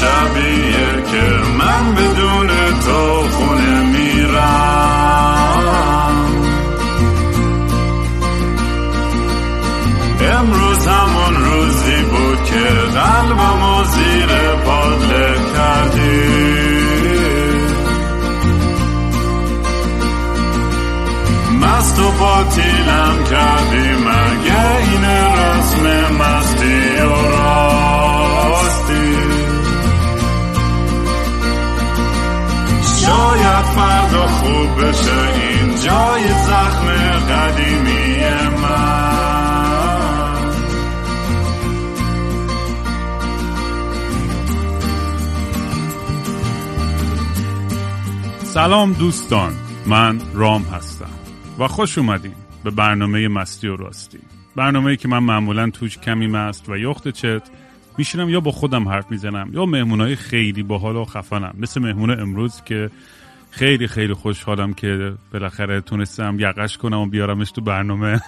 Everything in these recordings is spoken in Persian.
شبیه سلام دوستان من رام هستم و خوش اومدین به برنامه مستی و راستی. برنامه که من معمولا توش کمی مست و یخت چت میشینم یا با خودم حرف می‌زنم یا مهمونای خیلی باحال و خفنم. مثل مهمون امروز که خیلی خیلی خوشحالم که بالاخره تونستم یقش کنم و بیارمش تو برنامه.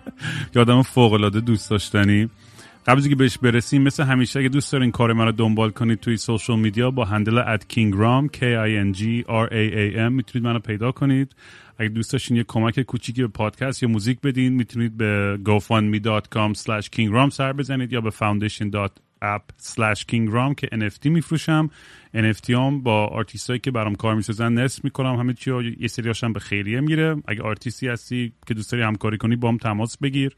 یادم فوق العاده دوست داشتنی. قبل از بهش برسیم مثل همیشه اگه دوست دارین کار من رو دنبال کنید توی سوشال میدیا با هندل ات kingram k i n g r a a m می‌تونید منو پیدا کنید. اگه دوست داشتین یه کمک کوچیکی به پادکست یا موزیک بدین می‌تونید به gofundme.com slash kingram سر بزنید یا به foundation.app slash kingram که NFT میفروشم. NFT هم با آرتیست که برام کار می‌سازن نصف می‌کنم. همه چی یه سری هاشم به خیریه میره اگه آرتیستی هستی که دوست داری همکاری کنی باهام تماس بگیر.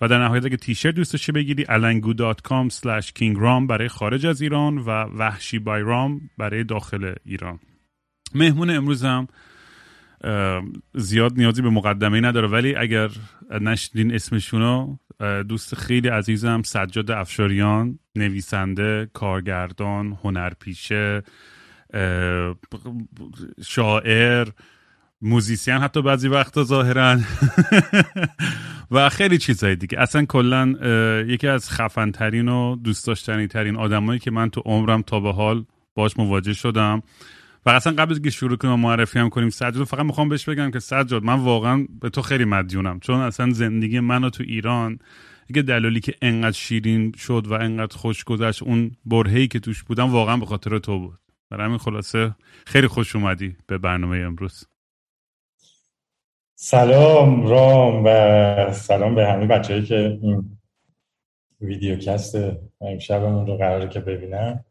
و در نهایت اگه تیشرت دوست داشتی بگیری alangu.com kingram برای خارج از ایران و وحشی by Raam برای داخل ایران. مهمون امروزم زیاد نیازی به مقدمه نداره ولی اگر نشدین اسمشونو دوست خیلی عزیزم سجاد افشاریان نویسنده کارگردان هنرپیشه شاعر موزیسین حتی بعضی وقتا ظاهرا و خیلی چیزهای دیگه. اصلا کلا یکی از خفن ترین و دوست داشتنی ترین آدمایی که من تو عمرم تا به حال باش مواجه شدم. و اصلا قبل از که شروع کنیم معرفی هم کنیم سجاد فقط می‌خوام بهش بگم که سجاد من واقعا به تو خیلی مدیونم. چون اصلا زندگی منو تو ایران یه دلالی که انقدر شیرین شد و انقدر خوش گذشت اون برهی که توش بودم واقعا به خاطر تو بود. برای همین خلاصه خیلی خوش اومدی به برنامه امروز. سلام رام و سلام به همه بچههایی که این ویدیوکست امشبمون رو قراره که ببینن.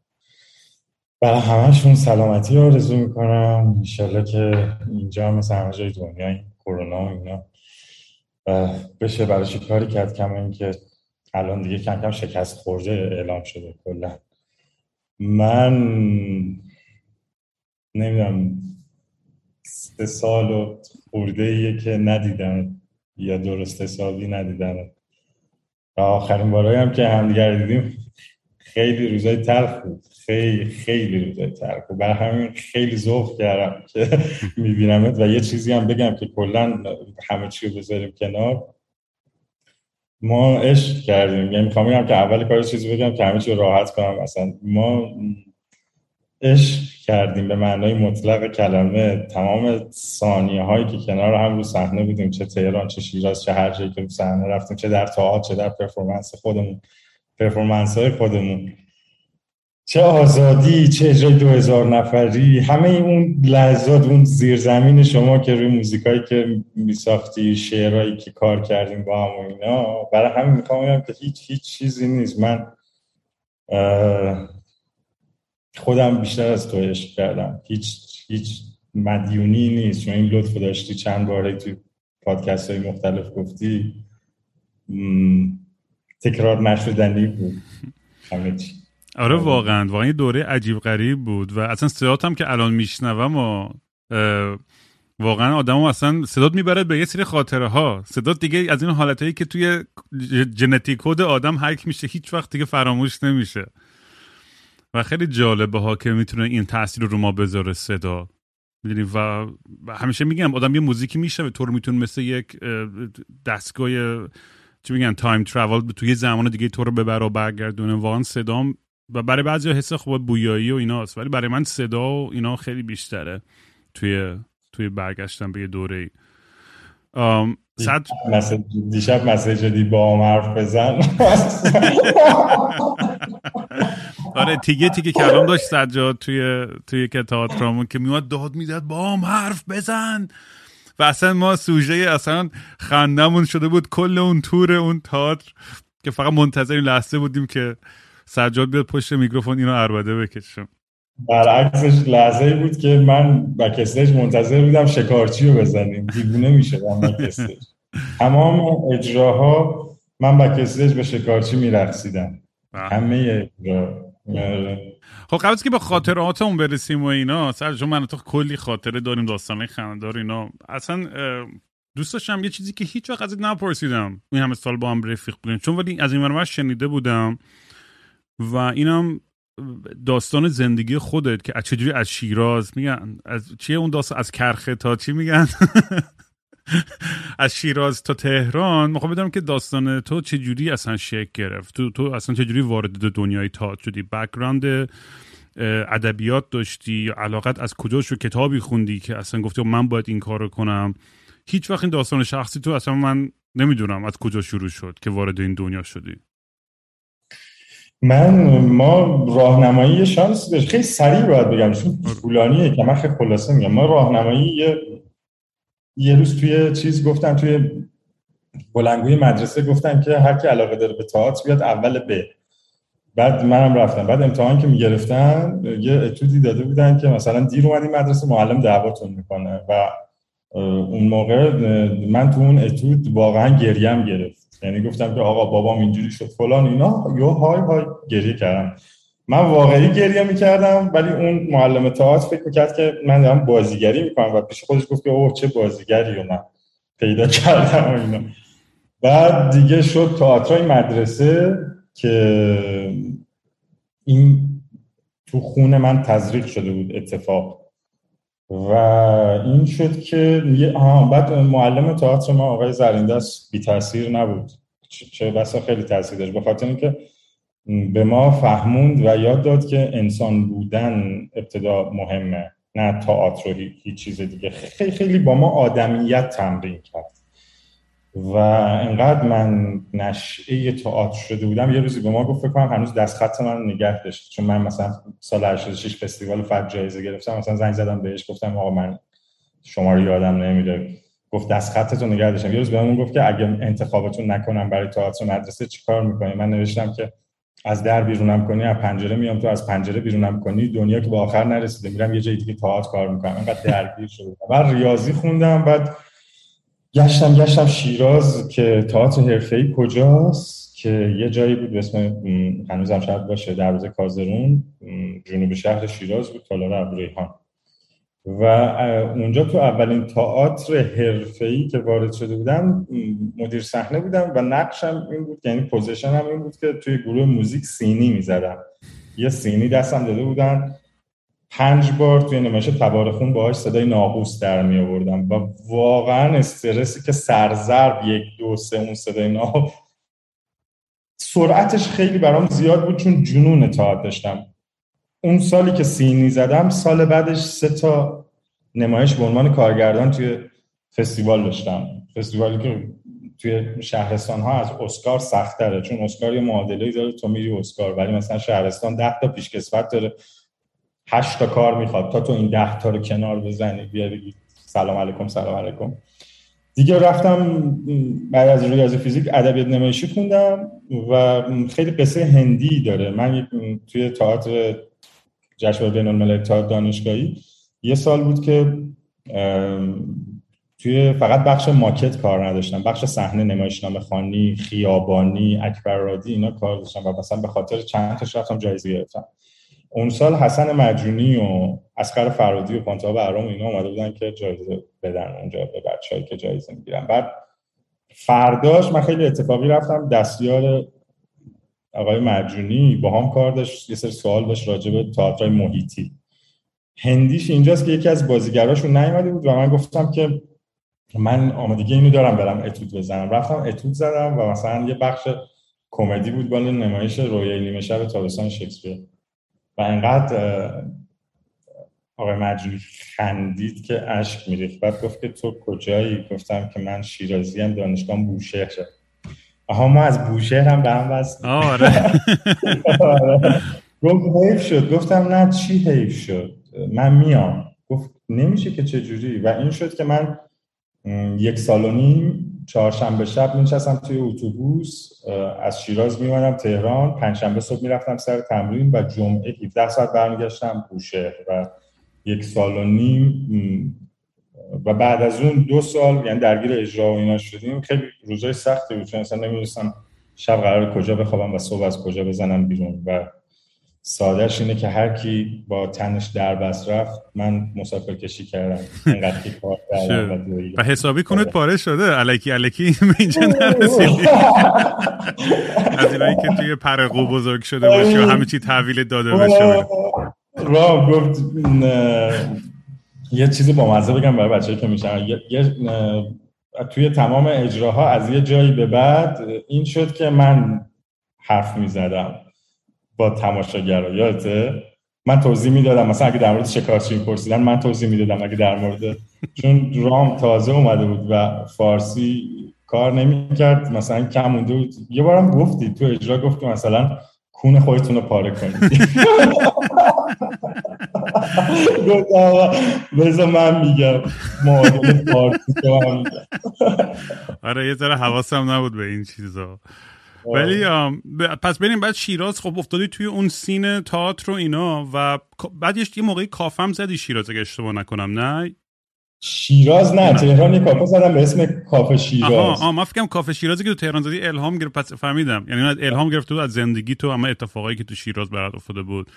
برای همهشون سلامتی آرزو می‌کنم. انشالله که اینجا مثل همه جای دنیا این کرونا و اینا. بشه براش کاری کرد کم این که الان دیگه کم کم شکست خورده اعلام شده کلا. من نمی‌دونم سه سال و خورده ایه که ندیدم یا درست حسابی ندیدم. و آخرین بارایی هم که همدیگر دیدیم خیلی روزای تلخ بود. خیلی خیلی روزای تلخ بود. برای همین خیلی ذوق کردم که میبینمت و یه چیزی هم بگم که کلا همه چی رو بذاریم کنار. ما عشق کردیم. یعنی می‌خوام بگم که اول کار چیزی بگم که همه چی راحت کنم. اصلا ما عشق کردیم به معنای مطلق کلمه. تمام ثانیه هایی که کنار هم رو صحنه بودیم چه تهران چه شیراز چه هر جایی که رو صحنه رفتیم چه در تئاتر چه در پرفورمنس خودمون پرفورمنس های خودمون. چه آزادی چه اجرای دو هزار نفری همه اون لحظات اون زیرزمین شما که روی موزیکایی که میساختی شعرهایی که کار کردیم با هم و اینا. برای همین می‌خوام که هیچ هیچ چیزی نیست. من خودم بیشتر از تو عشق کردم. هیچ هیچ مدیونی نیست. چون این لطف داشتی چند باره تو پادکست های مختلف گفتی تکرار نشدنی بود. همه چی. آره واقعا. واقعا دوره عجیب غریب بود و اصلا صدات هم که الان میشنوم و واقعا آدم اصلا صدات می‌بره به یه سری خاطره ها صدات دیگه از این حالت هایی که توی ژنتیک کد آدم هک میشه هیچ وقت دیگه فراموش نمیشه. و خیلی جالبه ها که می‌تونه این تاثیر رو ما بذاره صدا. می‌دونی؟ و همیشه میگم آدم یه موزیکی میشه تو رو می‌تونه مثل یک دستگاه چی میگن تایم ترافل توی زمان دیگه تو رو ببره و برگردونه. واقعا صدام و برای بعضی حس خوب بویایی و ایناست ولی برای من صدا و اینا خیلی بیشتره توی توی برگشتن به یه دوره ای صد... دیشب مسیج دی با هم حرف بزن. آره تیگه تیگه کلام داشت سجاد توی توی که تئاترامون که میومد داد می‌داد با هم حرف بزن. و اصلا ما سوژه اصلا خندمون شده بود کل اون تور اون تئاتر که فقط منتظر این لحظه بودیم که سجاد بیاد پشت میکروفون اینو اربده بکشم برعکسش لحظه بود که من بکستش منتظر بودم شکارچی رو بزنیم. دیوونه می‌شدم بکستش تمام اجراها من بکستش به شکارچی میرقصیدم. همه اجرا. خب قبل که به خاطراتمون برسیم و اینا سر چون من تو کلی خاطره داریم داستانه خندار اینا اصلا دوست داشتم یه چیزی که هیچ وقت ازت نپرسیدم. این همه سال با هم رفیق بودیم. چون ولی از این مرم شنیده بودم و اینم داستان زندگی خودت که چجوری از شیراز میگن؟ از چیه اون داستان؟ از کرخه تا چی میگن؟ از شیراز تا تهران. می‌خوام بدونم که داستان تو چجوری اصلا شکل گرفت؟ تو تو اصلا چجوری وارد دنیای تئاتر شدی؟ background ادبیات داشتی یا علاقت از کجا شو کتابی خوندی که اصلا گفتی من باید این کارو کنم؟ هیچ وقت این داستان شخصی تو اصلا من نمی‌دونم از کجا شروع شد که وارد این دنیا شدی. من ما راهنمایی شانس داشت. خیلی سریع باید بگم چون طولانیه که من خیلی خلاصه میگم. ما راهنمایی یه یه روز توی چیز گفتم توی بلنگوی مدرسه گفتم که هر کی علاقه داره به تئاتر بیاد اول ب بعد منم رفتم. بعد امتحان که می‌گرفتن یه اتودی داده بودن که مثلا دیر اومدی مدرسه معلم دعواتون می‌کنه. و اون موقع من تو اون اتود واقعا گریم گرفت یعنی گفتم که آقا بابام اینجوری شد فلان اینا. یو های های گریه کردم. من واقعی گریه می‌کردم ولی اون معلم تئاتر فکر می‌کرد که من دارم بازیگری می‌کنم و پیش خودش گفت که اوه چه بازیگری رو من پیدا کردم و اینا. بعد دیگه شد تئاترای مدرسه که این تو خونه من تزریق شده بود اتفاق. و این شد که آها بعد معلم تئاتر ما آقای زرینده بی تاثیر نبود. چه بسا خیلی تاثیر داشت. به خاطر اینکه به ما فهموند و یاد داد که انسان بودن ابتدا مهمه نه تئاتر و هیچ چیز دیگه. خیلی خیلی با ما آدمیت تمرین کرد. و انقدر من نشعه تئاتر شده بودم یه روزی به ما گفت فکر کنم هنوز دست خط من نگه داشت. چون من مثلا سال 86 فستیوال فجر جایزه گرفتم مثلا زنگ زدم بهش گفتم آقا من شما رو یادم نمیره. گفت دست خطتون نگه داشتم. یه روز به من گفت که اگه انتخابتون نکنم برای تئاتر مدرسه چیکار می‌کنی؟ من نوشتم که از در بیرونم کنی از پنجره میام تو از پنجره بیرونم کنی دنیا که به آخر نرسیده میرم یه جای دیگه تئاتر کار می‌کنم. انقدر درگیر شده بعد ریاضی خوندم بعد گشتم گشتم شیراز که تئاتر حرفه‌ای کجاست؟ که یه جایی بود به اسم هنوزم شاید باشه دروازه کازرون جنوب شهر شیراز بود تالار ابریحان و اونجا تو اولین تئاتر حرفه‌ای که وارد شده بودم مدیر صحنه بودم و نقشم این بود یعنی position هم این بود که توی گروه موزیک سینی می‌زدم. یه سینی دستم داده بودن. پنج بار توی نمایش تبار خون باهاش صدای ناقوس در می آوردم و واقعا استرسی که سر ضرب یک دو سه اون صدای ناقوس. سرعتش خیلی برام زیاد بود چون جنون تاعت داشتم. اون سالی که سینی زدم سال بعدش سه تا نمایش به عنوان کارگردان توی فستیوال داشتم. فستیوالی که توی شهرستان ها از اسکار سختره چون اسکار یه معادله داره تو میری اسکار ولی مثلا شهرستان ده تا پیشکسوت داره. هشت تا کار می‌خواد. تا تو این ده تا رو کنار بزنی بیا بگی سلام علیکم سلام علیکم. دیگه رفتم بعد از ریاضی فیزیک ادبیات نمایشی خوندم و خیلی قصه هندی داره. من توی تئاتر جشنواره بین الملل تئاتر دانشگاهی یه سال بود که توی فقط بخش ماکت کار نداشتم. بخش صحنه نمایشنامه خانی خیابانی اکبر رادی اینا کار داشتم و مثلا به خاطر چند تا رفتم جایزه گرفتم. اون سال حسن مجونی و اسقر فرادی و پانتا برام اینا اومده بودن که جایزه بدن اونجا به بچه‌ای که جایزه می‌گیرن. بعد فرداش من خیلی اتفاقی رفتم دستیار آقای مجونی با هم کار داشت یه سری سوال داشت راجع به تئاتر محیطی. هندیش اینجاست که یکی از بازیگراشون نیومده بود و من گفتم که من آمادگی اینو دارم برم اتود بزنم. رفتم اتود زدم و مثلا یه بخش کمدی بود بالا نمایش رویای نیمه شب تابستان شکسپیر. و انقدر آقای مجنی خندید که اشک میریخت. بعد گفت که تو کجایی؟ گفتم که من شیرازی هم دانشگاه بوشهر. آها ما از بوشهر هم به هم آره. آره. گفت حیف شد. گفتم نه چی حیف شد؟ من میام. گفت نمیشه که چجوری؟ و این شد که من یک سال و نیم چهارشنبه شب میشستم توی اتوبوس از شیراز میمانم تهران. پنجشنبه صبح می‌رفتم سر تمرین و جمعه 17 ساعت برمیگشتم بوشهر و یک سال و نیم و بعد از اون دو سال یعنی درگیر اجرا و اینا شدیم. خیلی روزای سختی بود چون اصلا نمی‌دونستم شب قرار کجا بخوابم و صبح از کجا بزنم بیرون. و سادهش اینه که هر کی با تنش در بس رفت من مسافر کشی کردم. اینقدر که کار و حسابی کنید پاره شده. علکی علکی اینجا از اینایی که توی پرقو بزرگ شده باشه و همه چی تحویل داده بشه. رام گفت یه چیزی با مزه بگم برای بچه که میشن توی تمام اجراها از یه جایی به بعد این شد که من حرف می‌زدم. با تماشاگرا یادته؟ من توضیح می‌دادم مثلا اگه در مورد شکارچی پرسیدن من توضیح می‌دادم اگه در مورد چون رام تازه اومده بود و فارسی کار نمی‌کرد مثلا کم مونده بود. یه بارم گفتی تو اجرا گفتی مثلا کون خودتون رو پاره کنید. بذار من میگم. معادل فارسی آره یه ذره حواسم نبود به این چیزا. ولی پس بریم بعد شیراز. خب افتادی توی اون سین تئاتر و اینا و بعد یه موقعی کافم زدی شیراز اگه اشتباه نکنم نه؟ شیراز نه تهران یه کافه زدم به اسم کافه شیراز. آها آها من فکرم کافه شیرازی که تو تهران زدی الهام گرفت پس فهمیدم. یعنی الهام گرفته بود از زندگی تو اما اتفاقایی که تو شیراز برات افتاده بود.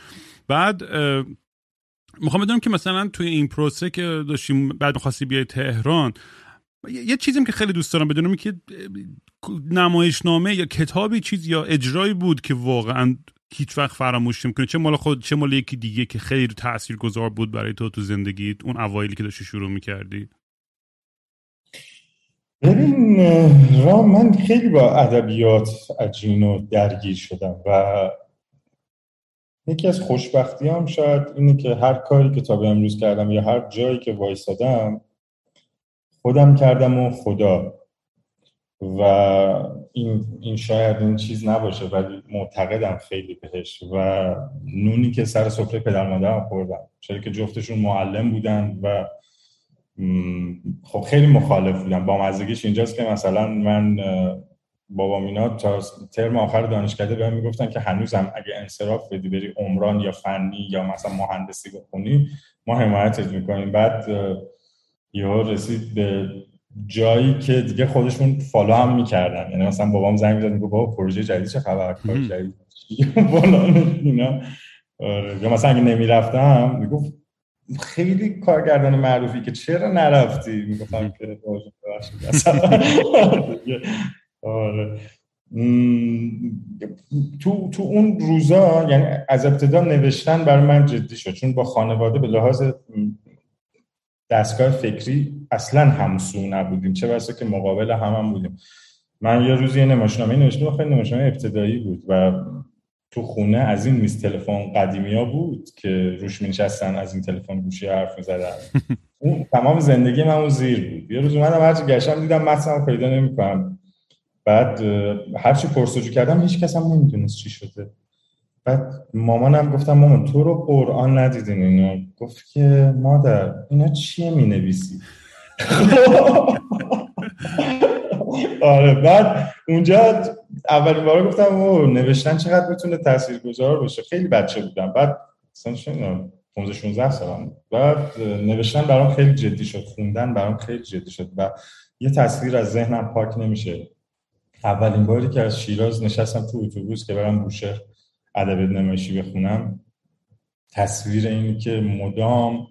بعد می‌خوام بدونم که مثلا توی این پروسه که داشتیم بعد می‌خواستی بیای تهران یه چیزیم که خیلی دوست دارم بدونم که نمایشنامه یا کتابی چیز یا اجرایی بود که واقعا هیچ وقت فراموش نمی‌کنی؟ چه مال خود چه مال یکی دیگه که خیلی گذار بود برای تو تو زندگیت؟ اون اوایلی که داشتی شروع می‌کردی؟ ببین رام من خیلی با ادبیات اجینو درگیر شدم و یکی از خوشبختی هم شاید اینه که هر کاری که تا به امروز کردم یا هر جایی که وایستادم خودم کردم و خدا. و این, این شاید این چیز نباشه ولی معتقدم خیلی بهش. و نونی که سر سفره پدر مادرم خوردم. چرا که جفتشون معلم بودن و خب خیلی مخالف بودم با مزدگیش اینجاست که مثلا من بابا مینا تا ترم آخر دانشکده بهم می‌گفتن که هنوزم اگه انصراف بدی بری عمران یا فنی یا مثلا مهندسی بخونی ما حمایتت می‌کنیم. بعد یهو رسید به جایی که دیگه خودشون فالو هم می‌کردن. یعنی مثلا بابام زنگ می‌زد میگه بابا پروژه جدید چه خبر؟ کار جدید اینا آره. یا مثلا اگه نمی‌رفتم می‌گفت خیلی کارگردان معروفی که چرا نرفتی؟ می‌گفتم که آره. تو تو اون روزا یعنی از ابتدا نوشتن برای من جدی شد. چون با خانواده به لحاظ دستگاه فکری اصلا همسو نبودیم. چه بسا که مقابل هم, هم بودیم. من یه روزی یه نمایشنامه نوشتم خیلی نمایشنامه ابتدایی بود و تو خونه از این میز تلفن قدیمی ها بود که روش نشستن از این تلفن گوشی حرف می‌زدن. اون تمام زندگی من اون زیر بود. یه روز اومدم هرچی گشتم دیدم متن پیدا نمی‌کنم. بعد هرچی پرسجو کردم هیچ کس هم نمی‌دونست چی شده. بعد مامانم گفتم مامان تو رو قرآن ندیدین اینو گفت که مادر اینا چیه می نویسی آره بعد اونجا اولین بار گفتم او نوشتن چقدر بتونه تاثیرگذار باشه؟ خیلی بچه بودم. بعد مثلا 15 16 سالم بعد نوشتن برام خیلی جدی شد. خوندن برام خیلی جدی شد و یه تصویر از ذهنم پاک نمیشه. اولین باری که از شیراز نشستم تو اتوبوس که برم بوشهر. ادبیات نمایشی بخونم. تصویر اینی که مدام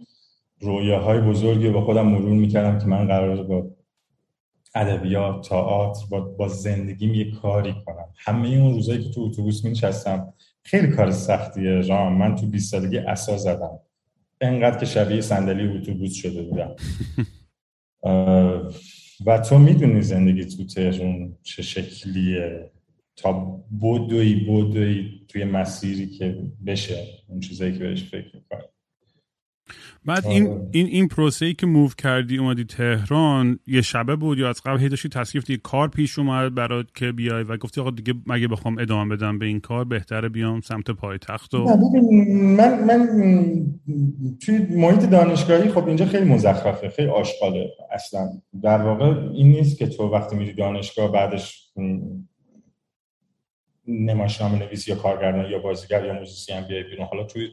رویاهای بزرگی با خودم مرور می‌کردم که من قرار با ادبیات تئاتر با, با زندگیم یه کاری کنم. همه اون روزایی که تو اتوبوس نشستم خیلی کار سختیه رام. من تو 20 سالگی اساس زدم. انقدر که شبیه صندلی اتوبوس شده بودم. و تو می‌دونی زندگی تو تهرون چه شکلیه. تا بودوی بودوی توی مسیری که بشه اون چیزایی که بهش فکر می‌کنی بعد این. این این پروسه ای که موو کردی اومدی تهران یه شبه بود یا از قبل هی داشتی تصریف دیگه کار پیش اومد برات که بیای و گفتی آقا دیگه مگه بخوام ادامه بدم به این کار بهتره بیام سمت پایتخت و من من توی محیط دانشگاهی خب اینجا خیلی مزخرفه خیلی آشغاله اصلا در واقع این نیست که تو وقتی میری دانشگاه بعدش نمایشنامه نویس یا کارگردان یا بازیگر یا موزیسین بیای بیرون. حالا توی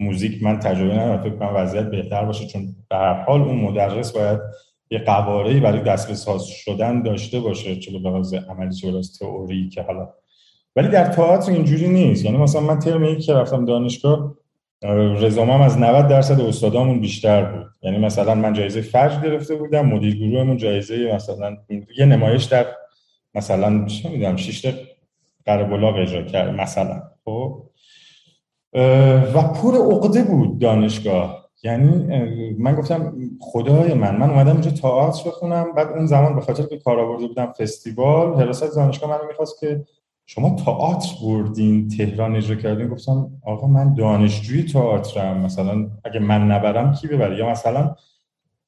موزیک من تجربه ندارم. فکر کنم وضعیت بهتر باشه چون به هر حال اون مدرس باید یه قواره برای دست ساز شدن داشته باشه چه به لحاظ عملی چه تئوری که حالا. ولی در تئاتر اینجوری نیست. یعنی مثلا من ترم یک که رفتم دانشگاه رزومم از 90 درصد استادامون بیشتر بود. یعنی مثلا من جایزه فجر گرفته بودم مدیر گروهمون جایزه مثلا یه نمایش در مثلا چه می‌دونم شش تا قربلاغ اجرا کرد مثلا. خب؟ و پر عقده بود دانشگاه. یعنی من گفتم خدای من من اومدم اینجا تئاتر بخونم. بعد اون زمان به خاطر که کار آورده بودم فستیوال حراست دانشگاه منو می‌خواست که شما تئاتر بردین تهران اجرا کردین. گفتم آقا من دانشجوی تئاترم. مثلا اگه من نبرم کی ببره؟ یا مثلا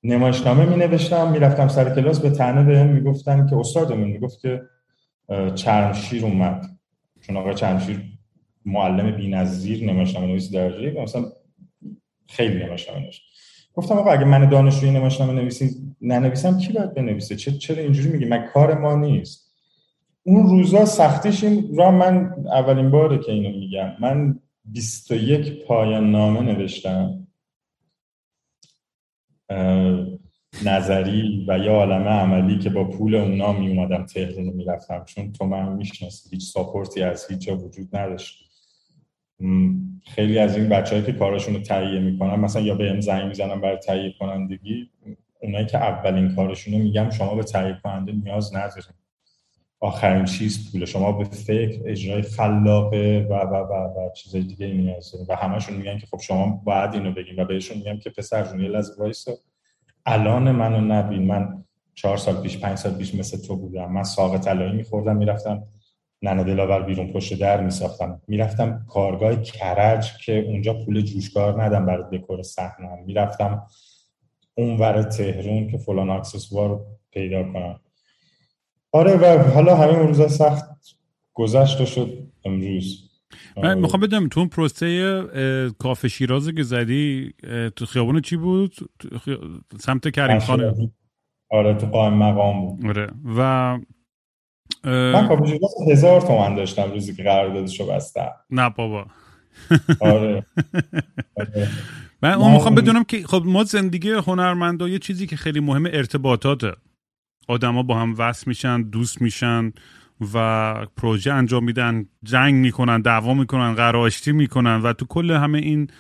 نمایشنامه می نوشتم می‌رفتم سر کلاس به تنه بهم می‌گفتن که استادمون می‌گفت که چرمشیر اومد. چون آقا چرمشیر معلم بی‌نظیر نمایشنامه نویس درجه یک مثلا خیلی نمایشنامه نوشت. گفتم آقا اگه من دانشجوی نمایشنامه نویسی ننویسم کی باید بنویسه؟ چه- چرا اینجوری میگی؟ من کار ما نیست. اون روزا سختیش این را من اولین باره که اینو میگم. من 21 پایان نامه نوشتم. نظری و یه عالمه عملی که با پول اونا می اومدم تهران می‌رفتم. چون تو من می‌شناسی هیچ ساپورتی از هیچ جا وجود نداشت. خیلی از این بچه‌ای که کاراشون رو تهیه می‌کنن مثلا یا به ام زنگ می‌زنن برای تهیه کنندگی اونایی که اولین کارشون رو میگم شما به تهیه کننده نیاز ندارید آخرین چیز پول شما به فکر اجرای خلاقه و و و و چیزای دیگه نیاز دارید و همشون میگن که خب شما باید اینو بگین و بهشون میگم که پسر جون یه لحظه الان منو نبین. من چهار سال پیش پنج سال پیش مثل تو بودم. من ساق طلایی میخوردم می‌رفتم ننه دلاور بیرون پشت در میساختم. می‌رفتم کارگاه کرج که اونجا پول جوشکار ندم برای دکور صحنه. می‌رفتم اونور تهرون که فلان اکسسوار رو پیدا کنم. آره و حالا همه اون روزا سخت گذشت و شد امروز. من می‌خوام بدونم تو اون پروسه کافه شیراز که زدی تو خیابون چی بود؟ خی- سمت کریم خانه. آره تو قائم مقام بود. آره. و اه، من کافه شیراز هزار تومن داشتم روزی که قراردادشو بستم. نه بابا. آره آره. من اون می‌خوام بدونم که خب ما زندگی هنرمندا یه چیزی که خیلی مهم ارتباطاته. آدما با هم وصل میشن دوست میشن. و پروژه انجام میدن جنگ می‌کنن دعوا می‌کنن قراشتی می‌کنن و تو کل همه این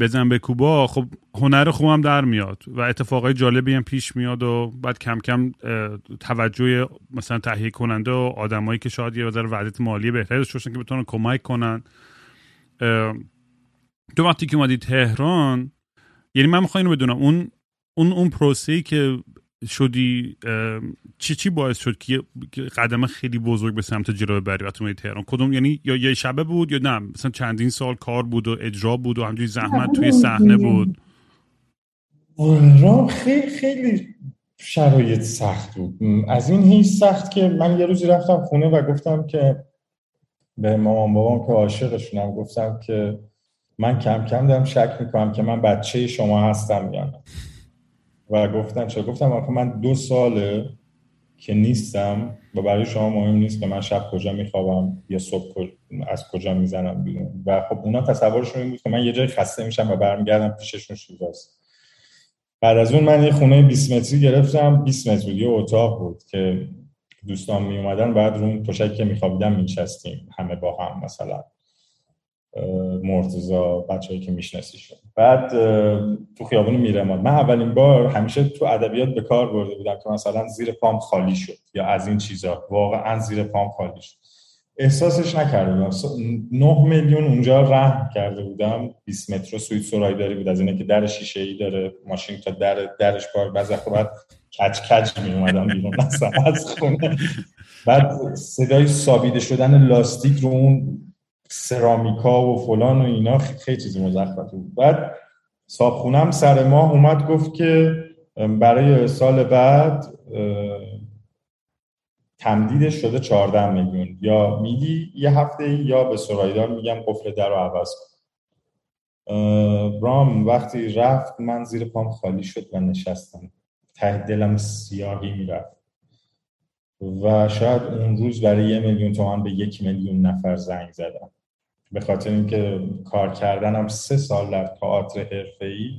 بزن به کوبا خب هنر خوب هم در میاد و اتفاقای جالبی هم پیش میاد و بعد کم کم توجه مثلا تهیه کننده و آدمایی که شاید یه ذره وضعیت مالی بهتری داشته باشن که بتونن کمک کنن. تو وقتی که اومدی تهران یعنی من می‌خوام اینو بدونم اون اون اون پروسه‌ای که شدی چی چی باعث شد که قدم خیلی بزرگ به سمت جلو بری وقتی اومدی تهران؟ کدوم یعنی یا یه شبه بود یا نه؟ مثلا چندین سال کار بود و اجرا بود و همجوری زحمت توی صحنه بود؟ رام خیلی خیلی شرایط سخت بود. از این هیچ سخت که من یه روزی رفتم خونه و گفتم که به مامان بابام که عاشقشونم گفتم که من کم کم دارم شک می‌کنم که من بچه شما هستم یا نه. و گفتن چرا؟ گفتم آخه من دو ساله که نیستم و برای شما مهم نیست که من شب کجا میخوابم یا صبح از کجا می‌زنم بیرون. و خب اونا تصورشون این بود که من یه جای خسته میشم و برمیگردم پیششون شیراز بعد از اون من یه خونه 20 متری گرفتم. 20 متر بود یه اتاق بود که دوستان می اومدن بعد رو اون تشکی که میخوابیدم مینشستیم همه با هم مثلا. مرتزا بچه‌ای که میشناسیشون بعد تو خیابون میرماد من اولین بار همیشه تو ادبیات به کار برده بودم که مثلا زیر پام خالی شد یا از این چیزا. واقعا زیر پام خالی شد. احساسش نکرده بودم. 9 میلیون اونجا رحم کرده بودم. 20 متر سویت سرایداری بود. از اینه که در شیشه ای داره ماشین تا در درش بار بعضی بعد کج کج می اومدم بیرون از خونه. بعد صدای سابیده شدن لاستیک رو اون سرامیکا و فلان و اینا خیلی چیز مزخرفی بود. بعد صابخونم سر ماه اومد گفت که برای سال بعد تمدیدش شده 14 میلیون. یا میدی یه هفته یا به سرایدار میگم قفل در رو عوض کن. رام وقتی رفت من زیر پام خالی شد و نشستم. ته دلم سیاهی می‌رفت. و شاید اون روز برای یه میلیون تومن به یک میلیون نفر زنگ زدم. به خاطر اینکه کار کردنم سه سال در تئاتر حرفه‌ای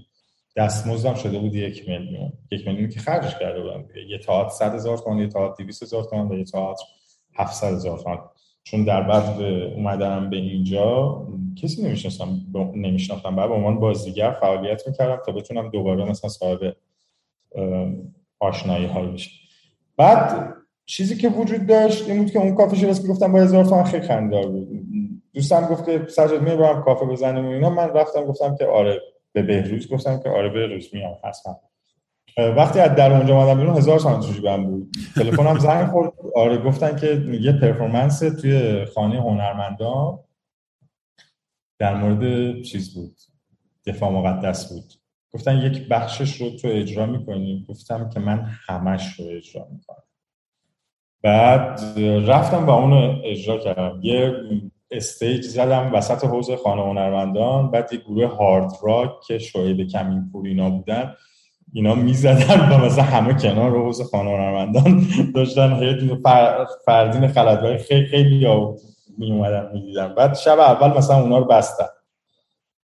دستمزدم شده بود یک میلیون. یک میلیون که خرج کرده بودم یه تئاتر 100 هزار تومان یه تئاتر 200 هزار تومان و یه تئاتر 700 هزار تومان. چون در بعد اومدنم به اینجا کسی نمی‌شناسم نمیشناختم. بعد به عنوان بازیگر فعالیت می‌کردم تا بتونم دوباره مثلا صاحب آشنایی های بشم. بعد چیزی که وجود داشت این بود که اون کافه شیراز که گفتم با هزار تومن خیلی خندار بود. دوستم گفت که سجاد می کافه بزنیم و اینا. من رفتم گفتم که آره به بهروز گفتم که آره بهروز میام حتما وقتی از در اونجا اومدم بیرون هزار تومن توش بهم بود. تلفنم زنگ خورد. آره گفتن که یه پرفورمنس توی خانه هنرمندان در مورد چیز بود. دفاع مقدس بود. گفتن یک بخشش رو تو اجرا می‌کنیم گفتم که من همش رو اجرا می‌کنم. بعد رفتم و اونو اجرا کردم. یه استیج زدم وسط حوز خانه هنرمندان بعد یه گروه هارد راک که شاید کمین پور اینا بودن اینا می‌زدن و مثلا همه کنار حوز خانه هنرمندان داشتن هی فردین خلدهای خیلی خیلی می اومدن می‌دیدن. بعد شب اول مثلا اونا رو بستن.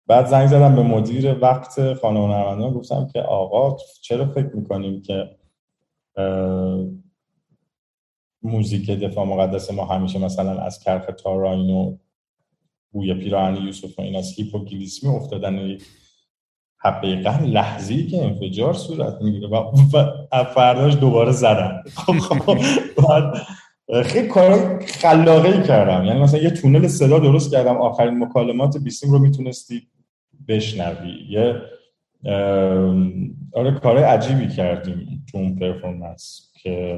بعد زنگ زدم به مدیر وقت خانه هنرمندان گفتم که آقا چرا فکر می‌کنیم که موزیک دفاع مقدس ما همیشه مثلا از کرخ تاراین و بوی پیراهن یوسف و این از هیپوگلیسمی افتادن حقیقا لحظه که انفجار صورت می‌گیره و فرداش دوباره زدن. خب، خب، بعد خیلی کار خلاقه کردم. یعنی مثلا یه تونل صدا درست کردم. آخرین مکالمات بیسیم رو می‌تونستی بشنوی. یه آره کار عجیبی کردیم تو اون پرفورمنس که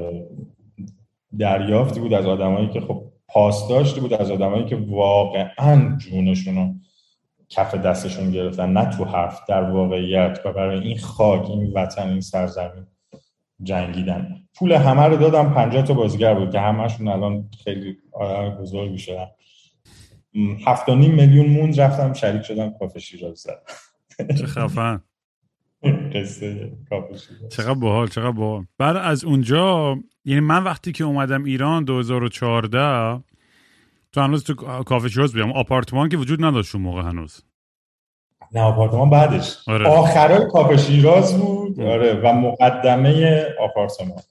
دریافتی بود از آدمایی که خب پاس داشتی بود از آدمایی که واقعا جونشون رو کف دستشون گرفتن نه تو حرف در واقعیت و برای این خاک این وطن این سرزمین جنگیدن. پول همه رو دادم 50 تا بازیگر بود که همهشون الان خیلی آدم بزرگی شدن هفت میلیون موند رفتم شریک شدم کافه شیراز زد چه خفن. قصه چقدر باحال چقدر باحال. بعد از اونجا یعنی من وقتی که اومدم ایران 2014 تو هنوز تو کافه شیراز بیام آپارتمان که وجود نداشت اون موقع هنوز. نه آپارتمان بعدش. آره. آخرای کافه شیراز بود. آره و مقدمه آپارتمان.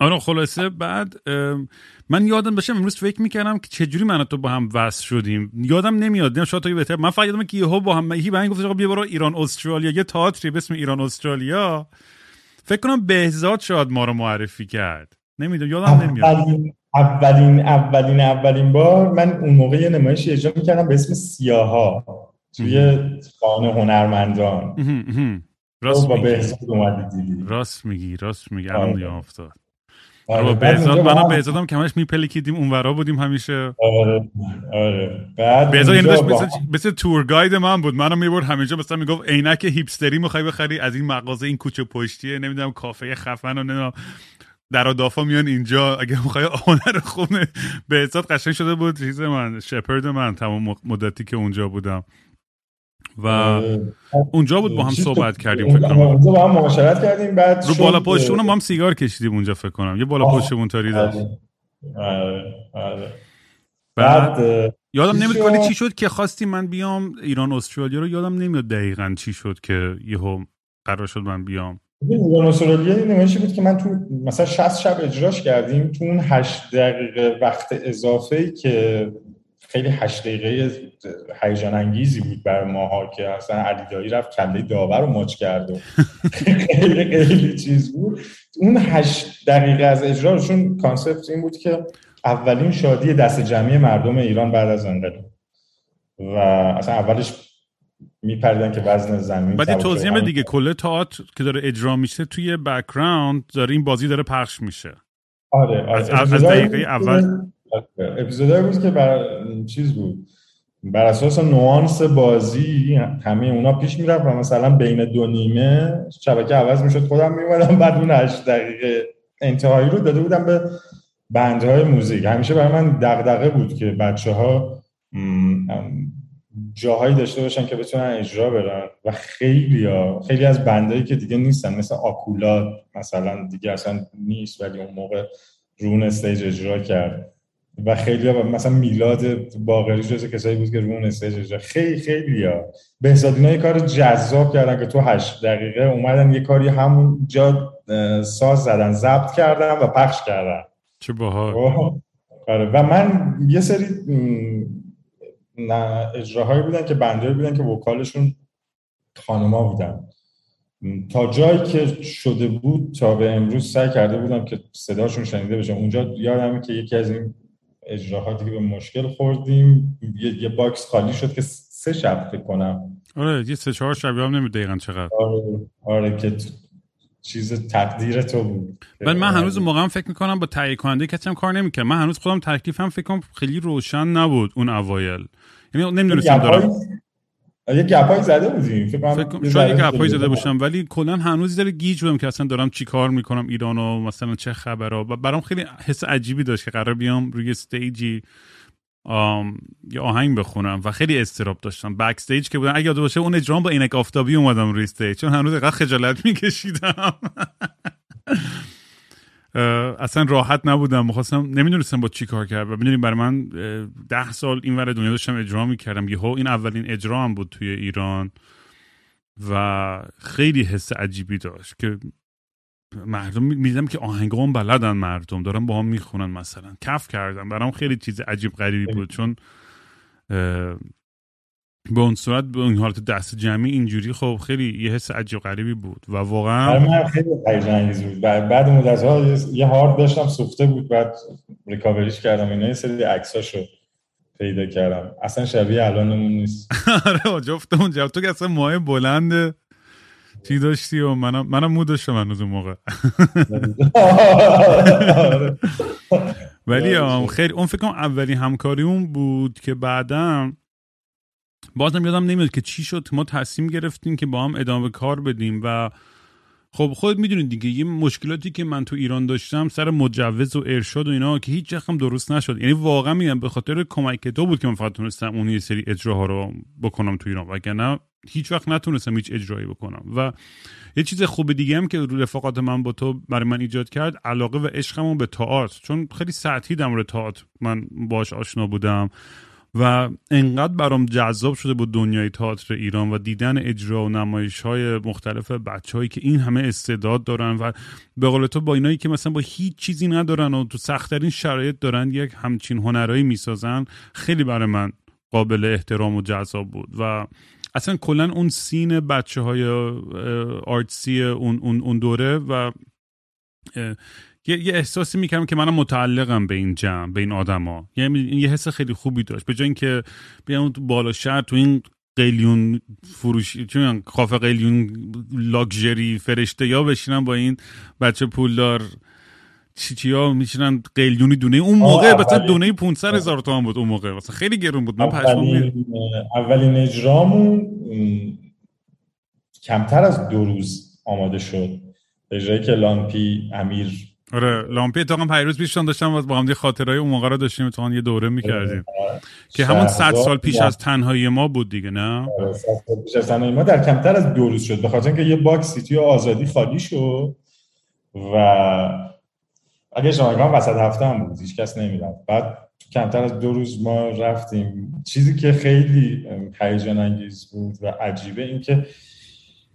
آره خلاصه بعد من یادم باشه امروز فکر می‌کردم که چجوری من تو با هم وصل شدیم. یادم نمیاد نه شاید تو بهتر من فقط یادم که یهو با هم هی من گفت بیا برو ایران استرالیا. یه تئاتری به اسم ایران استرالیا. فکر کنم بهزاد شاید ما رو معرفی کرد. نمی‌دونم یادم نمیاد. اولین اولین اولین بار من اون موقع یه نمایش اجرا می‌کردم به اسم سیاها توی خانه هنرمندان. راست میگی. راست میگی راست میگی. الان آره. افتاد. آره. بهزاد منم بهزادم که همش میپلکیدیم اونورا بودیم همیشه. آره آره. بعد بهزاد یعنی مثل, مثل تور گاید من بود. منم می‌برد همینجا مثلا می‌گفت عینک هیپستری می‌خوای بخری از این مغازه این کوچه پشتیه نمی‌دونم کافه خفن و نمی‌دونم. در دافا میان اینجا. اگه می‌خوای آنر خوب بهزاد قشنگ شده بود. چیز من شپرد من تمام مدتی که اونجا بودم. و اونجا بود با هم صحبت کردیم فکر کنم. اونجا با هم معاشرت کردیم بعد رو بالا پشتمون با هم سیگار کشیدیم اونجا فکر کنم. یه بالا پشتمون تاری داشت. آره، آره. بعد یادم نمیاد ولی چی شد که خواستی من بیام ایران استرالیا رو یادم نمیاد دقیقا چی شد که یهو قرار شد من بیام. ایران استرالیا نمایشی بود که من تو مثلا 60 شب اجراش کردیم تو اون 8 دقیقه وقت اضافه که خیلی هشت دقیقه هیجان انگیزی بود بر ماها که اصلا علی دایی رفت کله داور رو ماچ کرد و خیلی خیلی چیز بود. اون هشت دقیقه از اجرا چون concept این بود که اولین شادی دست جمعی مردم ایران بعد از انقلاب. و اصلا اولش می‌پرسیدن که وزن زمین بعد توضیح دیگه کله تئاتر که داره اجرا میشه توی background داره این بازی داره پخش میشه. آره, آره. از, از دقیقه اول اپیزودایی بود که بر چیز بود. بر اساس نوانس بازی همه اونا پیش می‌رفت و مثلا بین دو نیمه شبکه عوض می‌شد. خودم میومدم بعد اون 8 دقیقه انتهایی رو داده بودم به بندهای موزیک. همیشه برای من دغدغه بود که بچه ها جاهایی داشته باشن که بتونن اجرا برن و خیلی ها خیلی از بندهایی که دیگه نیستن مثل آکولاد مثلا دیگه اصلا نیست ولی اون موقع روی stage اجرا کرد. و خیلی ها مثلا میلاد باقری جز کسایی بود که روی stage اجرا خیلی خیلی ها. به یه کار جذاب کردن که تو هشت دقیقه اومدن یه کاری همون جا ساز زدن ضبط کردن و پخش کردن. چه باحال. آره. و من یه سری اجراهایی بودن که بندهایی بودن که vocalشون خانوما بودن. تا جایی که شده بود تا به امروز سعی کرده بودم که صداشون شنیده بشه. اونجا یادمه که یکی از این اجراهایی که به مشکل خوردیم. یه, یه box خالی شد که سه شب فکر کنم. آره یه سه چهار شبی هم نمی دقیقا چقدر. آره, آره که چیز تقدیر تو بود. من من هنوز موقع‌ها فکر می‌کنم با تهیه کننده کسی هم کار نمی‌کنم من هنوز خودم تکلیفم فکر کنم خیلی روشن نبود اون اوایل. یعنی نمی‌دونستم دارم یه گپایی زده بودیم. فکر کنم شاید یه گپایی زده باشم ولی کلا هنوز داره گیج بودم که اصلا دارم چی کار می‌کنم ایران و مثلا چه خبره و برام خیلی حس عجیبی داشت که قرار بیام روی stageی آم، یه آهنگ بخونم و خیلی استرس داشتم. backstage که بودن اگه یاد باشه اون اجرام با عینک آفتابی اومدم روی stage چون هنوز اینقدر خجالت میکشیدم. اصلا راحت نبودم. می‌خواستم نمی‌دونستم با چی کار کرد و می‌دونیم برای من ده سال این ور دنیا داشتم اجرا می‌کردم. یهو این اولین اجرا هم بود توی ایران و خیلی حس عجیبی داشت که مردم می‌دیدم که آهنگام بلدن مردم. دارن با هم می‌خونن مثلا. کف کردم. برام خیلی چیز عجیب غریبی بود. چون به اون صورت به اون حالت دست جمعی اینجوری خب خیلی یه حس عجیب غریبی بود و واقعا من خیلی هیجان بود. بعد مدت ها یه هارد داشتم سوخته بود. بعد ریکاوریش کردم. اینا یه سری عکساشو پیدا کردم. اصلا شبیه الانمون نیست. آره جفتمون جواب تو که اصلا ماه بلند چی داشتی و منم منم مو داشتم هنوز اون موقع. ولی خیلی اون فکر کنم اولین همکاری اون بود که بعدم بازم یادم نمیاد که چی شد. ما تصمیم گرفتیم که با هم ادامه کار بدیم و خب خود می‌دونید دیگه یه مشکلاتی که من تو ایران داشتم سر مجوز و ارشاد و اینا که هیچ هم درست نشد. یعنی واقعا میگم به خاطر کمک تو بود که من فقط تونستم اون یه سری اجراها رو بکنم تو ایران وگرنه هیچ وقت نتونستم هیچ اجرایی بکنم. و یه چیز خوب دیگه هم که رفاقات من با تو برای من ایجاد کرد علاقه و عشقمون به تئاتر. چون خیلی سطحی در مورد تئاتر من باش آشنا بودم. و انقدر برام جذاب شده بود دنیای تئاتر ایران و دیدن اجرا و نمایش های مختلف بچه هایی که این همه استعداد دارن و به قول تو با اینایی که مثلا با هیچ چیزی ندارن و تو سختترین شرایط دارن یک همچین هنرایی می‌سازن خیلی برای من قابل احترام و جذاب بود و اصلا کلا اون سین بچه های آرتسی اون, اون دوره و یه, یه احساسی می‌کردم که منم متعلقم به این جمع به این آدما. یعنی یه حس خیلی خوبی داشت. به جای اینکه بیام تو بالا شهر تو این قلیون فروشی چون کافه قلیون لاکچری فرشته یا بشینم با این بچه پولدار چی چی ها میشینن قلیونی دونه. اون موقع مثلا دونه 500 هزار تومان بود اون موقع. مثلا خیلی گرون بود. من اولین, اولین اجرامون کمتر از دو روز آماده شد. اجرایی که لامپی امیر آره لامپی اتفاقا پیروز پیشتان داشتم با هم خاطرهای اون موقع رو داشتیم اتفاقا یه دوره می‌کردیم. که همون 100 سال پیش از تنهایی ما بود دیگه نه؟ آره سال پیش از تنهایی ما در کمتر از دو روز شد به خاطر اینکه یه box سیتی آزادی خالی شد و اگه شما وسط هفته هم بود هیچ کس نمی‌رفت. بعد کمتر از دو روز ما رفتیم. چیزی که خیلی هیجان انگیز بود و عجیبه این که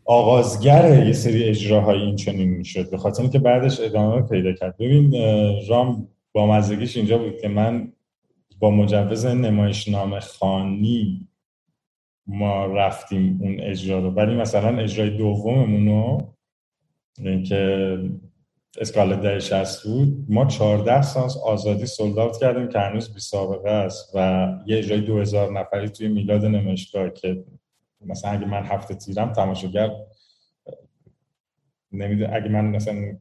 آغازگر یه سری اجراهای این چنین می‌شد. به خاطر اینکه بعدش ادامه پیدا کرد. ببین رام بامزگیش اینجا بود که من با مجوز نمایشنامه خانی ما رفتیم اون اجرا رو. ولی مثلا اجرای دوممون رو که اسکالت ده شست بود ما 14 سانس آزادی سولدات کردیم که هنوز بی سابقه است و یه اجرای 2000 نفری توی میلاد نمایشگاه که مثلا اگه من هفته تیرم تماشاگر نمی‌دونم اگه من مثلا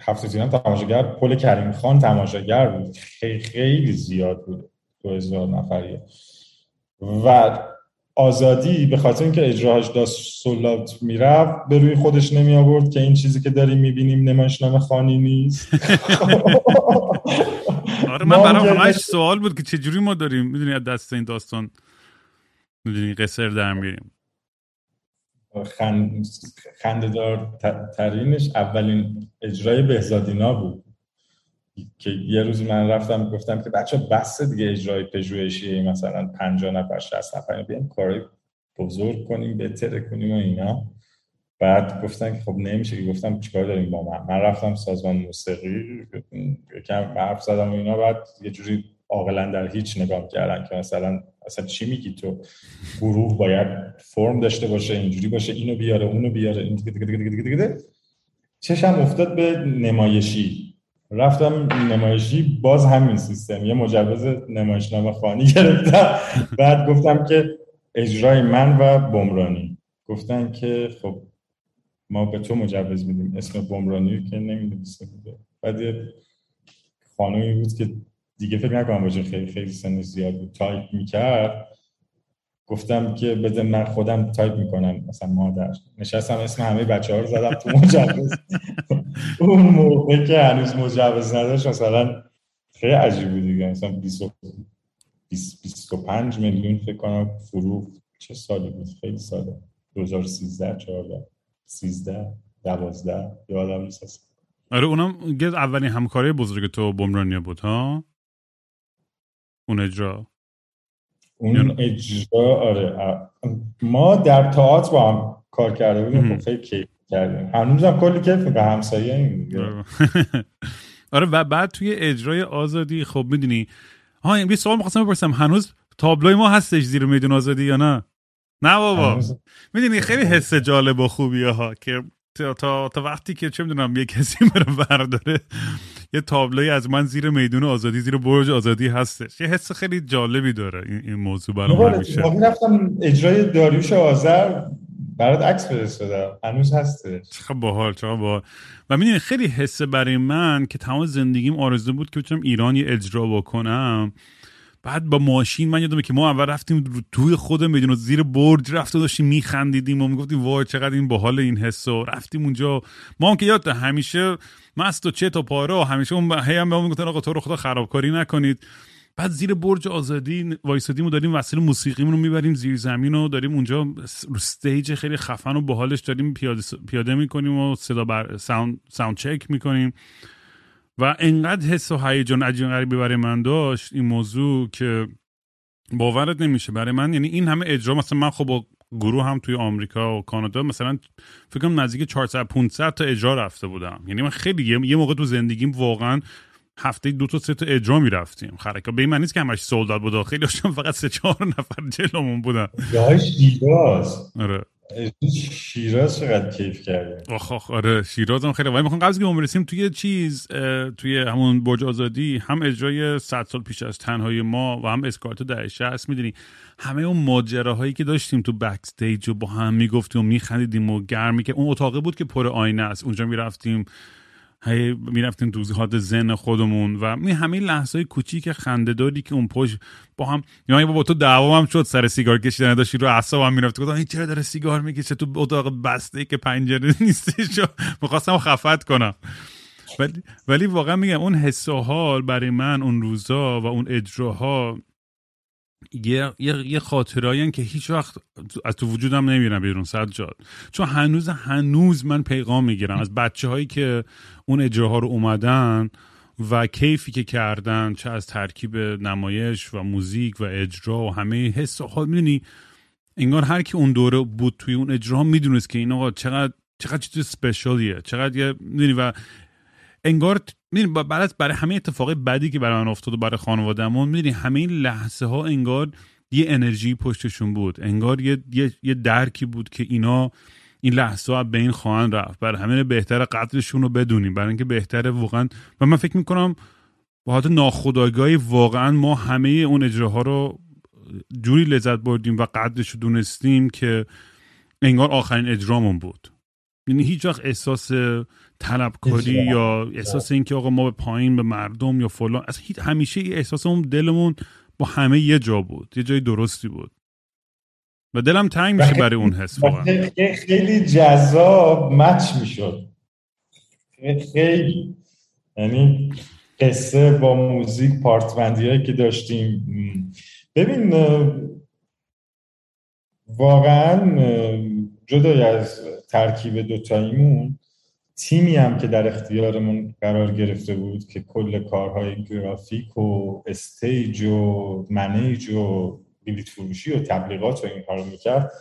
هفته تیرم تماشاگر پل کریم خان تماشاگر بود. خیلی, خیلی زیاد بود. دو هزار نفریه و آزادی به خاطر اینکه اجراهاش داشت سولات می‌رفت به روی خودش نمی آورد که این چیزی که داریم می‌بینیم نمایشنامه خانی نیست. آره من برام همش سوال بود که چجوری ما داریم؟ می‌دونی از دست این داستان می‌دونی قصر در میریم. خنددار ترینش اولین اجرای بهزادینا بود. که یه روز من رفتم گفتم که بچه بسته دیگه اجرای پژوهشی مثلا 50 نفر 60 نفر بیایم کارای بزرگ کنیم بهتر کنیم و اینا. بعد گفتن که خب نمیشه که گفتم چیکار داریم با من؟ من رفتم سازمان موسیقی یکم حرف زدم و اینا. بعد یه جوری عاقلا در هیچ نگاه کردن که مثلا اصلا چی میگی تو؟ گروه باید فرم داشته باشه اینجوری باشه اینو بیاره اونو بیاره این دیگه دیگه دیگه دیگه دیگه چشم افتاد به نمایشی. رفتم نمایشی باز همین سیستم. یه مجوز نمایشنامه خانی گرفتم. بعد گفتم که اجرای من و بمرانی. گفتن که خب ما به تو مجوز میدیم. اسم بمرانی که نمی‌دونسته بوده بعد یه خانومی بود که دیگه فکر نکنم باشه خیلی خیلی سن زیاد بود. تایپ می‌کرد. گفتم که بده من خودم تایپ می‌کنم مثلا مادر. نشستم اسم همه بچه ها رو زدم تو مجوز. اون موقع که هنوز مجوز نداشت مثلا خیلی عجیب بود دیگه. مثلا 25 میلیون فکر کنم فروخت چه سالی بود؟ خیلی ساله. 2013 14 13 12 یادم نیست. آره اونم اولین همکاری بزرگ تو بمرانیا بود ها؟ اون اجرا. اون اجرا آره. ما در تئاتر با هم کار کرده بودیم خب خیلی کیف کردیم. هنوزم کلی کیف به همسایه این آره. آره و بعد توی اجرای آزادی خب می‌دونی ها یه سوال می‌خواستم بپرسم. هنوز تابلوی ما هستش زیر میدون آزادی یا نه؟ نه بابا. می‌دونی خیلی حس جالب و خوبیه ها که تا, تا, تا وقتی که چه می‌دونم یه کسی رو برداره یه تابلوی از من زیر میدون آزادی زیر برج آزادی هستش. یه حس خیلی جالبی داره این, این موضوع برام همیشه. رفتم اجرای داریوش آذر برات عکس فرستادم. هنوز هستش. چقدر باحال چقدر باحال. و می‌دونی خیلی حسه برای من که تمام زندگیم آرزو بود که بتونم ایران یه اجرا بکنم. بعد با ماشین من یادمه که ما اول رفتیم توی خود میدون زیر برج رفت و داشتیم میخندیدیم و می‌گفتیم وای چقدر این باحال این حس و رفتیم اونجا. ما هم که یاد همیشه مست و چت و پاره همیشه اون هی هم بهمون گفتن آقا تو رو خدا خرابکاری نکنید. بعد زیر برج آزادی وایسادیم و داریم وسیله موسیقیمون رو می‌بریم زیر زمین و داریم اونجا رو stage خیلی خفن و باحالش داریم پیاده, پیاده می‌کنیم و صدا بر sound, sound check می‌کنیم. و انقدر حس و هیجان عجیب غریبی برای من داشت این موضوع که باورت نمیشه. برای من یعنی این همه اجرا مثلا من خب با گروه هم توی آمریکا و کانادا مثلا فکر کنم نزدیک 400 500 تا اجرا رفته بودم. یعنی من خیلی یه موقع تو زندگیم واقعا هفته دو تا سه تا اجرا می‌رفتیم. خرکا به این معنی نیست که همش سولداد بود خیلی فقط سه چهار نفر جلومون بودن. یاش دیگاز آره. شیراز چقدر کیف کردیم آخ آخ آره شیراز هم خیلی ولی می‌خوام قبل که برسیم توی چیز توی همون برج آزادی هم اجرای 100 سال پیش از تنهای ما و هم اسکارتو در 60 می‌دونی؟ همه اون ماجراهایی که داشتیم تو بک استیج و با هم می‌گفتیم و میخندیدیم و گرمی که اون اتاقه بود که پر آینه است. اونجا می‌رفتیم. هی می‌رفتیم توضیحات زن خودمون و می همه لحظه کوچیک خنده داری که اون پشت با هم یعنی با تو دعوا هم شد سر سیگار کشیدن داشتی رو هم می‌رفت گفتم این چرا داره سیگار می‌کشه تو اتاق بسته که پنجره نیستش؟ می‌خواستم خفت کنم. ولی, ولی واقعا میگم اون حس و حال برای من اون روزا و اون اجراها یه, یه, یه خاطرایی که هیچ وقت از تو وجودم نمیرن بیرون سجاد چون هنوز هنوز من پیغام می‌گیرم. از بچه هایی که اون اجراها رو اومدن و کیفی که کردن چه از ترکیب نمایش و موزیک و اجرا و همه حس حال می‌دونی؟ انگار هر کی اون دوره بود توی اون اجرا می‌دونست که این آقا چقدر چقدر چیز سپیشالیه چقدر یه می‌دونی؟ و انگار می‌دونی برای برای همه اتفاقی بدی که برای من افتاد و برای خانوادهمون می‌دونی همه این لحظه ها انگار یه انرژی پشتشون بود. انگار یه, یه،, یه درکی بود که اینا این لحظه ها به این خواهند رفت. برای همین بهتر قدرشون رو بدونیم. برای اینکه بهتره واقعا و من فکر می‌کنم با حالت ناخداگاهی واقعا ما همه اون اجراها رو جوری لذت بردیم و قدرش رو دونستیم که انگار آخرین اجرامون بود. یعنی هیچ وقت احساس طلبکاری یا احساس اینکه آقا ما به پایین به مردم یا فلان از همیشه احساس اون دلمون با همه یه جا بود یه جای درستی بود. و دلم تنگ میشه برای اون حس خیلی جذاب مچ می‌شد. خیلی. یعنی قصه با موزیک پارتمندی هایی که داشتیم. ببین واقعا جدای از ترکیب دوتاییمون تیمی هم که در اختیارمون قرار گرفته بود که کل کارهای گرافیک و استیج و منیج و بلیت فروشی و تبلیغات و این کارو می‌کرد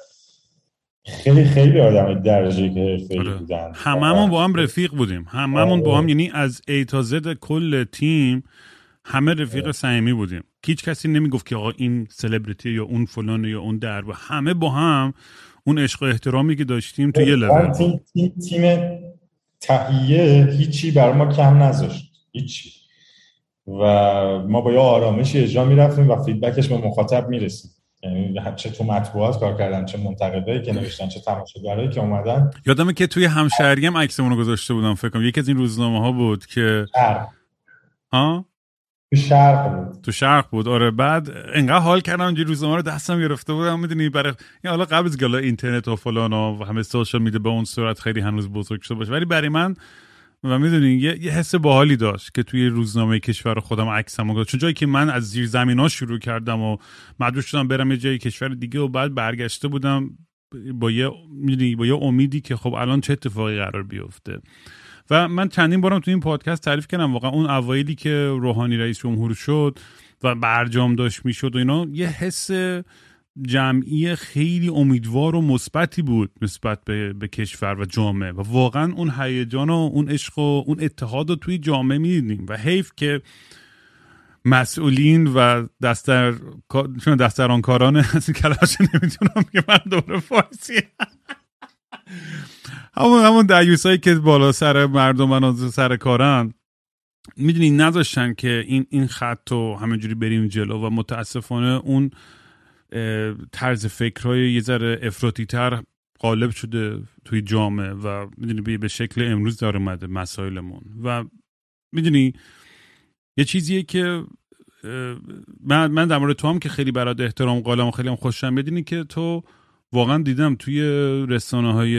خیلی خیلی آدم درجه که حرفه‌ای آره. بودن هممون با هم رفیق بودیم هممون با هم آره. یعنی از ای تا زد کل تیم همه رفیق آره. صمیمی بودیم هیچ کسی نمی‌گفت که آقا این سلبریتی یا اون فلان یا اون در و همه با هم اون عشق و احترامی که داشتیم تو یه لول تیم, تیم, تیم تهیه هیچی بر ما کم نذاشت هیچی. و ما با یه آرامشی اجرا می‌رفتیم و فیدبکش به مخاطب می‌رسیم یعنی چه تو مطبوعات کار کردن چه منتقدایی که نوشتن چه تماشاگرایی که اومدن. یادمه که توی همشهری هم عکسمون رو گذاشته بودم فکر کنم. یکی از این روزنامه ها بود که شرق ها؟ تو شرق بود. تو شرق بود. آره بعد انقدر حال کردم اینجوری روزنامه رو دستم گرفته بودم. می‌دونی برای این حالا قبل از گلا اینترنت و فلان و همه سوشال میده به اون صورت خیلی هنوز بزرگ شده باشه ولی برای من و می‌دونی یه،, یه حس باحالی داشت که توی روزنامه کشور خودم عکسمو گذاشتم چون جایی که من از زیر زمین ها شروع کردم و مجبور شدم برم یه جای کشور دیگه و بعد برگشته بودم با یه با یه امیدی که خب الان چه اتفاقی قرار بیفته. و من چندین بارم تو این پادکست تعریف کردم واقعا اون اوایلی که روحانی رئیس جمهور شد و برجام داشت می‌شد و اینا یه حس جمعی خیلی امیدوار و مثبتی بود نسبت به, به کشور و جامعه و واقعا اون هیجان و اون عشق و اون اتحاد رو توی جامعه می‌دیدیم و حیف که مسئولین و دستر چون دستران کاران از این کلاش نمی‌تونم که من دوره فارسی همون همون هایی که بالا سر مردم و سر کارن می‌دونی نذاشتن که این این خط رو همینجوری بریم جلو و متاسفانه اون طرز فکرهای یه ذره افراطی تر غالب شده توی جامعه و می‌دونی به شکل امروز داره اومده مسائلمون. و می‌دونی یه چیزیه که من من در مورد تو هم که خیلی برات احترام قائلم خیلی هم خوشم می‌دونی که تو واقعا دیدم توی رسانه های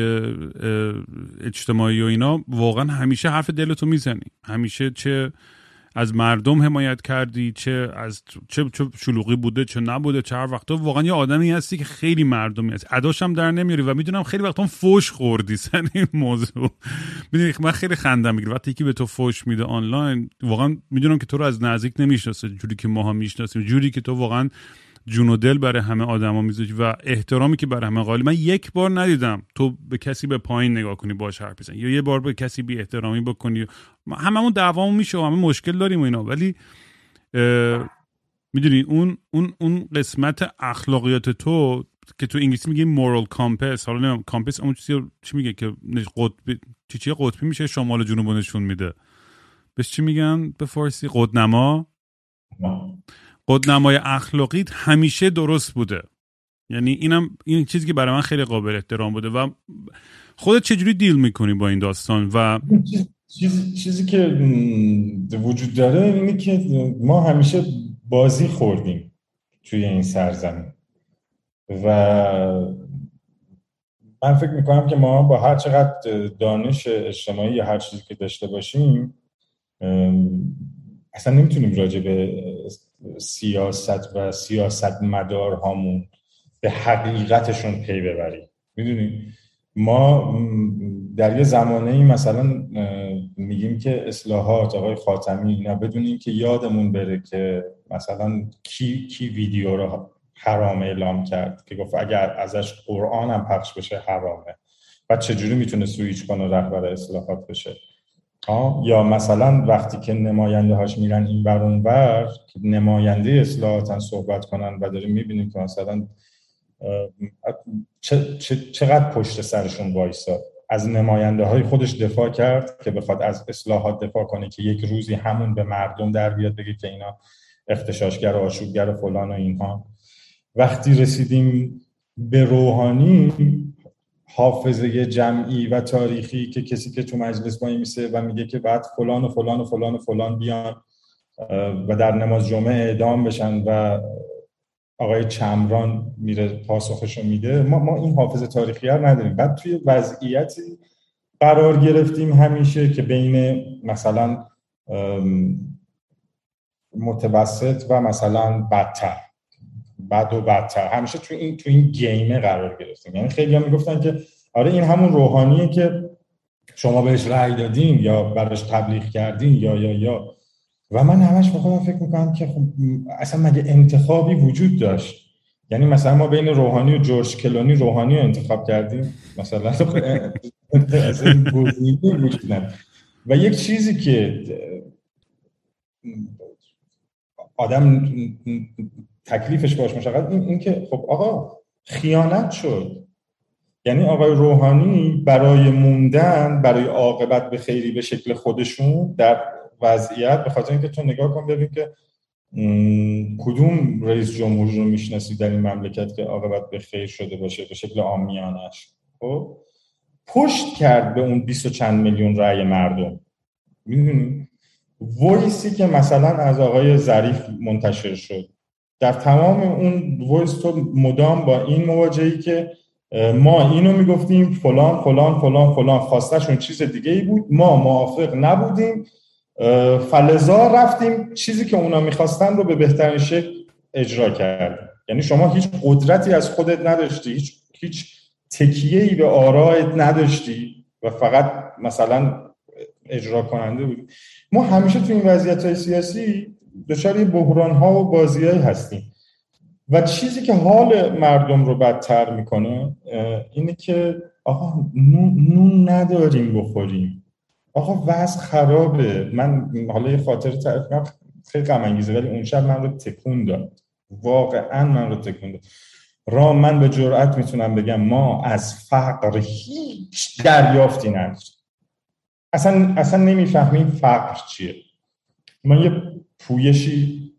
اجتماعی و اینا واقعا همیشه حرف دلتو می‌زنی. همیشه چه از مردم حمایت کردی چه از چه, چه شلوغی بوده چه نبوده چه هر وقتا. واقعا یه آدمی هستی که خیلی مردمی هست. اداشم در نمیاری و می‌دونم خیلی وقتا فوش خوردی. سن این موضوع. می‌دونی من خیلی خندم می‌گیره وقتی که به تو فوش میده آنلاین واقعا می‌دونم که تو رو از نزدیک نمی‌شناسه. جوری که ماها می‌شناسیم. جوری که تو واقعا جون و دل برای همه آدما می‌ذاری و احترامی که برای همه قائل. من یک بار ندیدم تو به کسی به پایین نگاه کنی باش حرف بزنی. یا یه بار به کسی بی احترامی بکنی. هممون دعوامون میشه و همه مشکل داریم و اینا. ولی می‌دونی اون اون اون قسمت اخلاقیات تو که تو انگلیسی میگه مورال کامپس حالا نمیم کامپس اون چیزی چی میگه که قطبی چی چی قطبی میشه شمال جنوب نشون میده. بهش چی میگن؟ به فارسی قطنما خودنمای اخلاقی همیشه درست بوده. یعنی اینم این چیزی که برای من خیلی قابل احترام بوده و خودت چجوری دیل می‌کنی با این داستان و چیزی, چیزی که وجود داره اینه که ما همیشه بازی خوردیم توی این سرزمین. و من فکر می‌کنم که ما با هر چقدر دانش اجتماعی یا هر چیزی که داشته باشیم اصلا نمی‌تونیم راجع به سیاست و سیاست مدارهامون به حقیقتشون پی ببریم. می‌دونیم ما در یه زمانه ای مثلا میگیم که اصلاحات آقای خاتمی اینا بدونیم که یادمون بره که مثلا کی کی ویدیو رو حرام اعلام کرد که گفت اگر ازش قرآن هم پخش بشه حرامه. و چجوری می‌تونه سویچ کنه رهبر اصلاحات بشه؟ یا مثلا وقتی که نماینده هاش میرن این بر اون بر که نماینده اصلاحاتن صحبت کنن و داریم می‌بینیم که مثلا چقدر پشت سرشون وایسا. از نماینده های خودش دفاع کرد که بخواد از اصلاحات دفاع کنه که یک روزی همون به مردم در بیاد بگه که اینا اختشاشگر و آشوبگر و فلان و اینها. وقتی رسیدیم به روحانی حافظه جمعی و تاریخی که کسی که تو مجلس وای میسه و میگه که بعد فلان و فلان و فلان و فلان بیان و در نماز جمعه اعدام بشن و آقای چمران میره پاسخشو میده ما, ما این حافظ تاریخی رو نداریم. بعد توی وضعیتی قرار گرفتیم همیشه که بین مثلا متوسط و مثلا بدتر. بد و بدتر. همیشه تو این تو این گیمه قرار گرفتیم. یعنی خیلی هم می‌گفتن که آره این همون روحانیه که شما بهش رأی دادین یا براش تبلیغ کردین یا یا یا. و من همش به خودم فکر می‌کنم که خب اصلا مگه انتخابی وجود داشت؟ یعنی مثلا ما بین روحانی و جورج کلونی روحانی رو انتخاب کردیم. مثلا و یک چیزی که آدم تکلیفش باش مشقت این, این که خب آقا خیانت شد. یعنی آقای روحانی برای موندن برای عاقبت به خیری به شکل خودشون در وضعیت به خاطر اینکه تو نگاه کن ببین که کدوم رئیس جمهور رو می‌شناسی در این مملکت که عاقبت به خیر شده باشه به شکل آمیانش خب؟ پشت کرد به اون 20 چند میلیون رأی مردم. می‌دونی؟ ویسی که مثلا از آقای ظریف منتشر شد. در تمام اون ویس تو مدام با این مواجهی که ما اینو می‌گفتیم فلان فلان فلان فلان خواستشون چیز دیگه ای بود. ما موافق نبودیم. فلزا رفتیم. چیزی که اونا می‌خواستن رو به بهترین شکل اجرا کردیم. یعنی شما هیچ قدرتی از خودت نداشتی هیچ هیچ تکیه ای به آرایت نداشتی و فقط مثلا اجرا کننده بودی. ما همیشه تو این وضعیت های سیاسی دچار بحران ها و بازی هستیم. و چیزی که حال مردم رو بدتر می‌کنه اینه که آقا نون, نداریم بخوریم. آقا وضع خرابه. من حالا یه خاطر تعریف خیلی غم انگیزه ولی اون شب من رو تکون داد. واقعا من رو تکون داد. را من به جرئت می‌تونم بگم ما از فقر هیچ دریافتی نداریم. اصلا اصلا نمی‌فهمیم فقر چیه. من یه پویشی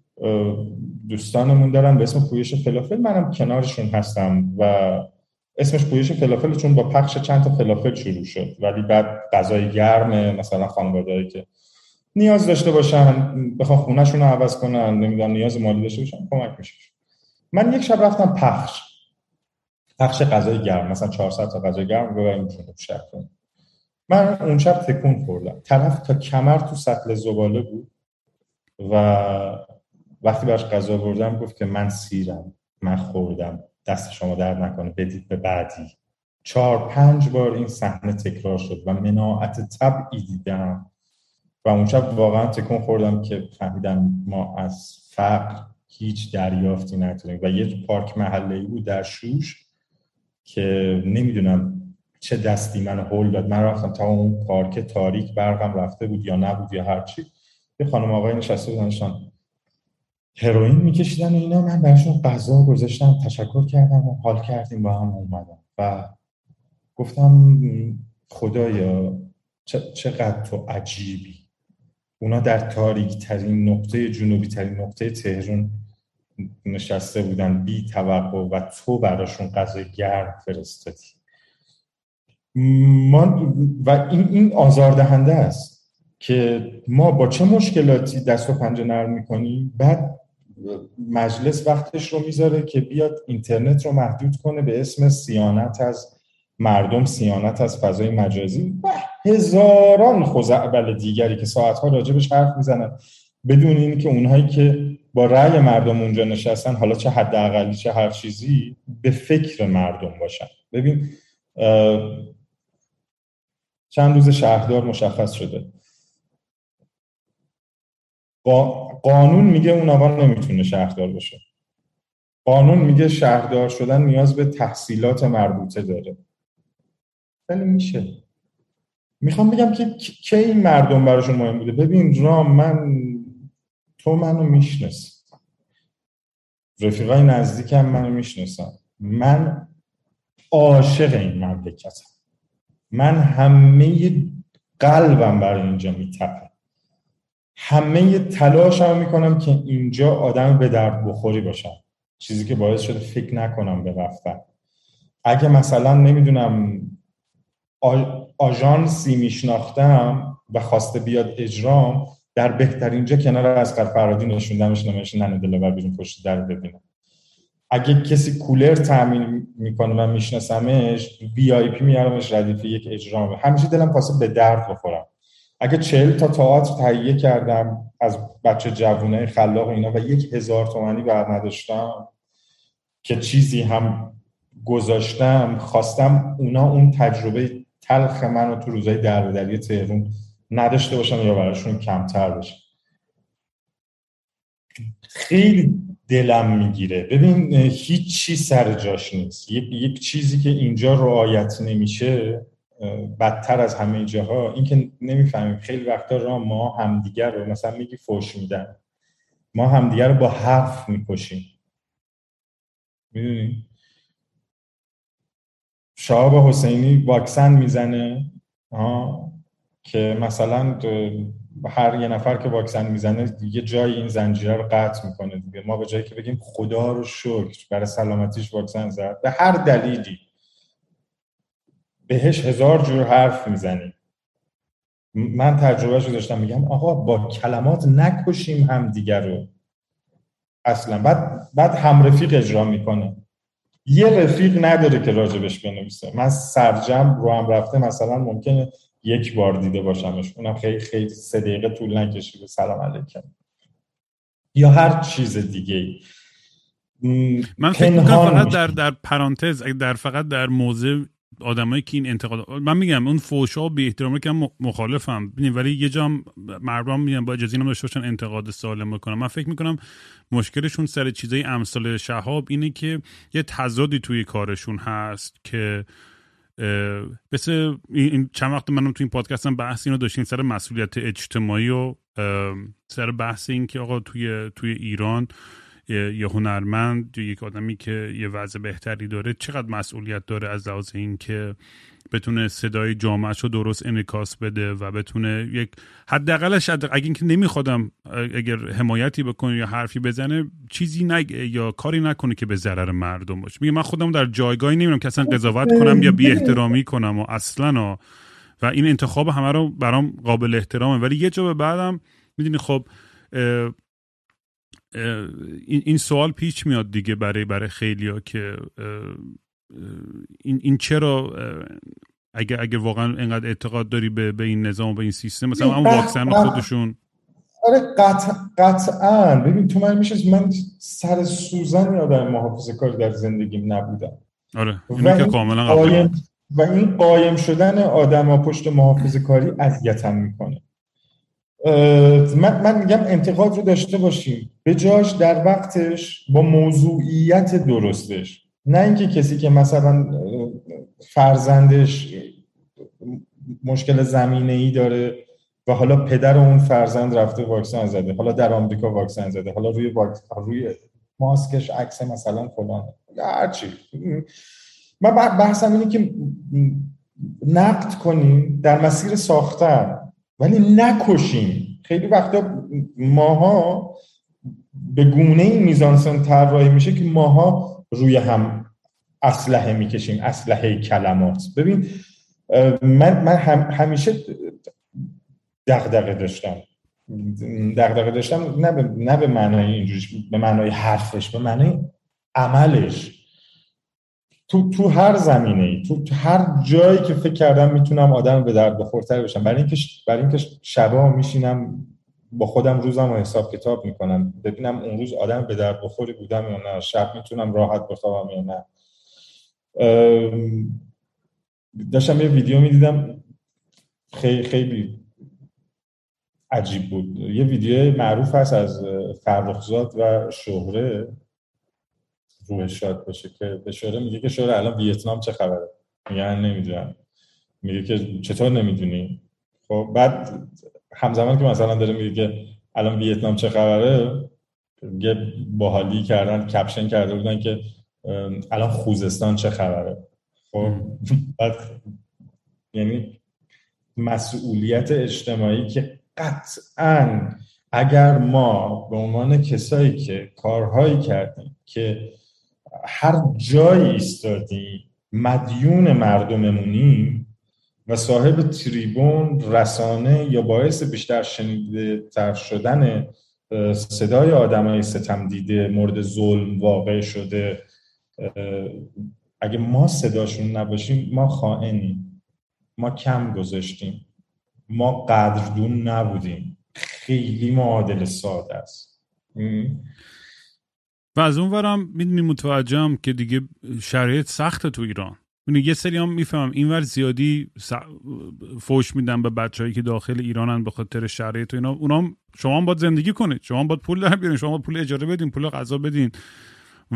دوستانمون دارن به اسم پویش فلافل. منم کنارشون هستم و اسمش پویش فلافل چون با پخش چند تا فلافل شروع شد. ولی بعد غذای گرم مثلا خانواده‌ای که نیاز داشته باشن بخوام خونهشون رو عوض کنن نمی‌دونم نیاز مالی داشته باشن کمک میشه. من یک شب رفتم پخش. پخش غذای گرم مثلا 400 تا غذای گرم ببریم جنوب شهر من اون شب تکون خوردم. طرف تا کمر تو سطل زباله بود. و وقتی براش غذا بردم گفت که من سیرم من خوردم دست شما در نکنه بدید به بعدی. چهار پنج بار این صحنه تکرار شد و مناعت طبعی دیدم. و اون شب واقعا تکون خوردم که فهمیدم ما از فقر هیچ دریافتی نداریم و یه پارک محله بود در شوش که نمی‌دونم چه دستی من هول داد. من رفتم تا اون پارک تاریک برقم رفته بود یا نبود یا هرچی. یه خانم آقای نشسته بودنشان هروئین میکشیدن و اینا. من براشون غذا گذاشتم تشکر کردم و حال کردیم با هم اومدم و گفتم خدایا چقدر تو عجیبی. اونا در تاریک ترین نقطه جنوبی ترین نقطه تهران نشسته بودن. بی توقع و تو براشون غذای گرم فرستادی. ما و این این آزاردهنده است. که ما با چه مشکلاتی دست و پنجه نرم می‌کنیم؟ بعد مجلس وقتش رو می‌ذاره که بیاد اینترنت رو محدود کنه به اسم سیانت از مردم سیانت از فضای مجازی و هزاران خوزعبل دیگری که ساعتها راجبش حرف می‌زنن. بدون این که اونهایی که با رأی مردم اونجا نشستن حالا چه حداقلی چه هر چیزی به فکر مردم باشن. ببین چند روز شهردار مشخص شده. قانون میگه اون آقا نمی‌تونه شهردار باشه. قانون میگه شهردار شدن نیاز به تحصیلات مربوطه داره. ولی میشه. می‌خوام بگم که کی این مردم براشون مهم بوده؟ ببین رام من تو منو می‌شناسی. رفیقای نزدیکم منو می‌شناسن. من عاشق این مملکتم. من همه قلبم برای اینجا میتپه. همه تلاش هم می‌کنم که اینجا آدم به درد بخوری باشم. چیزی که باعث شده فکر نکنم به رفتن. اگه مثلا نمی‌دونم آژانسی میشناختم و خواسته بیاد اجرام در بهترین جا کنار از فرادی نشوندمش نمیشه ننه دلبر بیرون پشت در ببینم. اگه کسی کولر تامین می‌کنه من میشناسمش وی آی پی میارمش ردیف یک اجرام همیشه دلم پاسه به درد بخورم. اگه چهل تا تئاتر تهیه کردم از بچه جوونه خلاق اینا و یک هزار تومنی بر نداشتم که چیزی هم گذاشتم خواستم اونا اون تجربه تلخ من رو تو روزای دری تهرون نداشته باشم یا براشون کمتر باشه خیلی دلم می‌گیره. ببین هیچ چی سر جاش نیست. یک, یک چیزی که اینجا رعایت نمیشه بدتر از همه جاها. این که نمی‌فهمیم خیلی وقتا را ما همدیگر رو مثلا میگی فوش میدن. ما همدیگر رو با حرف می‌کشیم. می‌دونی؟ شهاب حسینی واکسن می‌زنه که مثلا هر یه نفر که واکسن می‌زنه یه جای این زنجیره رو قطع می‌کنه دیگه. ما به جایی که بگیم خدا رو شکر برای سلامتیش واکسن زد. به هر دلیلی. بهش هزار جور حرف می‌زنیم. من تجربهش رو داشتم میگم آقا با کلمات نکشیم هم دیگر رو. اصلا. بعد بعد هم رفیق اجرا می‌کنه. یه رفیق نداره که راجبش بنویسه. من سرجم رو هم رفته مثلا ممکنه یک بار دیده باشمش. اونم خیلی خیلی سه دقیقه طول نکشید سلام علیکم. یا هر چیز دیگه من فکر می‌کنم فقط در در پرانتز در فقط در موضع آدمایی که این انتقاد من میگم اون فوشا و بی احترامی که مخالفم. ولی یه جا مردم میگن با اجازه اینم داشته باشن انتقاد سالم بکنم من فکر می‌کنم مشکلشون سر چیزای امثال شهاب اینه که یه تضادی توی کارشون هست که مثل این چند وقت منم تو این پادکست هم بحث اینو داشتیم سر مسئولیت اجتماعی و سر بحث این که آقا توی توی ایران یه هنرمند یا یک آدمی که یه وضع بهتری داره چقدر مسئولیت داره از لحاظ این که بتونه صدای جامعهش رو درست انکاس بده و بتونه یک حداقلش اگه اینکه نمیخوادم اگر حمایتی بکنه یا حرفی بزنه چیزی نگه یا کاری نکنه که به ضرر مردم باشه. میگه من خودم در جایگاهی نمیرم که اصلا قضاوت کنم یا بی احترامی کنم و اصلا و این انتخاب همه رو برام قابل احترامه. ولی یه جا به بعدم می‌دونی خب این, این سوال پیچ میاد دیگه برای برای خیلیا که این, این چرا اگه اگه واقعا اینقدر اعتقاد داری به, به این نظام و به این سیستم؟ مثلا اون واکسن خودشون. آره قطع قطعا. ببین تو من میشه من سر سوزن آدم محافظه کاری در زندگیم نبودم. آره اینو که کاملا قایم و این قایم شدن آدم پشت محافظه کاری اذیتم می‌کنه. من, من میگم انتقاد رو داشته باشیم. به جاش در وقتش با موضوعیت درستش. نه اینکه کسی که مثلا فرزندش مشکل زمینه ای داره و حالا پدر اون فرزند رفته واکسن زده حالا در آمریکا واکسن زده حالا روی روی ماسکش عکس مثلا فلان. هرچی من بحثم اینه که نقد کنیم در مسیر ساختن. ولی نکشیم خیلی وقتا ماها به گونه این میزانسن طراحی میشه که ماها روی هم اسلحه می‌کشیم اسلحه کلمات. ببین من من هم همیشه دغدغه داشتم. دغدغه داشتم نه به, نه به معنای اینجوریش به معنای حرفش به معنای عملش. تو تو هر زمینه ای تو, هر جایی که فکر کردم می‌تونم آدم به درد بخورتر بشم. برای اینکه برای اینکه شبا میشینم با خودم روزم رو حساب کتاب می‌کنم ببینم اون روز آدم به درد بخوری بودم یا نه شب می‌تونم راحت بخوابم یا نه. داشتم یه ویدیو می‌دیدم خیلی خیلی عجیب بود. یه ویدیو معروف هست از فرخزاد و شهره. روحش شاد باشه که به شهره میگه که شهره الان ویتنام چه خبره؟ میگن نمی‌دونم. میگه که چطور نمی‌دونی؟ خب بعد همزمان که مثلا داره میگه که الان ویتنام چه خبره یه باحالی کردن کپشن کرده بودن که الان خوزستان چه خبره؟ خب بعد یعنی مسئولیت اجتماعی که قطعا اگر ما به عنوان کسایی که کارهایی کردیم که هر جایی ایستادیم مدیون مردممونیم و صاحب تریبون رسانه یا باعث بیشتر شنیده تر شدن صدای آدمای ستم دیده مورد ظلم واقع شده اگه ما صداشون نباشیم ما خائنیم ما کم گذاشتیم ما قدردون نبودیم. خیلی معادل ساده است. و از اون ورم می‌دونی متوجهم که دیگه شرایط سخته تو ایران. یه سری هم می‌فهمم اینور زیادی فوش میدن به بچههایی که داخل ایرانن به خاطر شرایط و اینا. اونا شما هم باید زندگی کنید. شما هم باید پول در بیارین. شما باید پول اجاره بدین پول غذا بدین.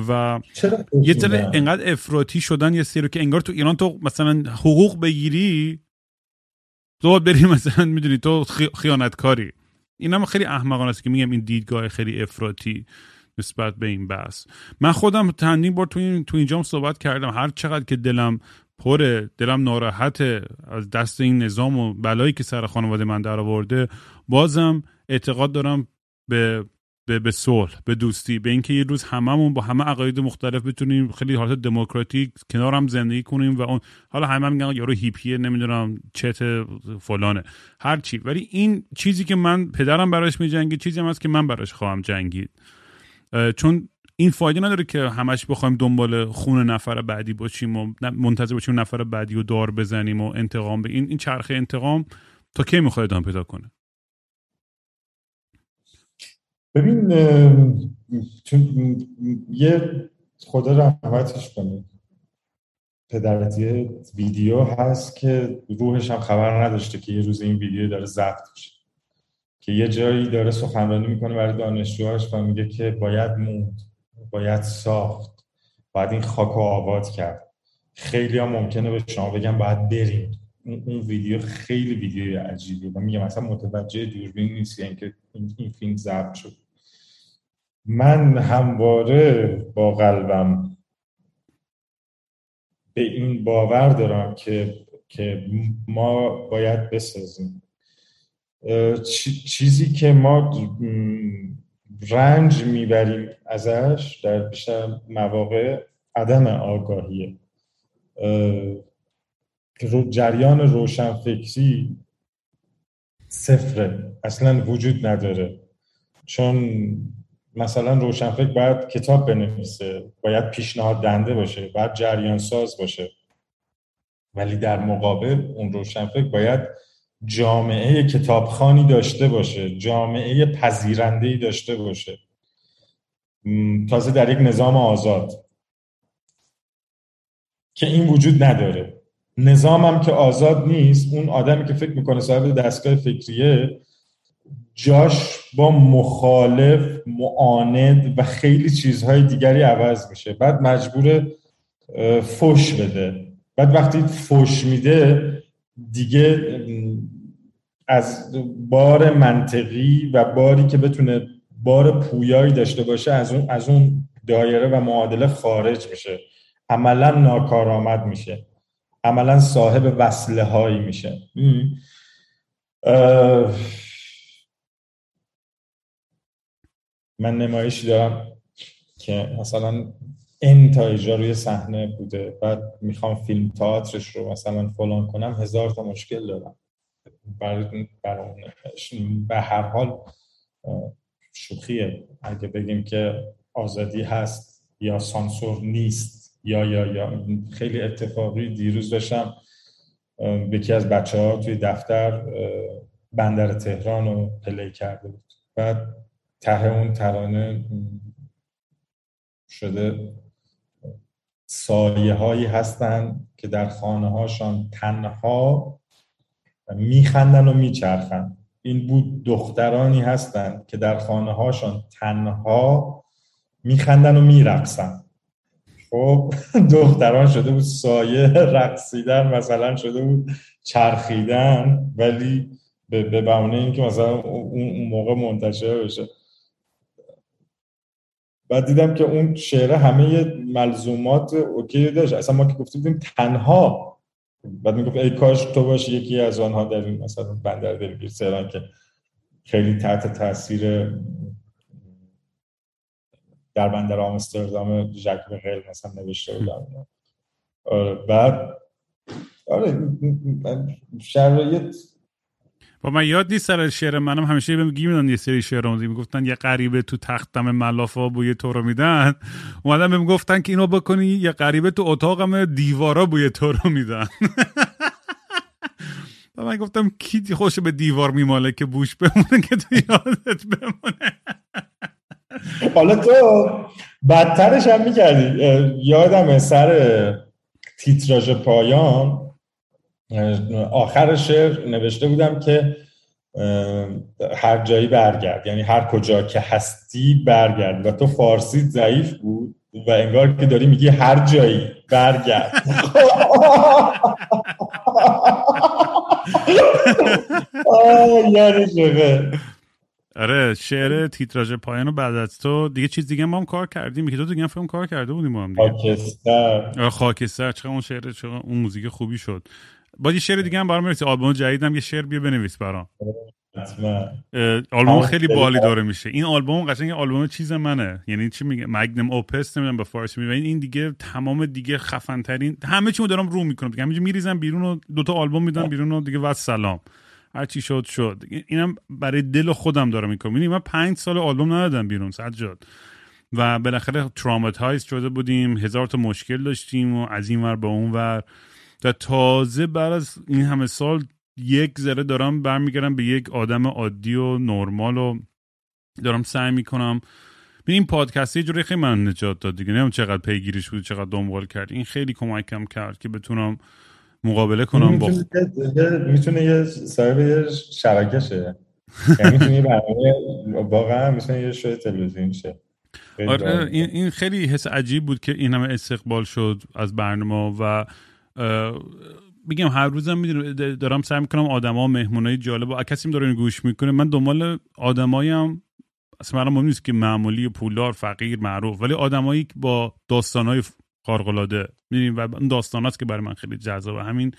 و یه سری انقدر افراطی شدن یه سری که انگار تو ایران تو مثلا حقوق بگیری تو باید بری مثلا می‌دونی تو خیانتکاری. این هم خیلی احمقانه است که میگم این دیدگاه خیلی افراطی. نسبت به این بحث. من خودم چندین بار تو, این، تو اینجام صحبت کردم. هر چقدر که دلم پره دلم ناراحته از دست این نظام و بلایی که سر خانواده من در آورده بازم اعتقاد دارم به به به صلح به دوستی به اینکه یه روز هممون با همه عقاید مختلف بتونیم خیلی حالت دموکراتیک کنار هم زندگی کنیم و اون حالا همه هم میگن یارو هیپیه نمی‌دونم چت فلانه. هر چی. ولی این چیزی که من پدرم براش میجنگید چیزی هم هست که من براش خواهم جنگید. چون این فایده نداره که همش بخوایم دنبال خون نفر بعدی باشیم و منتظر باشیم نفر بعدی و دار بزنیم و انتقام به این این چرخه انتقام تا کی می‌خواد ادامه پیدا کنه؟ ببین چون یه خدا رحمتش کنه. پدرت ویدیو هست که روحش هم خبر نداشته که یه روز این ویدیو داره ضبط میشه. که یه جایی داره سخنرانی می‌کنه برای دانشجوهاش و میگه که باید موند باید ساخت. باید این خاک رو آباد کرد. خیلی ها ممکنه به شما بگم باید بریم. اون ویدیو خیلی ویدیو عجیبیه و میگم مثلا متوجه دوربین نیست یعنی که این فیلم ضبط شد. من همواره با قلبم به این باور دارم که که ما باید بسازیم. چیزی که ما رنج می‌بریم ازش در بیشتر مواقع عدم آگاهیه. جریان روشنفکری صفره. اصلا وجود نداره. چون مثلا روشنفکر باید کتاب بنویسه باید پیشنهاد دنده باشه باید جریان ساز باشه. ولی در مقابل اون روشنفکر باید جامعه کتابخانی داشته باشه جامعه پذیرنده داشته باشه. تازه در یک نظام آزاد که این وجود نداره. نظامم که آزاد نیست اون آدمی که فکر می‌کنه صاحب دستگاه فکریه جاش با مخالف معاند و خیلی چیزهای دیگری عوض میشه. بعد مجبور فش بده. بعد وقتی فش میده دیگه از بار منطقی و باری که بتونه بار پویایی داشته باشه از اون از اون دایره و معادله خارج میشه. عملا ناکارآمد میشه. عملا صاحب وصله هایی میشه من نمایشی دارم که مثلا این تا روی صحنه بوده. بعد می‌خوام فیلم تئاترش رو مثلا فلان کنم هزار تا مشکل دارم. برای به هر حال شوخیه. اگه بگیم که آزادی هست یا سانسور نیست یا یا یا خیلی اتفاقی دیروز داشتم یکی از بچه ها توی دفتر بندر تهران رو پلی کرده بود. بعد ته اون ترانه شده سایه هایی هستن که در خانه هاشان تنها میخندن و میچرخن. این بود دخترانی هستند که در خانه هاشان تنها میخندن و میرقصن. خب دختران شده بود سایه رقصیدن مثلا شده بود چرخیدن ولی به بهونه اینکه مثلا اون موقع منتشر بشه. بعد دیدم که اون شعره همه ملزومات اوکی داشت. اصلا ما که گفتیم تنها بعد می‌گفت ای کاش تو باشی یکی از آنها در این مثلا بندر دلگیر سهران که خیلی تحت تاثیر در بندر آمستردام ژک بغل مثلا نوشته بودم آره، بعد آره شرایط با من یاد نیست سر شعر منم همیشه بهم میدن یه سری شعر رو می‌گفتن یه غریبه تو تختم ملافا بوی تو رو میدن. اومدن بهم گفتن که اینو بکنی یه غریبه تو اتاقم دیوارا بوی تو رو میدن. و من گفتم کی خوش به دیوار میماله که بوش بمونه که تو یادت بمونه. حالا تو بدترش هم می‌کردی. یادم سر تیتراژ پایان آخر شعر نوشته بودم که هر جایی برگرد. یعنی هر کجا که هستی برگرد. و تو فارسی ضعیف بود و انگار که داری میگی هر جایی برگرد. یعنی شده. آره شعر تیتراژ پایان بعد از تو. دیگه چیز دیگه ما هم کار کردیم. که تو دیگه فیلم کار کرده بودیم ما هم دیگه. خاکستر. خاکستر. چقدر اون شعر چقدر اون موزیک خوبی شد. با یه شعر دیگه هم برام می‌رسی آلبوم جدیدم یه شعر بیا بنویس برام. آلبوم خیلی بالی داره میشه. این آلبوم قشنگ آلبوم چیز منه. یعنی چی میگه؟ مگنم اوپس نمی‌دونم به فارسی میگه. این دیگه تمام دیگه خفن ترین همه چیمو دارم رو می‌کنم. دیگه همینجوری میریزم بیرون و دوتا آلبوم میدم بیرون و دیگه و سلام. هر چی شد شد. اینم برای دل خودم دارم می‌کنم یعنی من پنج سال آلبوم ندادم بیرون سجاد. و بالاخره traumatize شده بودیم. هزار تا مشکل داشتیم و از این ور به اون ور. و تازه بعد از این همه سال یک ذره دارم برمیگردم به یک آدم عادی و نرمال و دارم سعی می‌کنم. این پادکست یه جوری خیلی من نجات داد دیگه. نمی‌دونم چقدر پیگیرش بود چقدر دنبال کرد این خیلی کمکم کرد که بتونم مقابله کنم با می‌تونه یه صاحب یه شبکه یعنی می‌تونه یه برنامه واقعا می‌تونه یه شوی تلویزیون شه. آره این, این خیلی حس عجیب بود که این همه استقبال شد از برنامه و میگم هر روزم می‌دونم دارم سعی می‌کنم آدما مهمونای جالب و کسی داره گوش می‌کنه. من دنبال آدماییم اصلا برام نیست که معمولی پولدار فقیر معروف. ولی آدمایی با داستانهای خارق العاده می‌دونیم و اون داستاناست که برای من خیلی جذابه. همین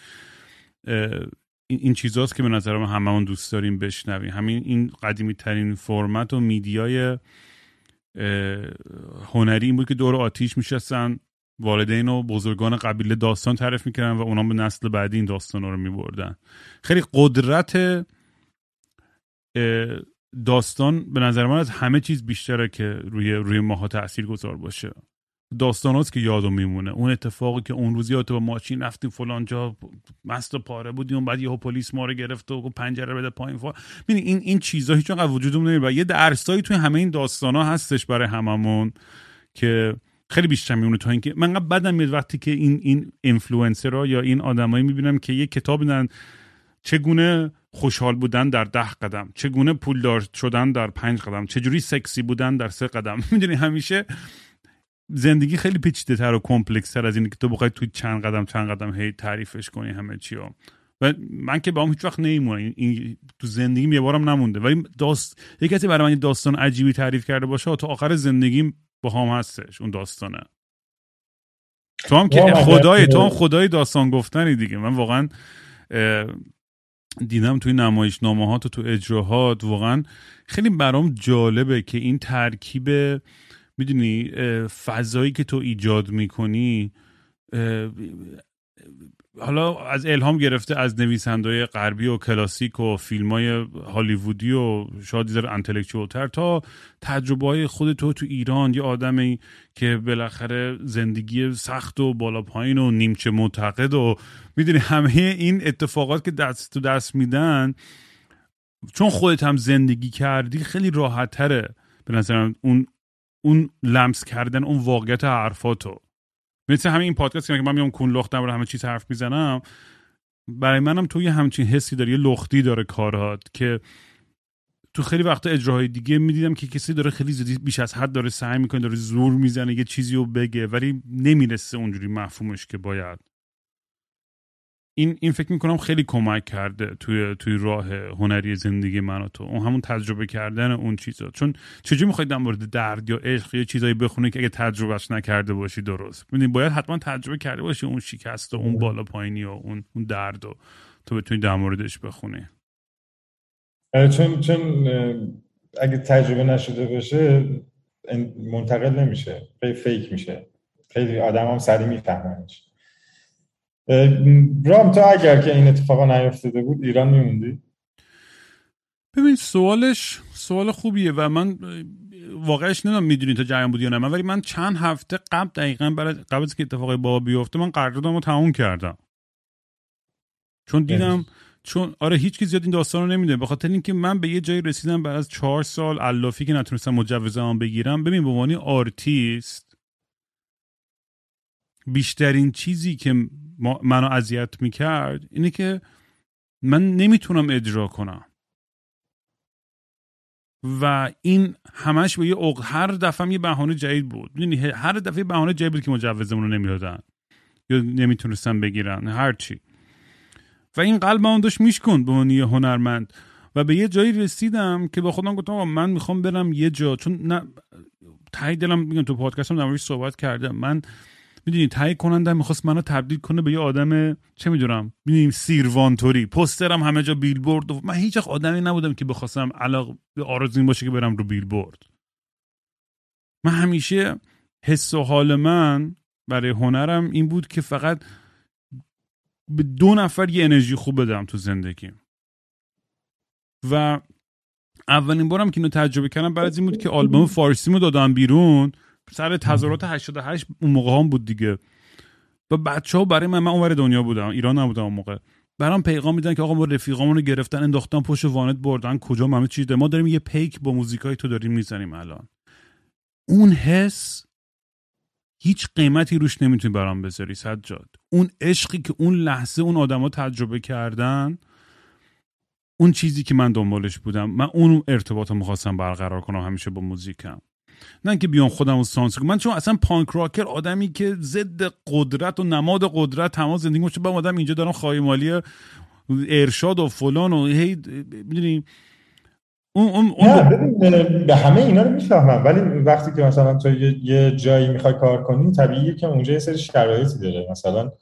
این چیزاست که به نظر من هممون دوست داریم بشنویم. همین این قدیمی ترین فرمت و میدیای هنری این بود که دور آتیش میشستن. والدین و بزرگان قبیله داستان تعریف می‌کردن و اونا به نسل بعدی این داستان رو میبردن. خیلی قدرت داستان به نظر من از همه چیز بیشتره که روی روی ماها تاثیر گذار باشه. داستان هاست که یادمون میمونه. اون اتفاقی که اون روزی با ماشین رفتیم فلان جا مست و پاره بودیم بعد یهو پلیس ما رو گرفت و پنجره بده پایین. فا این این چیزا هیچ وقت وجودمون نمیره و یه درسایی توی همه این داستان ها هستش برای هممون که خیلی بیشتر میمونه تا اینکه من بدم میاد وقتی که این این influencerها یا این آدمایی می‌بینم که یه کتاب میدن چگونه خوشحال بودن در ده قدم چگونه پولدار شدن در پنج قدم چجوری سکسی بودن در سه قدم. می‌دونی همیشه زندگی خیلی پیچیده تر و کمپلکس تر از اینه که تو بخوای توی چند قدم چند قدم هی تعریفش کنی همه چی. و من که با هم هیچ وقت نمیمونه این تو زندگیم یه بارم نمونده. ولی داست یه کسی برای من داستان عجیبی تعریف کرده باشه تا آخر زندگیم با هم هستش اون داستانه. تو هم که خدای تو هم خدای داستان گفتنی دیگه. من واقعا دیدم توی نمایشنامه و تو اجراهات واقعا خیلی برام جالبه که این ترکیب می‌دونی فضایی که تو ایجاد می‌کنی حالا از الهام گرفته از نویسنده غربی و کلاسیک و فیلم های هالیوودی و شاید دیزر تر تا تجربه های خود تو تو ایران یه آدمی که بالاخره زندگی سخت و بالا پایین و نیمچه معتقد و می‌دونی همه این اتفاقات که دست تو دست میدن چون خودت هم زندگی کردی خیلی راحت تره به نظرم اون اون لمس کردن اون واقعیت حرفاتو. مثل همین این پادکست که من میام کون لخت در همه چیز حرف می‌زنم برای منم توی همچین حسی داره یه لختی داره کارات که تو خیلی وقتا اجراهای دیگه می‌دیدم که کسی داره خیلی زیادی بیش از حد داره سعی می‌کنه داره زور می‌زنه یه چیزی رو بگه ولی نمی‌رسه اونجوری مفهومش که باید. این این فکر می‌کنم خیلی کمک کرده توی توی راه هنری زندگی من و تو. اون همون تجربه کردن اون چیزا. چون چجوری می‌خواید در مورد درد یا عشق یا چیزایی بخونی که اگه تجربهش نکرده باشی درست. ببینید باید حتما تجربه کرده باشی اون شکست و اون بالا پایینی و اون اون درد و تو بتونی در موردش بخونی. آره، چون چون اگه تجربه نشده باشه منتقل نمیشه. خیلی فیک میشه. خیلی آدم هم سریع میفهمنش. رام تو اگر که این اتفاقا نیفتاده بود ایران میموندی؟ ببین سوالش سوال خوبیه و من واقعش نمی‌دونم می‌دونی تا جریان بود یا نه. من ولی من چند هفته قبل دقیقا برای قبل از که اتفاقی بابا بیفته من قراردادمو تموم کردم. چون دیدم چون آره هیچ کی زیاد این داستان رو نمی‌دونه. به خاطر اینکه من به یه جایی رسیدم بعد از چهار سال علافی که نتونستم مجوزم بگیرم. ببین به عنوان آرتیست بیشترین چیزی که منو اذیت می‌کرد اینه که من نمی‌تونم اجرا کنم. و این همش به یه هر دفعه یه بهانه جدید بود. یعنی هر دفعه بهانه جدید بود که مجوزمون رو نمی‌دادن. یا نمی‌تونستن بگیرن هر چی. و این قلب اون داشت میشکن به یه هنرمند. و به یه جایی رسیدم که با خودم گفتم من می‌خوام برم یه جا. چون نه تایی دلم میگم تو پادکستم در صحبت کردم. من می‌دونی تایید کننده می‌خواست منو تبدیل کنه به یه آدم چه می‌دونم می‌دونیم سیروانتوری. پسترم همه جا بیلبورد من هیچ آدمی نبودم که بخواستم علاق به آرزو باشه که برم رو بیلبورد. من همیشه حس و حال من برای هنرم این بود که فقط به دو نفر یه انرژی خوب بدم تو زندگیم و اولین بارم که اینو تجربه کردم بعد از این بود که آلبوم فارسیمو دادم بیرون. سر تظاهرات 88 اون موقع هم بود دیگه. و بچه ها برای من من اونور دنیا بودم ایران نبودم اون موقع. برام پیغام میدن که آقا ما رفیقامون رو گرفتن انداختن پشت وانت بردن کجا همه چیز ما داریم یه پیک با موزیکای تو داریم می‌زنیم الان. اون حس هیچ قیمتی روش نمی‌تونی برام بذاری سجاد. اون عشقی که اون لحظه اون آدما تجربه کردن اون چیزی که من دنبالش بودم. من اون ارتباط رو می‌خواستم برقرار کنم همیشه با موزیکم. نه که بیام خودم رو سانس من چون اصلا پانک راکر آدمی که ضد قدرت و نماد قدرت تمام زندگی باشه با آدم اینجا دارم خواهی مالی ارشاد و فلان و هی می‌دونی؟ اون اون, اون به همه اینا رو می‌فهمم. ولی وقتی که مثلا تو یه, جایی می‌خوای کار کنی طبیعیه که اونجا یه سری شرایطی داره. مثلا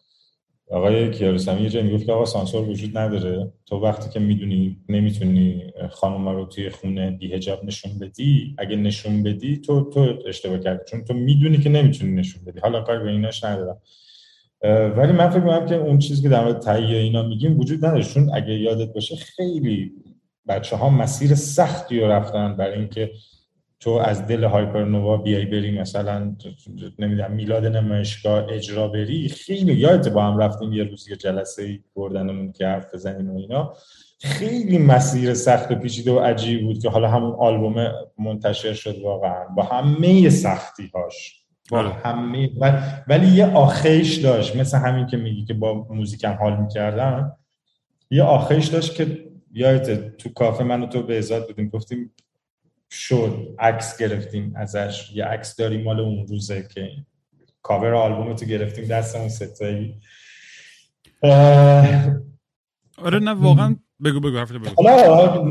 آقای کیارستمی یه جایی می‌گفت که آقا سانسور وجود نداره. تو وقتی که می‌دونی نمی‌تونی خانم رو توی خونه بیهجاب نشون بدی اگه نشون بدی تو تو اشتباه کردی. چون تو می‌دونی که نمی‌تونی نشون بدی. حالا کار به ایناش ندارم. ولی من فکر می‌کنم که اون چیزی که در مورد تهیه اینا میگیم وجود نداره. چون اگه یادت باشه خیلی بچه ها مسیر سختی رو رفتن برای اینکه تو از دل هایپرنووا بیای بری مثلا نمی‌دونم میلاد نمایشگاه اجرا بری خیلی یادت با هم رفتیم یه روز یه جلسه بردنمون که حرف بزنیم و اینا. خیلی مسیر سخت و پیچیده و عجیب بود که حالا همون آلبوم منتشر شد واقعا. با همه سختی هاش با آره. همه. ولی یه آخیش داشت مثل همین که میگی که با موزیکم حال می‌کردم یه آخیش داشت که یادت تو کافه من و تو به ازاد بودیم گفتیم شد عکس گرفتیم ازش. یه عکس داریم مال اون روزه که کاور آلبومتو گرفتیم دستمون سه‌تایی. آره نه واقعا بگو بگو حالا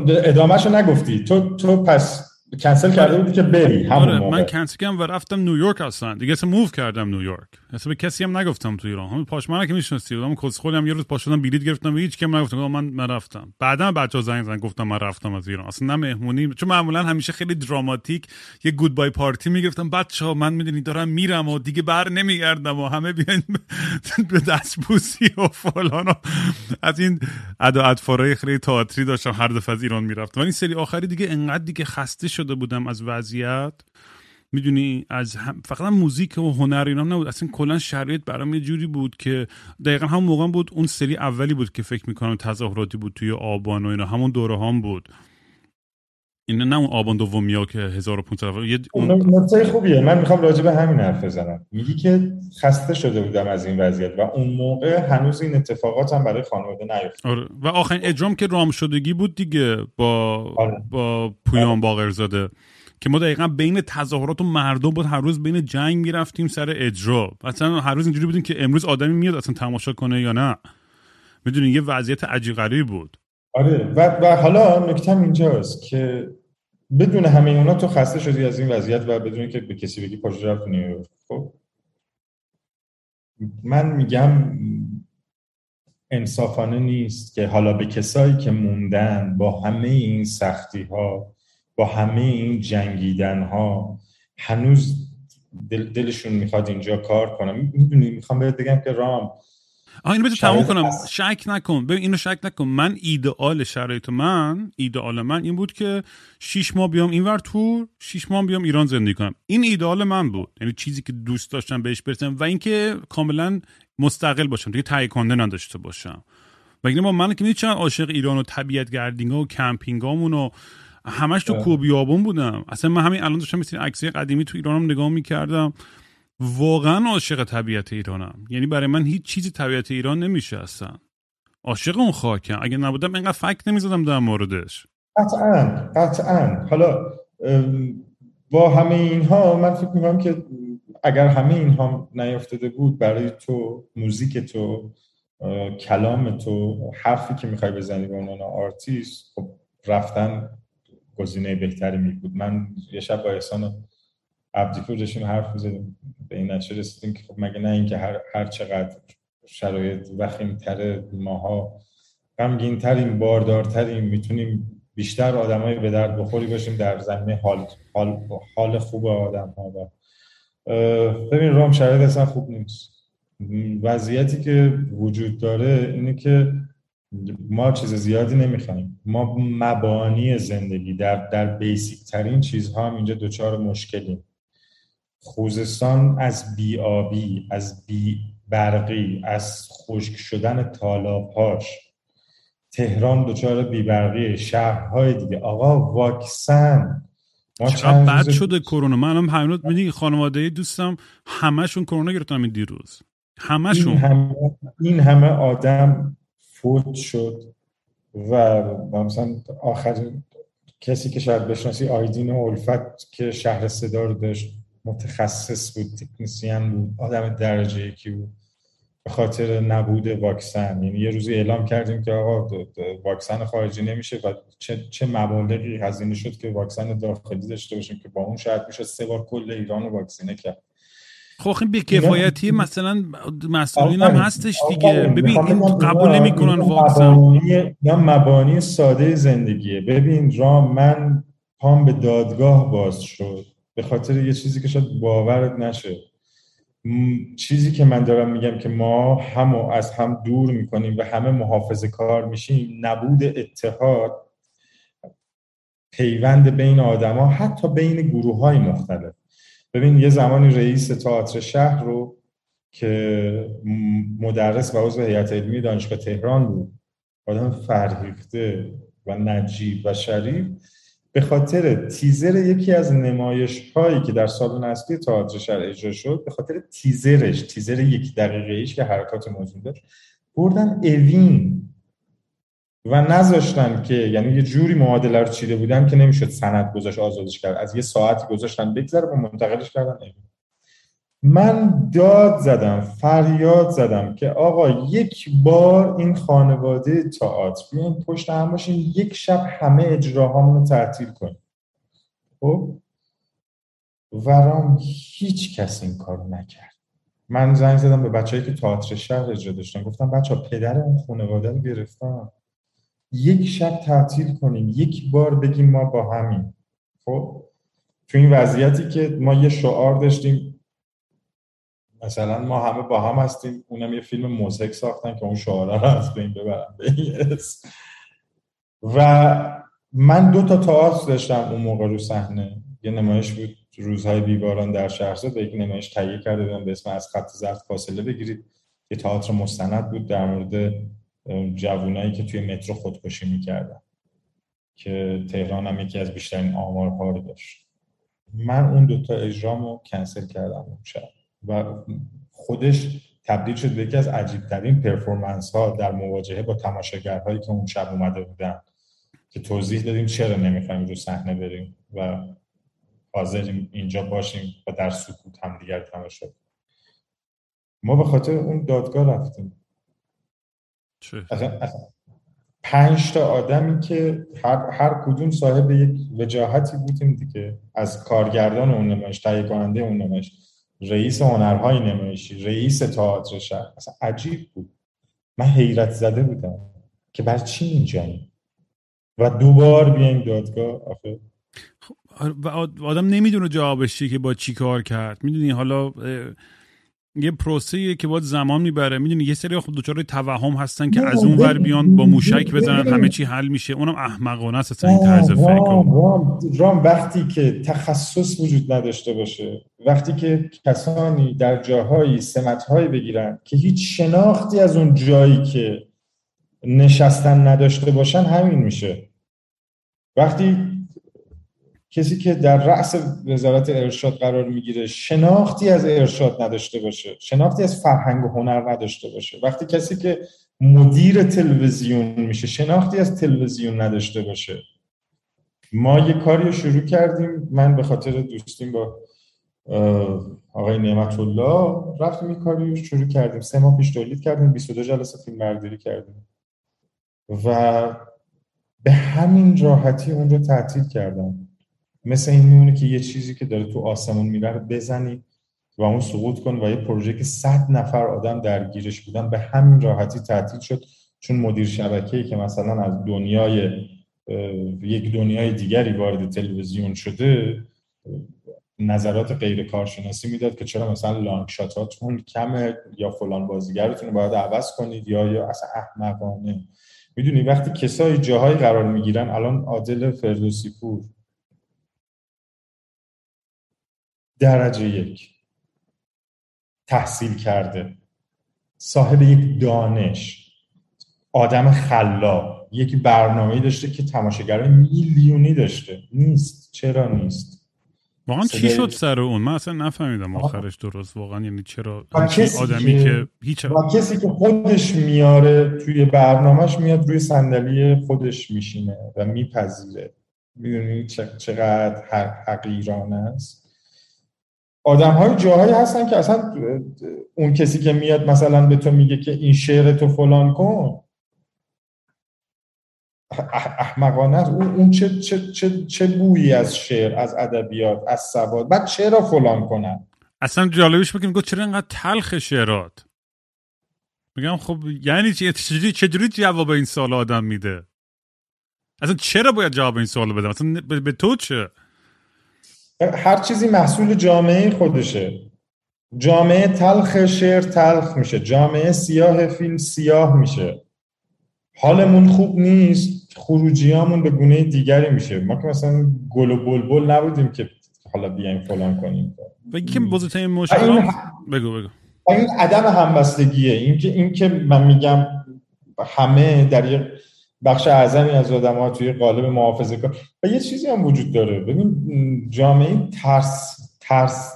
رو نگفتی. تو تو پس کنسل کرده بودی که بری همون آره من کنسل کردم و رفتم نیویورک اصلا. دیگه اصلا move کردم نیویورک اصلا به کسی هم نگفتم تو ایران. همین پاشمانا که می‌شناسی بودم کسخولی هم یه روز پا شدم بلیط گرفتم و هیچکی هم نگفتم من من رفتم. بعدا بچه‌ها زنگ زدن گفتم من رفتم از ایران. اصلا نه مهمونی. چون معمولا همیشه خیلی دراماتیک یه گود بای پارتی می‌گرفتم. بچه‌ها من می‌دونی دارم میرم و دیگه بر نمیگردم و همه بیان به دست بوسی و فلان و از این ادا خیلی تئاتری داشتم. هر دفعه از ایران می‌رفتم. ولی سری آخری دیگه انقدر دیگه خسته شده بودم از وضعیت. می‌دونی از هم فقط موزیک و هنر اینا نبود. اصلا کلا شرایط برام یه جوری بود که دقیقا همون موقع بود اون سری اولی بود که فکر می‌کنم تظاهراتی بود توی آبان و اینا. همون دوره هم بود. این نه اون آبان دومیا که 1500 یه اون نکته خوبیه. من می‌خوام راجع به همین حرف بزنم. میگی که خسته شده بودم از این وضعیت و اون موقع هنوز این اتفاقات هم برای خانواده نیفتاد. آره. و آخرین اجرام که رام شدگی بود دیگه با آره. با پویان آره. باقرزاده که ما دقیقا بین تظاهرات و مردم بود. هر روز بین جنگ می‌رفتیم سر اجرا. اصلا هر روز اینجوری بودیم که امروز آدمی میاد اصلا تماشا کنه یا نه. می‌دونی یه وضعیت عجیب غریبی بود. آره. و, و حالا نکتم اینجاست که بدون همه اونا تو خسته شدی از این وضعیت و بدون که به کسی بگی پاشو رفت نیویورک خب؟ من میگم انصافانه نیست که حالا به کسایی که موندن با همه این سختی ها با همه این جنگیدن ها هنوز دل دلشون می‌خواد اینجا کار کنم می‌دونی می‌خوام بهت بگم که رام آه اینو بذار تموم کنم. شک نکن. ببین اینو شک نکن. من ایدئال شرایط من ایدئال من این بود که شیش ماه بیام اینور تور شیش ماه بیام ایران زندگی کنم. این ایدئال من بود. یعنی چیزی که دوست داشتم بهش برسم و اینکه کاملا مستقل باشم. دیگه تهیه کننده نداشته باشم. و اینکه ما من که چند عاشق ایران و طبیعت گردینگ و کمپینگامون و همش تو کوبیابون بودم. اصلا من همین الان داشتم مثل عکسای قدیمی تو ایرانم نگاه می‌کردم. واقعا عاشق طبیعت ایرانم. یعنی برای من هیچ چیزی طبیعت ایران نمیشه اصلا. عاشق اون خاکم. اگه نبودم اینقدر فک نمی‌زدم در موردش. قطعا قطعا. حالا با همه اینها من فکر می‌کنم که اگر همه اینها نیافتاده بود برای تو موزیک تو کلام تو حرفی که می‌خوای بزنی به عنوان آرتیست خب رفتن گزینه بهتری می بود من یه شب با احسان عبدیپور داشتیم حرف می‌زدیم به این نتیجه رسیدیم که خب مگه نه اینکه هر, هر چقدر شرایط وخیمتر ماها غمگینتریم باردارتریم می‌تونیم بیشتر آدمای به درد بخوری باشیم در زمینه حال, حال, حال خوب آدم ها ببین رام شرایط اصلا خوب نیست. وضعیتی که وجود داره اینه که ما چیز زیادی نمی‌خوایم. ما مبانی زندگی در, در بیسیک ترین چیزها هم اینجا دچار مشکلیم. خوزستان از بیابی از بی برقی از خشک شدن تالابهاش تهران دچار بیبرقی. شهرهای دیگه. آقا واکسن. ما چقدر بد شده کرونا. من هم همین میدی خانواده دوستم همشون کرونا گرفتن این دیروز. همشون این همه, این همه آدم فوت شد و مثلا آخرین کسی که شاید بشناسی آیدین الفت که شهر صدا رو داشت متخصص بود تکنسیان بود آدم درجه یکی بود. به خاطر نبود واکسن. یعنی یه روزی اعلام کردیم که آقا واکسن خارجی نمیشه و چه, چه مبالغی هزینه شد که واکسن داخلی داشته باشیم که با اون شاید میشه سه بار کل ایران رو واکسینه کرد. خب این بیکفایتی مثلا مسئولین هم هستش دیگه. ببین این قبول نمی‌کنن واکسن. یا مبانی ساده زندگیه. ببین را من پام به دادگاه باز شد. به خاطر یه چیزی که شاید باورت نشه. چیزی که من دارم میگم که ما هم از هم دور می‌کنیم و همه محافظه کار میشیم نبود اتحاد پیوند بین آدما حتی بین گروه های مختلف. ببین یه زمانی رئیس تئاتر شهر رو که مدرس و عضو هیئت علمی دانشگاه تهران بود آدم فرهیخته و نجیب و شریف. به خاطر تیزر یکی از نمایش هایی که در سالن اصلی تئاتر شهر اجرا شد به خاطر تیزرش تیزر یک دقیقه ایش که حرکات موجود داشت بردن اوین و نذاشتن که یعنی یه جوری معادله رو چیده بودن که نمی‌شد سند گذاشت آزادش کرد. از یه ساعتی گذاشتن بگذره و منتقلش کردن من داد زدم فریاد زدم که آقا یک بار این خانواده تئاتر بیاین پشت هم باشین یک شب همه اجراهامون رو تعطیل کنیم. خب؟ ورام هیچ کس این کارو نکرد. من زنگ زدم به بچه‌ای که تئاتر شهر اجرا داشتن گفتم بچه پدر اون خانواده رو گرفتن. یک شب تعطیل کنیم یک بار بگیم ما با همین. خب؟ تو این وضعیتی که ما یه شعار داشتیم مثلا ما همه با هم هستیم اونم یه فیلم موزیک ساختن که اون شعاره رو از بین ببرن و من دو تا تئاتر داشتم اون موقع رو صحنه. یه نمایش بود روزهای بیباران در شهرزاد یک نمایش تهیه کرده بودم به اسم از خط زرد فاصله بگیرید. یه تئاتر مستند بود در مورد جوونایی که توی مترو خودکشی می‌کردن که تهران هم یکی از بیشترین آمارها رو داشت. من اون دوتا اجرامو کنسل کردم اون شب و خودش تبدیل شد به یکی از عجیبترین پرفورمنس ها در مواجهه با تماشاگرهایی که اون شب اومده بودن که توضیح دادیم چرا نمی‌خوایم رو صحنه بریم و حاضریم اینجا باشیم و در سکوت هم دیگر تماشا ما به خاطر اون دادگاه رفتیم. پنج تا آدمی که هر, هر کدوم صاحب یک وجاهتی بودیم دیگه از کارگردان اون نمایش تهیه کننده اون نمایش. رئیس هنرهای نمایشی رئیس تئاتر شهر. اصلا عجیب بود. من حیرت زده بودم که بر چی اینجاییم و دوبار بیایم دادگاه. آخه و آدم نمی‌دونه جوابش که با چی کار کرد. می‌دونی حالا یه پروسه که باید زمان می‌بره. می‌دونی یه سری خود دچار توهم هستن که از اون ور بیان با موشک بزنن همه چی حل میشه. اونم احمقانه است اصلا این طرز فکر. رام, رام وقتی که تخصص وجود نداشته باشه وقتی که کسانی در جاهایی سمتهایی بگیرن که هیچ شناختی از اون جایی که نشستن نداشته باشن همین میشه. وقتی کسی که در رأس وزارت ارشاد قرار می‌گیره شناختی از ارشاد نداشته باشه شناختی از فرهنگ و هنر نداشته باشه. وقتی کسی که مدیر تلویزیون میشه شناختی از تلویزیون نداشته باشه. ما یه کاری رو شروع کردیم. من به خاطر دوستیم با آقای نعمت الله رفتیم این کاری رو شروع کردیم. سه ماه پیش تولید کردیم 22 جلسه فیلم برداری کردیم. و به همین راحتی اون رو تعطیل کردم. مثل این میمونه که یه چیزی که داره تو آسمون میره رو بزنی و اون سقوط کن و یه پروژه که صد نفر آدم درگیرش بودن به همین راحتی تعطیل شد. چون مدیر شبکه‌ای که مثلا از دنیای یک دنیای دیگری وارد تلویزیون شده نظرات غیر کارشناسی می‌داد که چرا مثلا لانگ شاتاتون کمه یا فلان بازیگرتون باید عوض کنید یا یا اصلا احمقانه. می‌دونی وقتی کسایی جاهایی قرار می‌گیرن الان عادل فردوسی پور درجه یک. تحصیل کرده. صاحب یک دانش. آدم خلاق. یک برنامه داشته که تماشاگر میلیونی داشته. نیست. چرا نیست؟ واقعا چی شد سر اون؟ من اصلا نفهمیدم آخرش درست واقعا. یعنی چرا آدمی که, هیچ با کسی که خودش میاره توی برنامهش میاد روی صندلی خودش میشینه و میپذیره. می‌دونی چقدر حقیرانه است؟ آدم های جاهایی هستن که اصلا اون کسی که میاد مثلا به تو میگه که این شعر تو فلان کن. احمقانه است. اون, اون چه, چه, چه, چه بویی از شعر از ادبیات از سواد؟ بعد چرا فلان کنن؟ اصلا جالبش بکنیم گفت چرا اینقدر تلخ شعرات؟ میگم خب یعنی چجوری چجوری جواب این سوال آدم میده؟ اصلا چرا باید جواب این سوال بدم اصلا به تو چه؟ هر چیزی محصول جامعه خودشه. جامعه تلخ شعر تلخ میشه. جامعه سیاه فیلم سیاه میشه. حالمون خوب نیست خروجیامون به گونه دیگری میشه. ما که مثلا گل و بلبل نبودیم که حالا بیایم فلان کنیم. بگی که بزرگترین مشکل بگو بگو. این عدم همبستگیه. این که این که من میگم همه در یک بخش اعظمی از آدم ها توی قالب محافظه کار. و یه چیزی هم وجود داره. ببین جامعه ترس ترس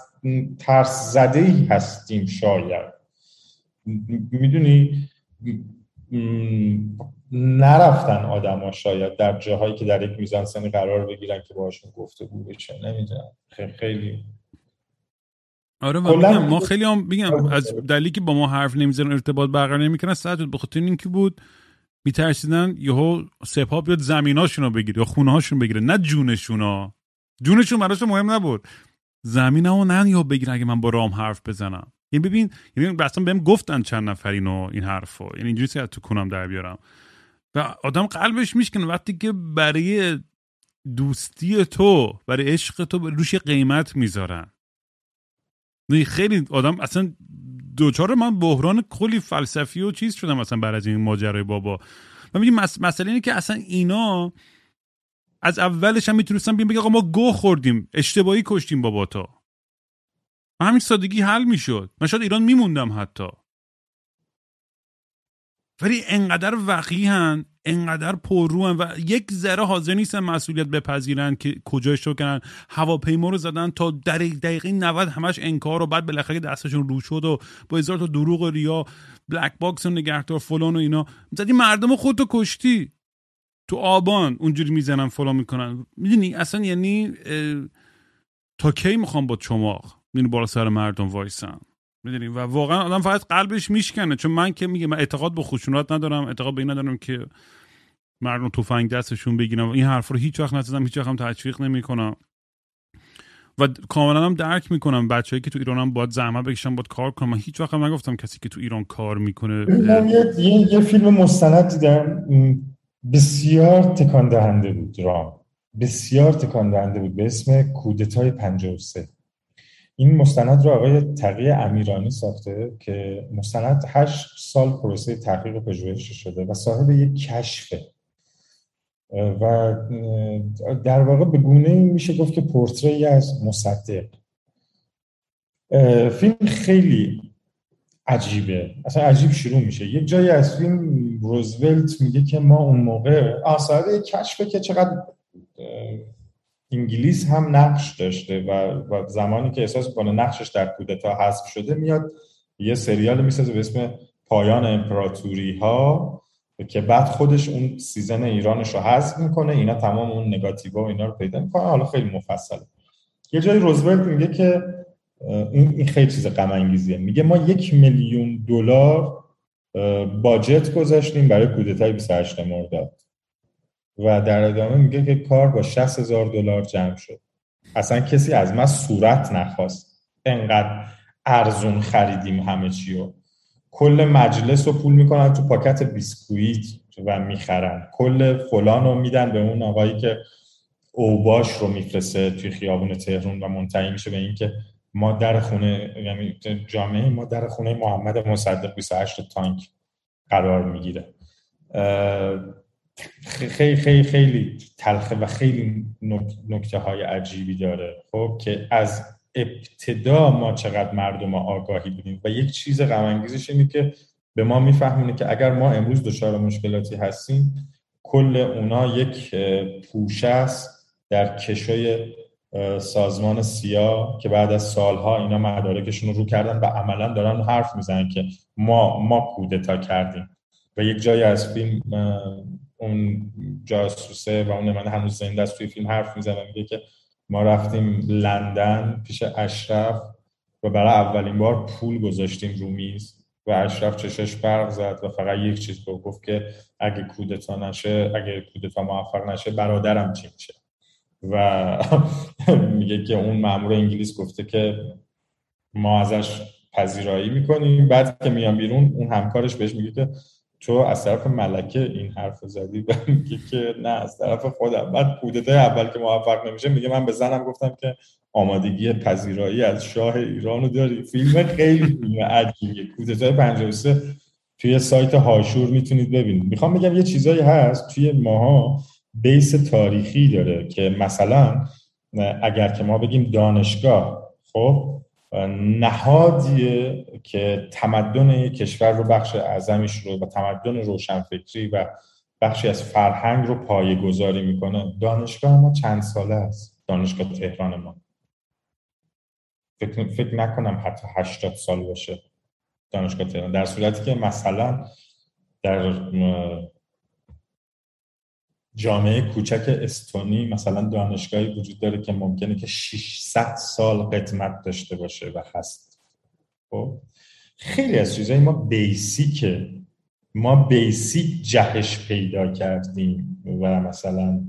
ترس زده ای هستیم شاید. می‌دونی؟ نرفتن آدما شاید در جاهایی که در یک میزان سنی قرار بگیرن که باشون گفته بشه نمی‌دونم. خیلی آره ما خیلی هم بگم از دلیلی که با ما حرف نمی‌زنن ارتباط برقرار نمی‌کنن ساعت به خاطر اینکه بود میترسیدن یهو سپاه بیاد زمیناشون رو بگیره یا خونه هاشون بگیره نه جونشون ها جونشون براش مهم نبود. زمین ها نه یا بگیره اگه من با رام حرف بزنم. یعنی ببین یعنی اصلا بهم گفتن چند نفر اینو این حرفو. یعنی اینجوری تو کنم در بیارم. و آدم قلبش میشکنه. وقتی که برای دوستی تو برای عشق تو روش قیمت می‌ذارن. خیلی آدم اصلا دوچار من بحران کلی فلسفی و چیز شدم مثلا بعد از این ماجرای بابا. و میگیم مسئله اینه که اصلا اینا از اولش هم می‌تونستن بیان بگه آقا ما گو خوردیم اشتباهی کشتیم بابا تا. همین سادگی حل می‌شد. من شاید ایران میموندم حتی. ولی انقدر وقیهن انقدر پرروان و یک ذره حاضر نیستن مسئولیت بپذیرن که کجاش رو کنن. هواپیما رو زدن تا در دقیقه 90 همش انکار و بعد بالاخره دستشون رو شد و با هزار تا دروغ و ریا black box و نگهدار فلان و اینا. زدی مردم خودتو کشتی. تو آبان اونجوری می‌زنن فلان می‌کنن. می‌دونی؟ اصلا یعنی تا کی می‌خوان با چماق می‌دونی بالا سر مردم وایسن می‌دونی؟ و واقعا آدم فقط قلبش میشکنه. چون من که میگه من اعتقاد به خشونت ندارم اعتقاد به این ندارم که مردم تفنگ دستشون بگیرم این حرف رو هیچ وقت نزدم هیچ وقت هم تشویق نمی‌کنم. و کاملا هم درک می‌کنم بچه‌ای که تو ایران هم باید زحمت بکشن باید کار کنم من هیچ وقت هم نگفتم کسی که تو ایران کار می‌کنه یه،, یه،, یه فیلم مستند دیدم. بسیار تکان دهنده بود رام. بسیار تکان دهنده بود. به اسم کودتای 53 این مستند رو آقای تقی امیرانی ساخته که مستند هشت سال پروسه تحقیق و پژوهش شده و صاحب یک کشفه. و در واقع به گونه میشه گفت که پورتری از مصدق. فیلم خیلی عجیبه. اصلا عجیب شروع میشه. یک جایی از فیلم روزولت میگه که ما اون موقع آثار کشفه که چقدر انگلیس هم نقش داشته و, زمانی که احساس کنه نقشش در کودتا حذف شده میاد یه سریال می‌سازه به اسم پایان امپراتوری ها که بعد خودش اون سیزن ایرانش رو حذف می‌کنه. اینا تمام اون نگاتیو و اینا رو پیدا می‌کنه. حالا خیلی مفصله. یه جای روزولت میگه که این خیلی چیز غم انگیزیه میگه ما یک میلیون دلار باجت گذاشتیم برای کودتای 28 مرداد. و در ادامه میگه که کار با 60 هزار دلار جمع شد. اصلا کسی از من صورت نخواست. انقدر ارزون خریدیم همه چی رو. کل مجلس رو پول می‌کنن تو پاکت بیسکویت و می‌خرن. کل فلان رو میدن به اون آقایی که اوباش رو میفرسته توی خیابون تهرون و منتهی میشه به اینکه ما در خونه یعنی جامعه ما در خونه محمد مصدق 28 تانک قرار می‌گیره. خیلی خیلی خیلی تلخه و خیلی نکته های عجیبی داره خب که از ابتدا ما چقدر مردم آگاهی بودیم. و یک چیز غم اینه که به ما میفهمونه که اگر ما امروز دچار مشکلاتی هستیم کل اونا یک پوشه است در کشای سازمان سیا که بعد از سالها اینا مدارکشون رو رو کردن و عملا دارن حرف می‌زنن که ما ما کودتا کردیم. و یک جایی از فیلم اون جاسوسه و اون من هنوز زنده است توی فیلم حرف می‌زنه میگه که ما رفتیم لندن پیش اشرف و برای اولین بار پول گذاشتیم رو میز و اشرف چشش برق زد و فقط یک چیز رو گفت که اگه کودتا نشه اگه کودتا موفق نشه برادرم چی میشه؟ و میگه که اون مامور انگلیس گفته که ما ازش پذیرایی می‌کنیم. بعد که میان بیرون اون همکارش بهش میگه که تو از طرف ملکه این حرف زدی و میگه که نه از طرف خودم. بعد کودتای اول که موفق نمیشه میگه من به زنم گفتم که آمادگی پذیرایی از شاه ایرانو داری. فیلم خیلی فیلم عجیبیه. کودتای 53 توی سایت هاشور می‌تونید ببینید. می‌خوام بگم یه چیزایی هست توی ماها بیس تاریخی داره که مثلا اگر که ما بگیم دانشگاه خب نهادیه که تمدن کشور رو بخش اعظمیش رو و تمدن روشنفکری و بخشی از فرهنگ رو پایه گذاری می‌کنه. دانشگاه ما چند ساله است. دانشگاه تهران ما. فکر, فکر نکنم حتی 80 سال باشه دانشگاه تهران. در صورتی که مثلا در جامعه کوچک استونی مثلا دانشگاهی وجود داره که ممکنه که 600 سال قدمت داشته باشه و هست. خب؟ خیلی از چیزایی ما بیسیکه. ما بیسیک جهش پیدا کردیم و مثلا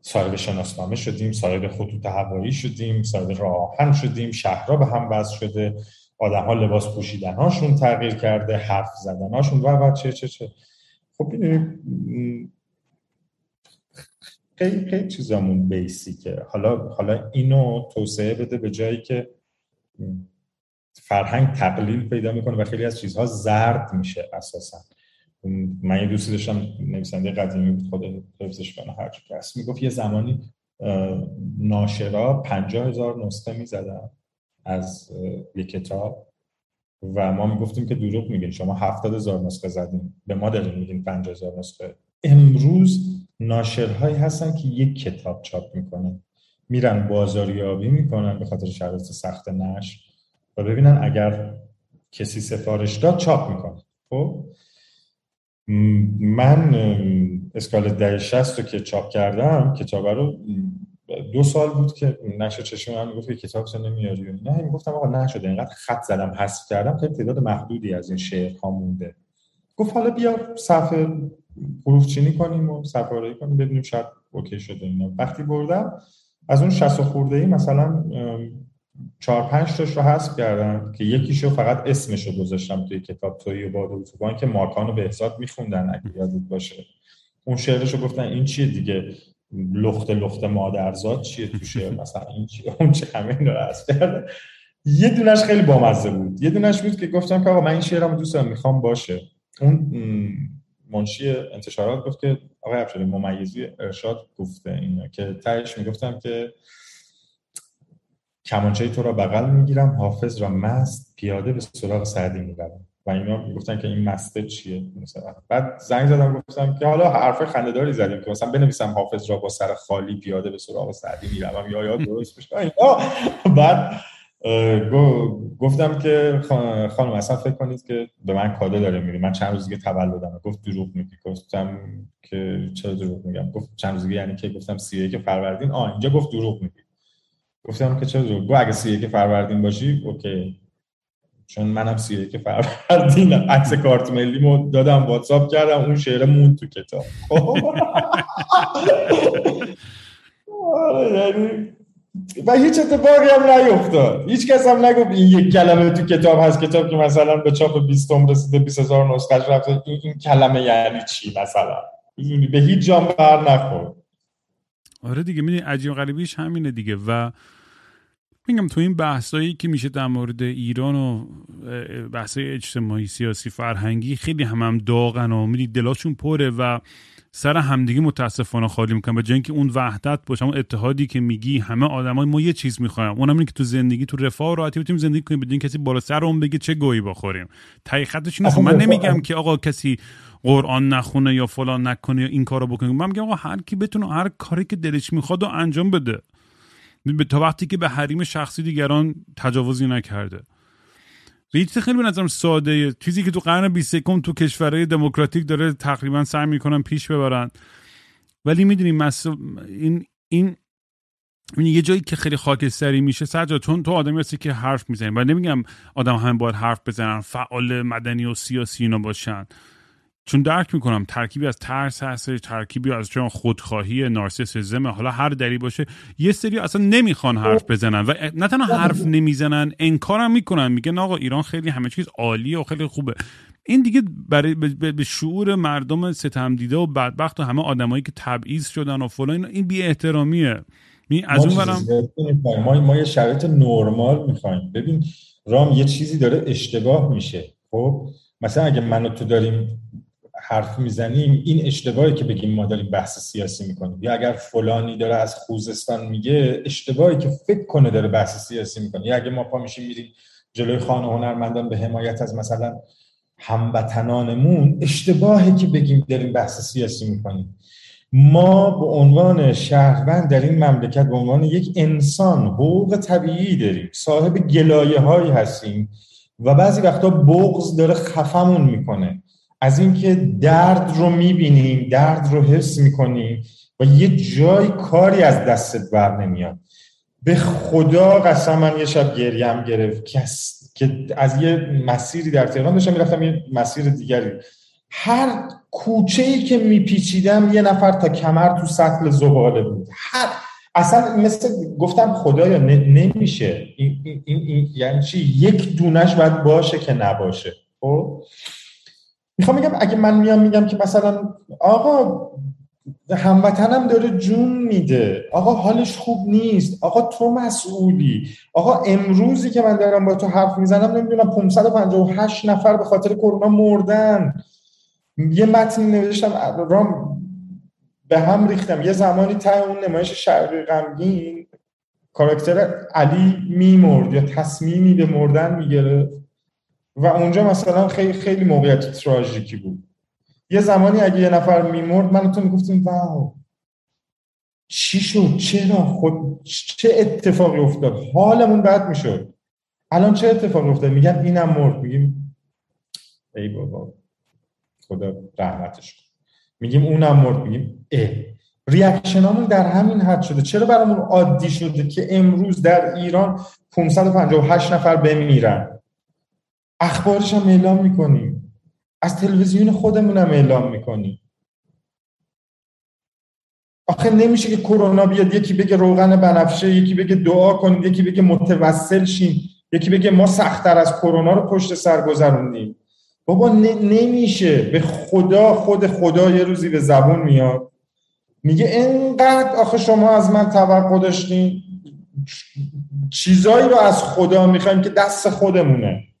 صاحب شناسنامه شدیم صاحب خطوط هوایی شدیم صاحب راهن شدیم شهرها به هم وضع شده آدم ها لباس پوشیدن هاشون تغییر کرده حرف زدن هاشون و و چه چه چه. خب خیلی خیلی چیزامون بیسیکه. حالا حالا اینو توسعه بده به جایی که فرهنگ تقلیل پیدا می‌کنه و خیلی از چیزها زرد میشه اساسا. من یه دوستی داشتم نویسنده قدیمی بود خود حفظش کنه هر هست. می‌گفت یه زمانی ناشرا پنجاه هزار نسخه می‌زدن از یه کتاب و ما می‌گفتیم که دروغ میگین. شما هفتاد هزار نسخه زدین. به ما دارین میگین پنجاه هزار نسخه. امروز ناشرهایی هستن که یک کتاب چاپ می‌کنن. میرن بازاریابی می‌کنن به خاطر شرایط سخت نش و ببینن اگر کسی سفارش داد چاپ می‌کنن خب؟ من اسکال ده شست رو که چاپ کردم کتاب رو دو سال بود که نشر چشم من می‌گفت کتاب تو نمیاری نه می‌گفتم آقا نشده اینقدر خط زدم حذف کردم خیلی تعداد محدودی از این شعر ها مونده. گفت حالا بیا صفحه حروف چینی کنیم و سفاره کنیم ببینیم شاید اوکی شده اینا وقتی بردم از اون 60 خورده ای مثلا چهار پنج تاش رو حذف کردم که یکیشو فقط اسمش رو گذاشتم توی کتاب توی و باد اتوبان که ماکان و بهزاد میخوندن اگه یادت باشه. اون شعرش رو گفتن این چیه دیگه؟ لخت لخت مادرزاد چیه تو شعر؟ مثلا این چیه اون چه همه رو حذف یه دونش خیلی بامزه بود. یه دونش بود که گفتم که آقا من این شعرم دوست دارم می‌خوام باشه. اون منشی انتشارات گفت که آقای افشاری ممیزی ارشاد گفته اینا که تهش می‌گفتم که کمانچه تو را بغل می‌گیرم حافظ را مست پیاده به سراغ سعدی می‌برم و اینا می‌گفتن که این مسته چیه؟ مثلا. بعد زنگ زدم گفتم که حالا حرف خنده‌داری زدیم که مثلا بنویسم حافظ را با سر خالی پیاده به سراغ سعدی می‌روم. یا یا درست بشه. بعد گفتم که خانم اصلا فکر کنید که به من کادو داره میری من چند روز دیگه تولدم. گفت دروغ میگی. گفتم که چرا دروغ میگم؟ گفت چند روز دیگه یعنی که گفتم سی که فروردین. آ اینجا گفت دروغ میگی. گفتم که چرا گفت اگه سی یک فروردین باشی اوکی. چون منم سی یک فروردین. عکس کارت ملی مو دادم واتساپ کردم اون شعر مون تو کتاب. آره یعنی و هیچ اتفاقی هم نیفتاد هیچ کس هم نگفت این یک کلمه تو کتاب هست. کتاب که مثلا به چاپ 20 رسیده 20 هزار نسخه رفته. این, این کلمه یعنی چی مثلا؟ به هیچ جام بر نخورد. آره دیگه می‌دونی عجیب غریبیش همینه دیگه. و میگم تو این بحثایی که میشه در مورد ایران و بحثای اجتماعی سیاسی فرهنگی خیلی هم هم داغن و میدی دلاشون پره و سر همدیگه متاسفانه خالی می‌کنن. و جای اینکه اون وحدت باشه اون اتحادی که میگی همه آدمای ما یه چیز می‌خوایم. اونم اینه که تو زندگی تو رفاه و راحتی بتونیم زندگی کنیم بدون کسی بالا سر اون بگه چه گویی بخوریم. تای خطش اینه من نمیگم که آقا کسی قرآن نخونه یا فلان نکنه یا این کارو بکنه. من میگم آقا هر کی بتونه هر کاری که دلش می‌خواد و انجام بده. تا وقتی که به حریم شخصی دیگران تجاوزی نکرده. یه خیلی به نظرم ساده چیزی که تو قرن 21 تو کشورهای دموکراتیک داره تقریبا سعی می‌کنن پیش ببرن. ولی می‌دونی این این یه جایی که خیلی خاکستری میشه سرجا چون تو آدمی هستی که حرف می‌زنی. و نمیگم آدم همه باید حرف بزنن فعال مدنی و سیاسی اینا باشن. چون درک می‌کنم ترکیبی از ترس هست ترکیبی از چون خودخواهی نارسیسیزم حالا هر دری باشه یه سری اصلا نمی‌خوان حرف بزنن و نه تنها حرف نمی‌زنن انکارم می‌کنن میگن آقا ایران خیلی همه چیز عالیه و خیلی خوبه. این دیگه برای به شعور مردم ستم دیده و بدبخت و همه آدمایی که تبعیض شدن و فلان این بی احترامیه از اون برم ما ما یه شرایط نرمال می‌خوایم. ببین رام یه چیزی داره اشتباه میشه. خب؟ مثلا اگه منو تو داریم حرف می‌زنیم این اشتباهی که بگیم ما داریم بحث سیاسی می‌کنیم. یا اگر فلانی داره از خوزستان میگه اشتباهی که فکر کنه داره بحث سیاسی می‌کنه. یا اگه ما پا میشیم میریم جلوی خانه هنرمندان به حمایت از مثلا هموطنانمون اشتباهی که بگیم داریم بحث سیاسی می‌کنیم. ما به عنوان شهروند در این مملکت به عنوان یک انسان حقوق طبیعی داریم. صاحب گلایه هایی هستیم و بعضی وقتا بغض داره خفمون می‌کنه. از اینکه درد رو می‌بینیم درد رو حس می‌کنیم و یه جای کاری از دستت بر نمیاد. به خدا قسم من یه شب گریم گرفت که از یه مسیری در تهران داشتم می‌رفتم یه مسیر دیگری. هر کوچه ای که میپیچیدم یه نفر تا کمر تو سطل زباله بود. هر اصلا مثل گفتم خدایا نمیشه. این, این, این, یعنی چی؟ یک دونش باید باشه که نباشه. خب؟ می‌خوام میگم اگه من میام میگم که مثلا آقا هموطنم داره جون میده. آقا حالش خوب نیست. آقا تو مسئولی. آقا امروزی که من دارم با تو حرف می‌زنم نمی‌دونم 558 نفر به خاطر کرونا مردن. یه متن نوشتم رام به هم ریختم. یه زمانی تا اون نمایش شرقی غمگین کاراکتر علی میمرد یا تصمیمی به مردن می‌گرفت. و اونجا مثلا خیلی خیلی موقعیت تراژیکی بود. یه زمانی اگه یه نفر میمرد من تو می‌گفتیم واو چی شد؟ چرا؟ خود چه اتفاقی افتاد؟ حالمون بد می‌شد. الان چه اتفاقی افتاد میگن اینم مرد. میگیم ای بابا خدا رحمتش کن میگیم اونم مرد. میگیم اه. ریاکشنامون در همین حد شده. چرا برامون عادی شده که امروز در ایران 558 نفر بمیرن؟ اخبارش هم اعلام می‌کنیم. از تلویزیون خودمون هم اعلام می‌کنیم. آخه نمیشه که کرونا بیاد یکی بگه روغن بنفشه یکی بگه دعا کنید یکی بگه متوسل شین یکی بگه ما سختتر از کرونا رو پشت سر گذروندیم. بابا نمیشه. به خدا خود خدا یه روزی به زبون میاد. میگه انقدر آخه شما از من توقع داشتین چیزایی رو از خدا می‌خوایم که دست خودمونه.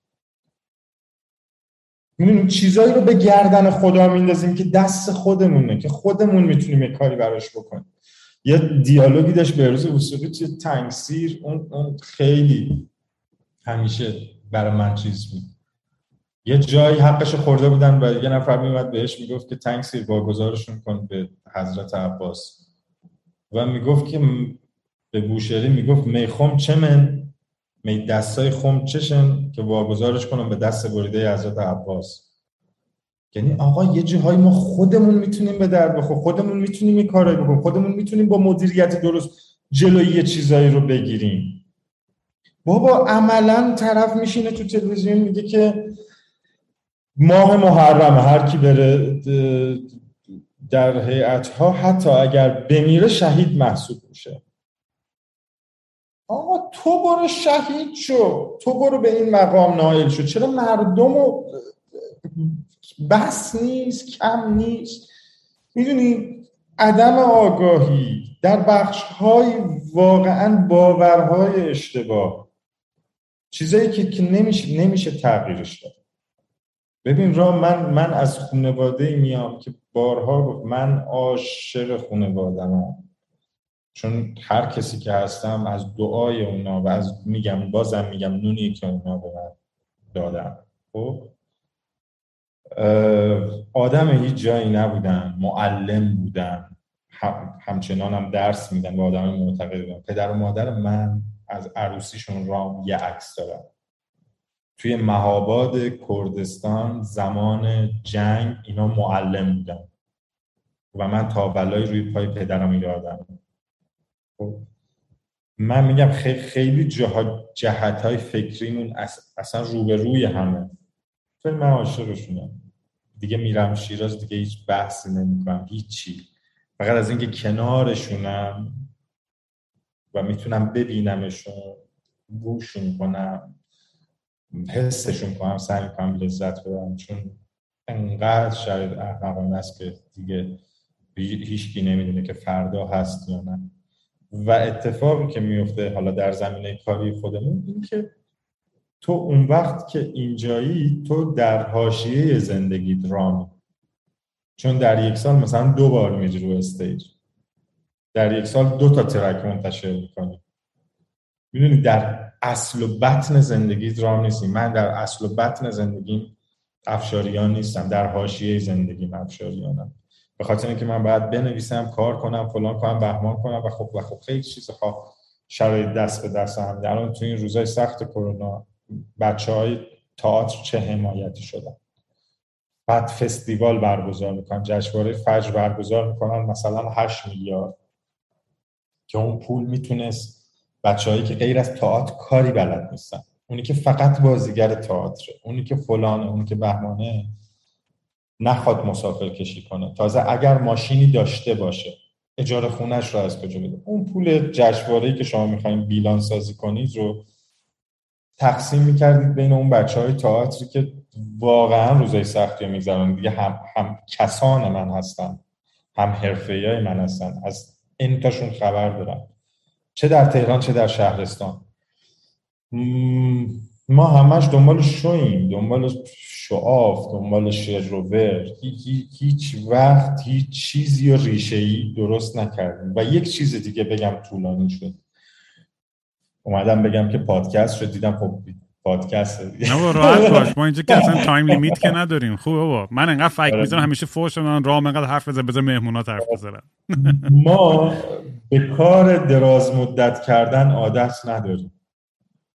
چیزایی رو به گردن خدا میندازیم که دست خودمونه که خودمون می‌تونیم یه کاری براش بکنیم. یه دیالوگی داشت به روز وسوقی توی تنگسیر اون, اون خیلی همیشه برای من چیز بود. یه جایی حقش خورده بودن و یه نفر میومد بهش می‌گفت که تنگسیر گذارشون کن به حضرت عباس. و می‌گفت که به بوشهری می‌گفت میخوم چه من می دستای خم چشن که واگذارش کنم به دست بریده حضرت عباس. یعنی آقا یه جاهایی ما خودمون می‌تونیم به در بخور خودمون می‌تونیم این کارایی بکنیم خودمون می‌تونیم با مدیریت درست جلوی یه چیزایی رو بگیریم. بابا عملا طرف میشینه تو تلویزیون میگه که ماه محرم هر کی بره در هیئت ها حتی اگر بمیره شهید محسوب میشه. آقا تو برو شهید شو. تو برو به این مقام نائل شو. چرا مردم بس نیست کم نیست؟ می‌دونی عدم آگاهی در بخش های واقعا باورهای اشتباه. چیزایی که, که نمیشه, نمیشه تغییرش داد. ببین را من من از خانواده میام که بارها گفت من عاشق خانوادم چون هر کسی که هستم از دعای اونا و از میگم بازم میگم نونی که اونا به من دادن. خب؟ آدم هیچ جایی نبودن معلم بودن. همچنان هم درس میدن و آدم معتقد بودن. پدر و مادر من از عروسیشون رام یه عکس دارم توی مهاباد کردستان زمان جنگ اینا معلم بودن. و من تا بلای روی پای پدرم خب من میگم خیلی خیلی جهت های فکریمون اصلا روبروی همه. خیلی من عاشقشونم دیگه میرم شیراز دیگه هیچ بحثی نمی‌کنم هیچی. فقط از اینکه کنارشونم و می‌تونم ببینمشون گوشون کنم حسشون کنم سعی کنم لذت ببرم. چون انقدر شاید احمقانه است که دیگه هیچکی نمی‌دونه که فردا هست یا نه. و اتفاقی که میفته حالا در زمینه کاری خودمون این که تو اون وقت که اینجایی تو در حاشیه زندگی رامی چون در یک سال مثلا دو بار میری رو استیج. در یک سال دو تا ترک منتشر می‌کنی. می‌دونی در اصل و بطن زندگی درام نیستی. من در اصل و بطن زندگیم افشاریان نیستم. در حاشیه زندگیم افشاریانم. به خاطر اینکه من باید بنویسم کار کنم فلان کنم بهمان کنم و خب و خب خیلی چیزها شرایط دست به دست هم الان تو این روزای سخت کرونا بچه های تئاتر چه حمایتی شدن؟ بعد فستیوال برگزار می‌کنن جشنواره فجر برگزار می‌کنن مثلا 8 میلیارد. که اون پول می‌تونست بچههایی که غیر از تئاتر کاری بلد نیستن. اونی که فقط بازیگر تئاتر اونی که فلانه اونی که بهمانه. نخواد مسافر کشی کنه. تازه اگر ماشینی داشته باشه اجاره خونش رو از کجا بده؟ اون پول جشنواره‌ای که شما می‌خواین بیلان سازی کنید رو تقسیم می‌کردید بین اون بچه های تئاتری که واقعا روزای سختی میگذرن دیگه هم, هم کسان من هستن هم حرفه های من هستن. از انتاشون خبر دارم. چه در تهران چه در شهرستان. ما همش دنبال شویم. دنبال show off و هیچ وقت هیچ چیزی و ریشه ای درست نکردیم. و یک چیز دیگه بگم طولانی شد. اومدم بگم که پادکست شد دیدم. خب پادکست نه راحت باش. ما اینجا که اصلا time limit که نداریم. خوبه بابا. من انقدر فک آره. می‌زنم همیشه فوش من راه انقدر حرف بزن بزن مهمونات حرف بزنم ما به کار دراز مدت کردن عادت نداریم.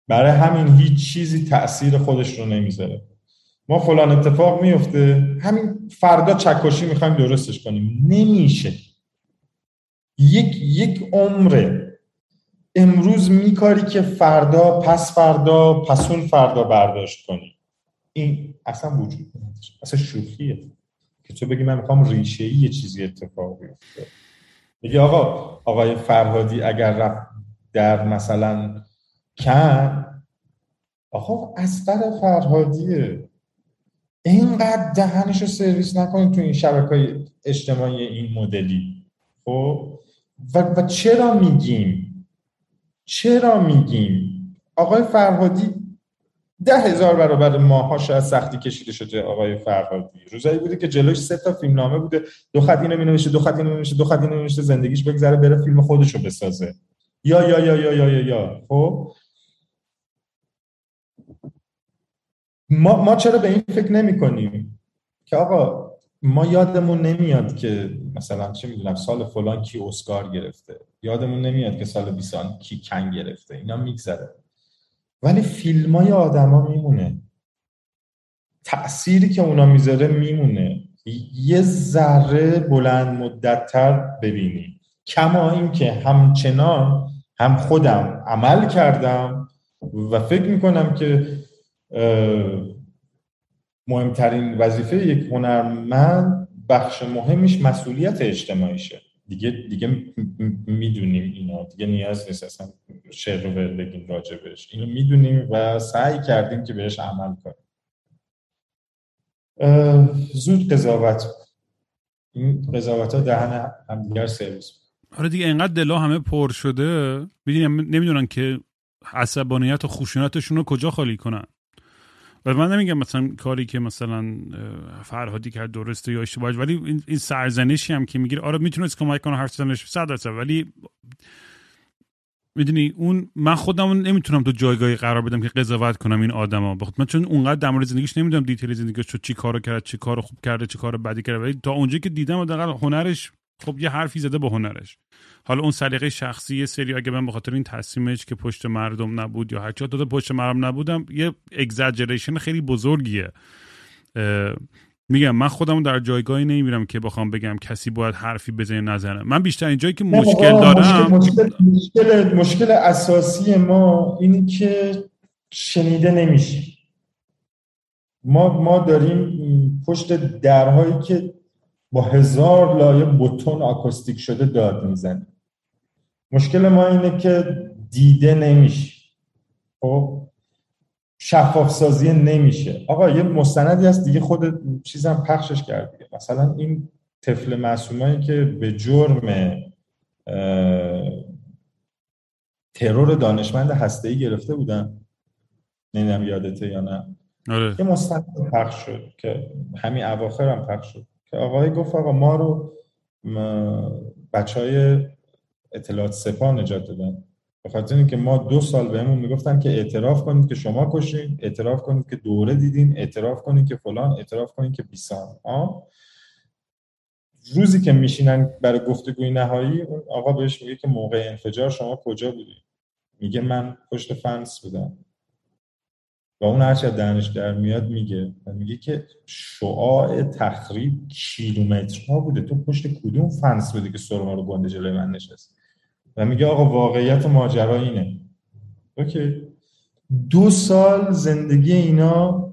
برای همین هیچ چیزی تاثیر خودش رو نمی‌ذاره. ما فلان اتفاق میفته. همین فردا چکشی می‌خوایم درستش کنیم. نمیشه. یک یک عمره. امروز میکاری که فردا پس فردا پسون فردا برداشت کنی. این اصلا وجود نداره. اصلا شوخیه. که تو بگی من می‌خوام ریشه ای یه چیزی اتفاق بیفته. میگه آقا آقای فرهادی اگر رفت در مثلا کن آقا اسقر فرهادیه. اینقدر دهنش رو سرویس نکنید تو این شبکه اجتماعی این مدلی. خب؟ و, و چرا میگیم؟ چرا میگیم؟ آقای فرهادی ده هزار برابر ماها شاید سختی کشیده شده آقای فرهادی. روزایی بوده که جلوش سه تا فیلم نامه بوده. دو خط اینو مینوشه دو خط اینو مینوشه دو خط اینو مینوشه زندگیش بگذره بره فیلم خودشو بسازه. یا یا یا یا یا یا یا. خب؟ ما, ما چرا به این فکر نمی کنیم که آقا ما یادمون نمیاد که مثلا چه می‌دونم سال فلان کی اسکار گرفته. یادمون نمیاد که سال 20 کی کن گرفته. اینا میگذره. ولی فیلم های آدما میمونه. تأثیری که اونا می‌ذاره میمونه. یه ذره بلند مدتتر ببینیم کما این که همچنان هم خودم عمل کردم و فکر می‌کنم که مهمترین وظیفه یک هنرمند بخش مهمش مسئولیت اجتماعیشه. دیگه دیگه می‌دونیم اینا. دیگه نیاز نیست اصلا شعر رو بگیم راجبش اینو می‌دونیم و سعی کردیم که بهش عمل کنیم. زود قضاوت. این قضاوت ها دهن همدیگر سرویس آره دیگه انقدر دلا همه پر شده. می‌دونیم نمی‌دونن که عصبانیت و خشونتشون رو کجا خالی کنن. و من نمیگم مثلا کاری که مثلا فرهادی کرد درسته یا اشتباه ولی این, سرزنشی هم که می‌گیره آره می‌تونست کمک کنه هر زنش صد درصد ولی می‌دونی اون من خودم نمی‌تونم تو جایگاهی قرار بدم که قضاوت کنم این آدما. بخاطر من چون اونقدر در مورد زندگیش نمی‌دونم دیتیل زندگیش چی کارو کرد چی کارو خوب کرده چی کارو بدی کرده ولی تا اونجایی که دیدم حداقل هنرش خب یه حرفی زده با هنرش. حالا اون سلیقه شخصی یه سری اگه من به خاطر این تصمیمش که پشت مردم نبود یا هرچی داده پشت مردم نبودم یه اگزاجریشن خیلی بزرگیه. میگم من خودم در جایگاهی نمی‌بینم که بخوام بگم کسی باید حرفی بزنه نزنه. من بیشتر اینجایی که مشکل دارم مشکل, مشکل, مشکل اساسی ما اینی که شنیده نمیشه ما ما داریم پشت درهایی که با هزار لایه بوتون آکوستیک شده داد می‌زنیم مشکل ما اینه که دیده نمیشه. خب؟ شفاف سازی نمیشه. آقا یه مستندی هست دیگه خود چیزم پخشش کرد دیگه. مثلا این طفل معصومایی که به جرم ترور دانشمند هسته‌ای گرفته بودن. نمی‌دونم یادته یا نه. آره. یه مستند پخش شد که همین اواخر هم پخش شد. که آقای گفت آقا ما رو بچه های اطلاعات سپاه نجات دادن. به خاطر اینکه ما دو سال بهمون می‌گفتن که اعتراف کنید که شما کشین اعتراف کنید که دوره دیدین اعتراف کنید که فلان اعتراف کنید که بیسان. روزی که میشینن برای گفتگوی نهایی اون آقا بهش میگه که موقع انفجار شما کجا بودی میگه من پشت فنس بودم. و اون هرچی دهنش در میاد میگه. و میگه که شعاع تخریب کیلومترها بوده. تو پشت کدوم فنس بودی که سرما رو گنده جلوی من نشست و میگه آقا واقعیت ماجرا اینه. اوکی. دو سال زندگی اینا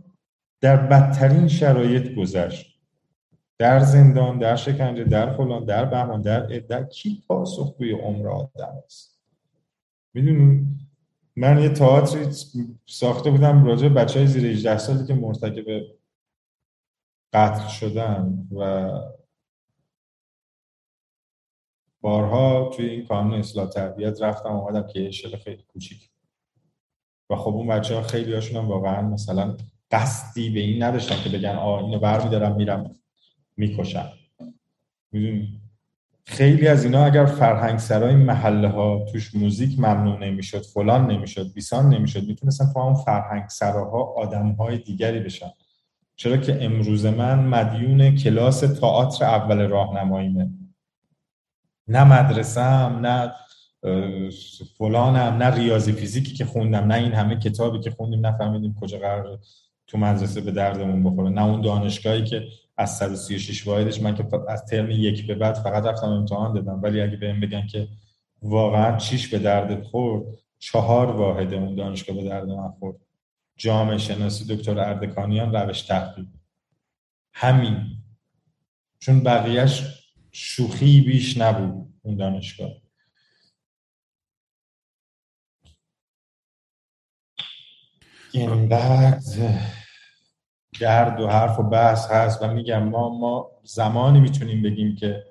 در بدترین شرایط گذشت. در زندان در شکنجه در فلان در بهمان در در کی پاسخگوی عمر آدم است؟ می‌دونی؟ من یه تئاتری ساخته بودم راجع بچه های زیر 18 سالی که مرتکب قتل شدن و بارها توی این کانون اصلاح تربیت رفتم اومدم که یه شل خیلی کوچیک. و خب اون بچه ها خیلی هاشون هم واقعا مثلا قصدی به این نداشتن که بگن آه اینو برمیدارم میرم می‌کشم. می‌دونی؟ خیلی از اینا اگر فرهنگ سرای محله ها توش موزیک ممنوع نمی‌شد فلان نمی‌شد بیسان نمی‌شد می‌تونستن تو اون فرهنگ سراها آدم های دیگری بشن. چرا که امروز من مدیون کلاس تئاتر اول راهنماییمه. نه مدرسم نه فلانم نه ریاضی فیزیکی که خوندم نه این همه کتابی که خوندیم نفهمیدیم کجا قرار تو مدرسه به دردمون بخوره نه اون دانشگاهی که از 136 واحدش من که از ترم یک به بعد فقط رفتم امتحان دادم. ولی اگه بهم بگن که واقعا چیش به درد خورد چهار واحد اون دانشگاه به درد من خورد. جامعه شناسی دکتر اردکانیان روش تحقیق. همین. چون بقیهش شوخی بیش نبود اون دانشگاه. اینقدر گرد و حرف و بحث هست و میگم ما ما زمانی می‌تونیم بگیم که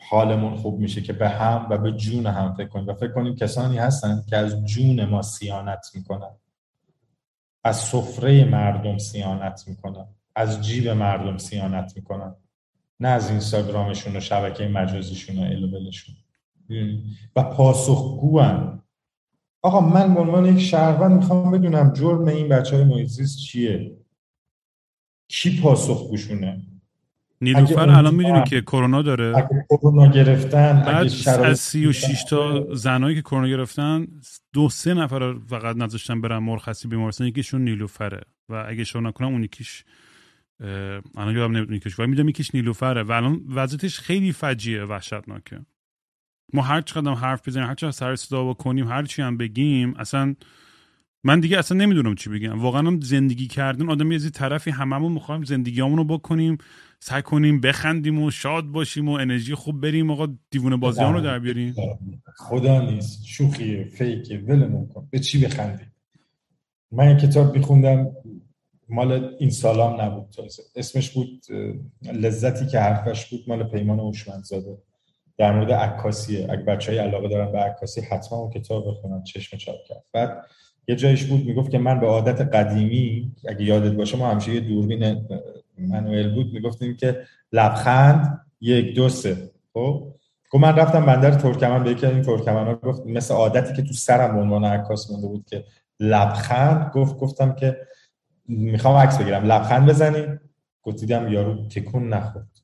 حالمون خوب میشه که به هم و به جون هم فکر کنیم. و فکر کنیم کسانی هستن که از جون ما سیانت می‌کنن. از سفره مردم سیانت می‌کنن. از جیب مردم سیانت می‌کنن. نه از اینستاگرامشون و شبکه مجازیشون و الوبلشون و پاسخگو آقا من به عنوان یک شهروند می‌خوام بدونم جرم این بچه های محیطزیست چیه؟ کی پاسخگوشونه نیلوفر الان می‌دونی که کرونا داره. اگه کرونا گرفتن بعد از سی و شیش تا زنایی که کرونا گرفتن دو سه نفر فقط نذاشتن برن مرخصی بیمارستان. یکیشون نیلوفره و اگه شما نکنم اون یکیش الان یادم نمیاد یکیش. ولی می‌دونم یکیش نیلوفره. و الان وضعیتش خیلی فجیعه وحشتناکه. ما هر چقدر حرف بزنیم هر چقدر سر صدا بکنیم هر چی هم بگیم اصلا من دیگه اصلا نمی‌دونم چی بگم. واقعا هم زندگی کردن آدم یه طرفی هممون می‌خوایم زندگیامونو رو بکنیم سعی کنیم بخندیم و شاد باشیم و انرژی خوب بریم. آقا دیوونه بازی رو در بیاریم خدا نیست. شوخیه فیکه. ولمون کن. به چی بخندیم؟ من کتاب میخوندم. مال این سالام نبود اسمش بود لذتی که حرفش بود مال پیمان هوشمندزاده. در مورد عکاسیه اگه بچه علاقه دارن به عکاسی حتما اون کتاب بخونن چشم چاپ کرد. بعد یه جایش بود می‌گفت که من به عادت قدیمی اگه یادت باشه ما همیشه یه دوربین منوئل بود می‌گفتیم که لبخند یک دو سه. خب؟ گفت من رفتم بندر ترکمن به یکی این ترکمن ها گفت مثل عادتی که تو سرم به عنوان عکاس مونده بود که لبخند گفت گفتم که می‌خوام عکس بگیرم. لبخند بزنیم گفت دیدم یارو تکون نخورد.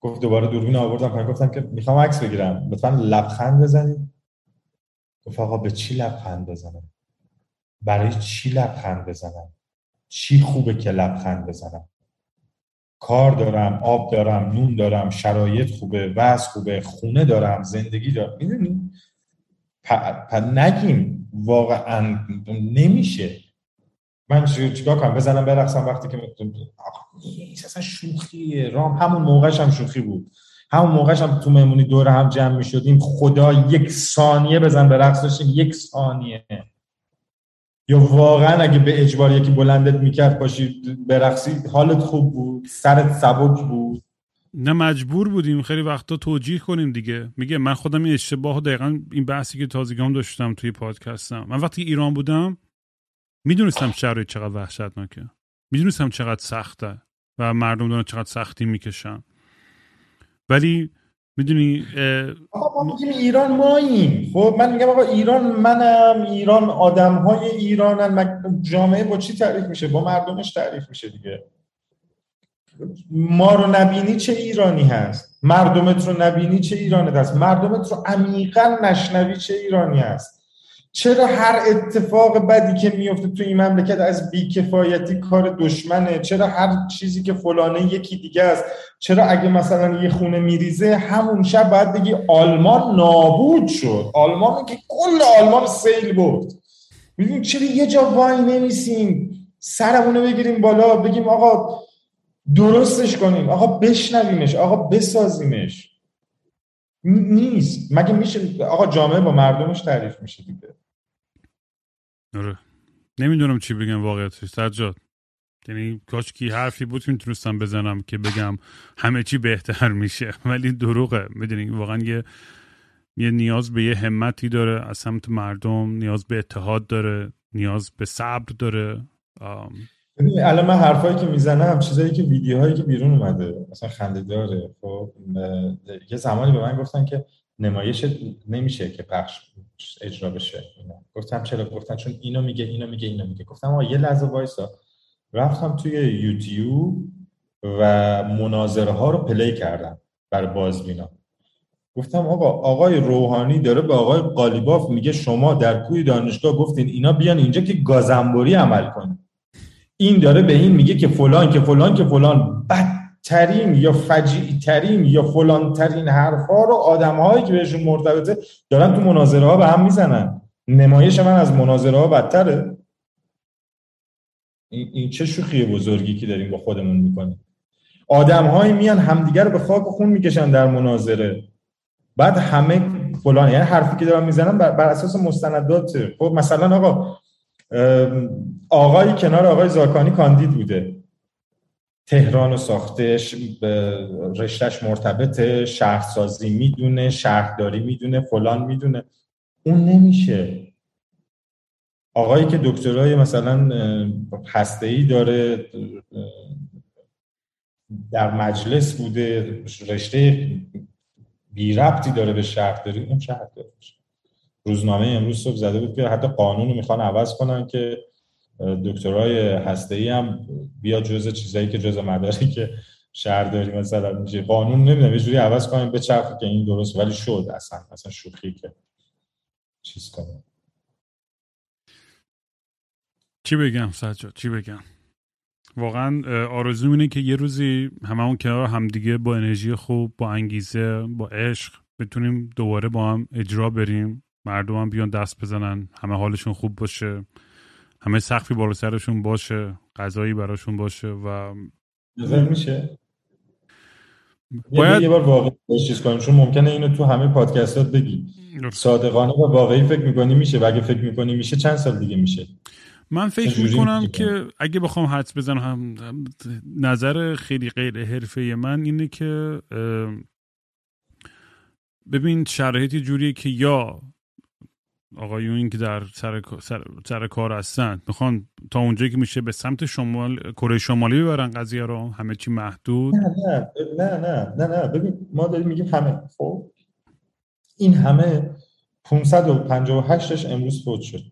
گفت دوباره دوربین آوردم پایین. گفتم که می‌خوام عکس بگیرم. لطفا لبخند بزنید. گفت آقا به چی لبخند بزنم؟ برای چی لبخند بزنم؟ چی خوبه که لبخند بزنم؟ کار دارم آب دارم نون دارم شرایط خوبه وضع خوبه خونه دارم زندگی دارم. می‌دونی؟ پ... نگیم. واقعا نمیشه. من چیکار کنم؟ بزنم برقصم وقتی که اصلا شوخیه رام همون موقعش هم شوخی بود. همون موقعش هم تو مهمونی دور هم جمع می شدیم خدا یک ثانیه بزن به رقص یک ثانیه. یا واقعا اگه به اجبار یکی بلندت می‌کرد باشی برقصی حالت خوب بود. سرت سبک بود. نه مجبور بودیم. خیلی وقتا توجیه کنیم دیگه. میگه من خودم این اشتباه دقیقا این بحثی که تازگی داشتم توی پادکستم. من وقتی ایران بودم می‌دونستم شرایط چقدر وحشتناکه. می‌دونستم چقدر سخته و مردم دارن چقدر سختی می‌کشن. ولی می‌دونی آقا ما میگیم ایران ماییم. خب من میگم آقا ایران منم. ایران آدم های ایرانن جامعه با چی تعریف میشه؟ با مردمش تعریف میشه دیگه. ما رو نبینی چه ایرانی هست؟ مردمت رو نبینی چه ایرانی هست؟ مردمت رو عمیقا نشنوی چه ایرانی هست؟ چرا هر اتفاق بدی که میفته تو این مملکت از بیکفایتی کار دشمنه؟ چرا هر چیزی که فلانه یکی دیگه است؟ چرا اگه مثلا یه خونه میریزه همون شب باید بگی آلمان نابود شد؟ آلمان که کل آلمان سیل برد. می‌دونیم چرا یه جا وای نمیسیم؟ سرمونو بگیریم بالا بگیم آقا درستش کنیم. آقا بشنویمش آقا بسازیمش. نیست. مگه میشه آقا جامعه با مردمش تعریف میشه دیگه. آره. نمی‌دونم چی بگم واقعیتش. سجاد. یعنی کاش کی حرفی بود می‌تونستم بزنم که بگم همه چی بهتر میشه. ولی دروغه. می‌دونی واقعا یه یه نیاز به یه همتی داره. از سمت مردم نیاز به اتحاد داره. نیاز به صبر داره. الان من حرفایی که می‌زنم چیزایی که ویدیوهایی که بیرون اومده مثلا خنده داره. خب یه زمانی به من گفتن که نمایش نمیشه که پخش اجرا بشه. گفتم چرا؟ گفتن چون اینو میگه اینو میگه اینو میگه. گفتم آقا یه لحظه وایسا. رفتم توی یوتیوب و مناظره ها رو پلی کردم برای بازبینا. گفتم آقا آقای روحانی داره به آقای قالیباف میگه شما در کوی دانشگاه گفتین اینا بیان اینجا که گازنبوری عمل کنن این داره به این میگه که فلان که فلان که فلان. بدترین یا فجیع ترین یا فلان ترین حرفا رو آدمهایی که بهشون مرتبطه دارن تو مناظره ها به هم می‌زنن. نمایش من از مناظره ها بدتره. این, چه شوخی بزرگی که داریم با خودمون می‌کنیم. آدم میان همدیگر به خاک و خون می‌کشن در مناظره. بعد همه فلان یعنی حرفی که دارم می‌زنم بر, بر اساس مستندات. خب مثلا آقا آقای کنار آقای زاکانی کاندید بوده. تهران ساختش رشتش مرتبط شهرسازی می‌دونه شهرداری می‌دونه فلان می‌دونه. اون نمیشه. آقایی که دکترای مثلا هسته ای داره در مجلس بوده رشته بی ربطی داره به شهرداری اون شهرداری روزنامه امروز صبح زده بود که حتی قانون رو می‌خوان عوض کنن که دکترای هسته ای هم بیا جز چیزایی که جز مداری که شهرداری مثلا. میشه قانون نمی‌دونم یه جوری عوض کنیم به چرخی که این درست ولی شد اصلا اصلا شوخی که چیز کنیم. چی بگم سجاد چی بگم؟ واقعا آرزو اینه که یه روزی هممون کنار همدیگه با انرژی خوب با انگیزه با عشق بتونیم دوباره با هم اجرا بریم. مردم هم بیان دست بزنن همه حالشون خوب باشه همه سخفی بالا سرشون باشه غذایی براشون باشه و میشه؟ باید یه بار واقعی چیز کنیم چون ممکنه اینو تو همه پادکستات بگی. صادقانه و واقعی فکر می‌کنی میشه و اگه فکر می‌کنی میشه چند سال دیگه میشه؟ من فکر می‌کنم که؟ اگه بخوام حدس بزنم نظر خیلی غیر حرفه من اینه که ببین شرایطی جوریه که یا آقایون که در سر, سر, سر کار هستن. می‌خوان تا اونجایی که میشه به سمت شمال کره شمالی ببرن قضیه رو. همه چی محدود. نه نه نه نه نه, نه. ببین ما داریم میگیم همه. خب؟ این همه 558ش امروز فوت شد.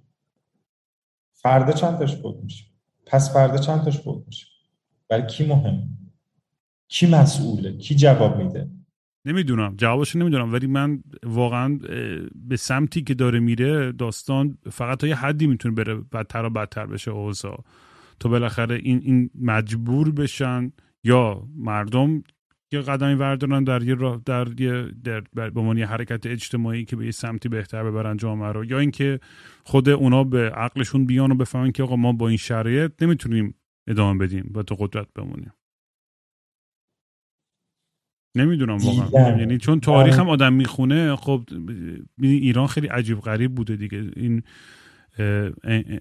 فردا چند تاش فوت میشه؟ پس فردا چند تاش فوت میشه؟ برای کی مهم؟ کی مسئوله؟ کی جواب میده؟ نمی‌دونم. جوابش نمی‌دونم. ولی من واقعا به سمتی که داره میره داستان فقط تا یه حدی می‌تونه بره بدتر و بدتر بشه اوضاع. تو بالاخره این این مجبور بشن یا مردم یه قدمی بردارن در یه راه در یه در به حرکت اجتماعی که به یه سمتی بهتر ببرن جامعه رو. یا اینکه خود اونا به عقلشون بیان و بفهمن که آقا ما با این شرایط نمی‌تونیم ادامه بدیم و تو قدرت بمونیم. نمی‌دونم واقعا. یعنی چون تاریخ هم آدم می‌خونه خب ایران خیلی عجیب غریب بوده دیگه. این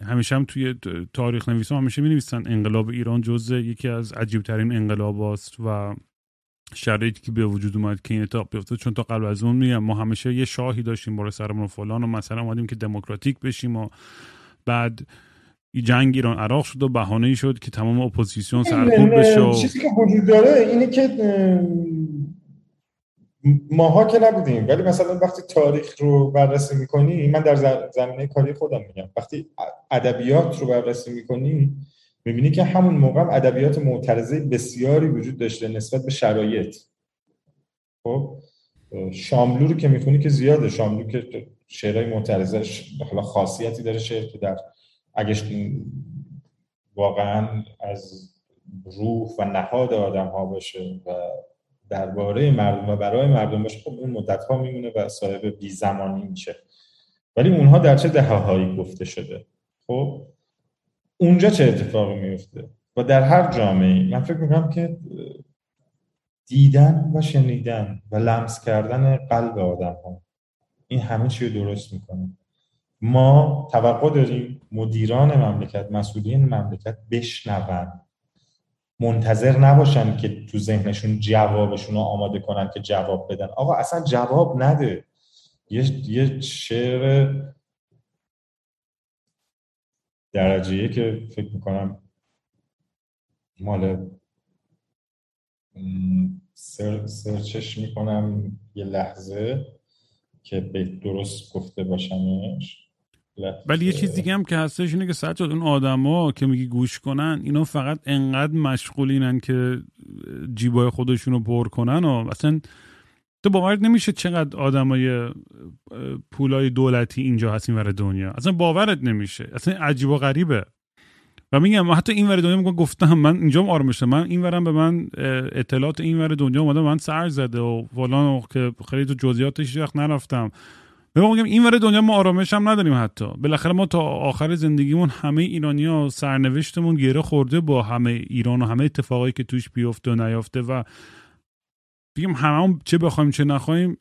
همیشه هم توی تاریخ نویسان همیشه می نویسن انقلاب ایران جزء یکی از عجیب ترین انقلاب است و شرایطی که به وجود اومد که این اتفاق بیفته چون تا قبل از اون میگم ما همیشه یه شاهی داشتیم برای سرمون و فلان و مثلا اومدیم که دموکراتیک بشیم و بعد جنگ ایران عراق شد و بهانه ای شد که تمام اپوزیسیون سرکوب بشه و... چیزی که وجود داره اینه که ماها که نبودیم ولی مثلا وقتی تاریخ رو بررسی می‌کنی من در زمینه کاری خودم میگم. وقتی ادبیات رو بررسی می‌کنی می‌بینی که همون موقع ادبیات معترضه بسیاری وجود داشته نسبت به شرایط. خب شاملو رو که می‌خونی که زیاده. شاملو که شعرهای معترضه حالا خاصیتی داره شعر که در اگه واقعا از روح و نهاد آدم ها باشه و درباره مردم و برای مردم باشه خب اون مدت ها میمونه و صاحب بی زمانی میشه. ولی اونها در چه دهه گفته شده؟ خب اونجا چه اتفاقی میفته و در هر جامعه من فکر می‌کنم که دیدن و شنیدن و لمس کردن قلب آدم ها این همه چی رو درست می‌کنه. ما توقع داریم مدیران مملکت مسئولین مملکت بشنون. منتظر نباشن که تو ذهنشون جوابشون رو آماده کنن که جواب بدن. آقا اصلا جواب نده. یه, یه شعر درجه که فکر می‌کنم مال سر، سرچش می‌کنم یه لحظه که به درست گفته باشمش. ولی یه چیز دیگه هم که هستش اینه که سجاد اون آدما که میگی گوش کنن اینا فقط انقدر مشغولینن که جیبای خودشون رو پر کنن و اصلا تو باورت نمیشه چقدر آدمای پولای دولتی اینجا هست این ور دنیا. اصلا باورت نمیشه. اصلا عجیب و غریبه. و میگم حتی این ور دنیا میگم گفتم من اینجا آرامش من این ورم به من اطلاعات این ور دنیا اومده من سر زده و فلان که خیلی تو جزئیاتش وقت نرفتم. به میگم این ور دنیا ما آرامش هم نداریم حتی. بالاخره ما تا آخر زندگیمون همه ایرانیا سرنوشتمون گره خورده با همه ایران و همه اتفاقایی که توش بیفته و نیافته و بگیم همه چه بخوایم چه نخوایم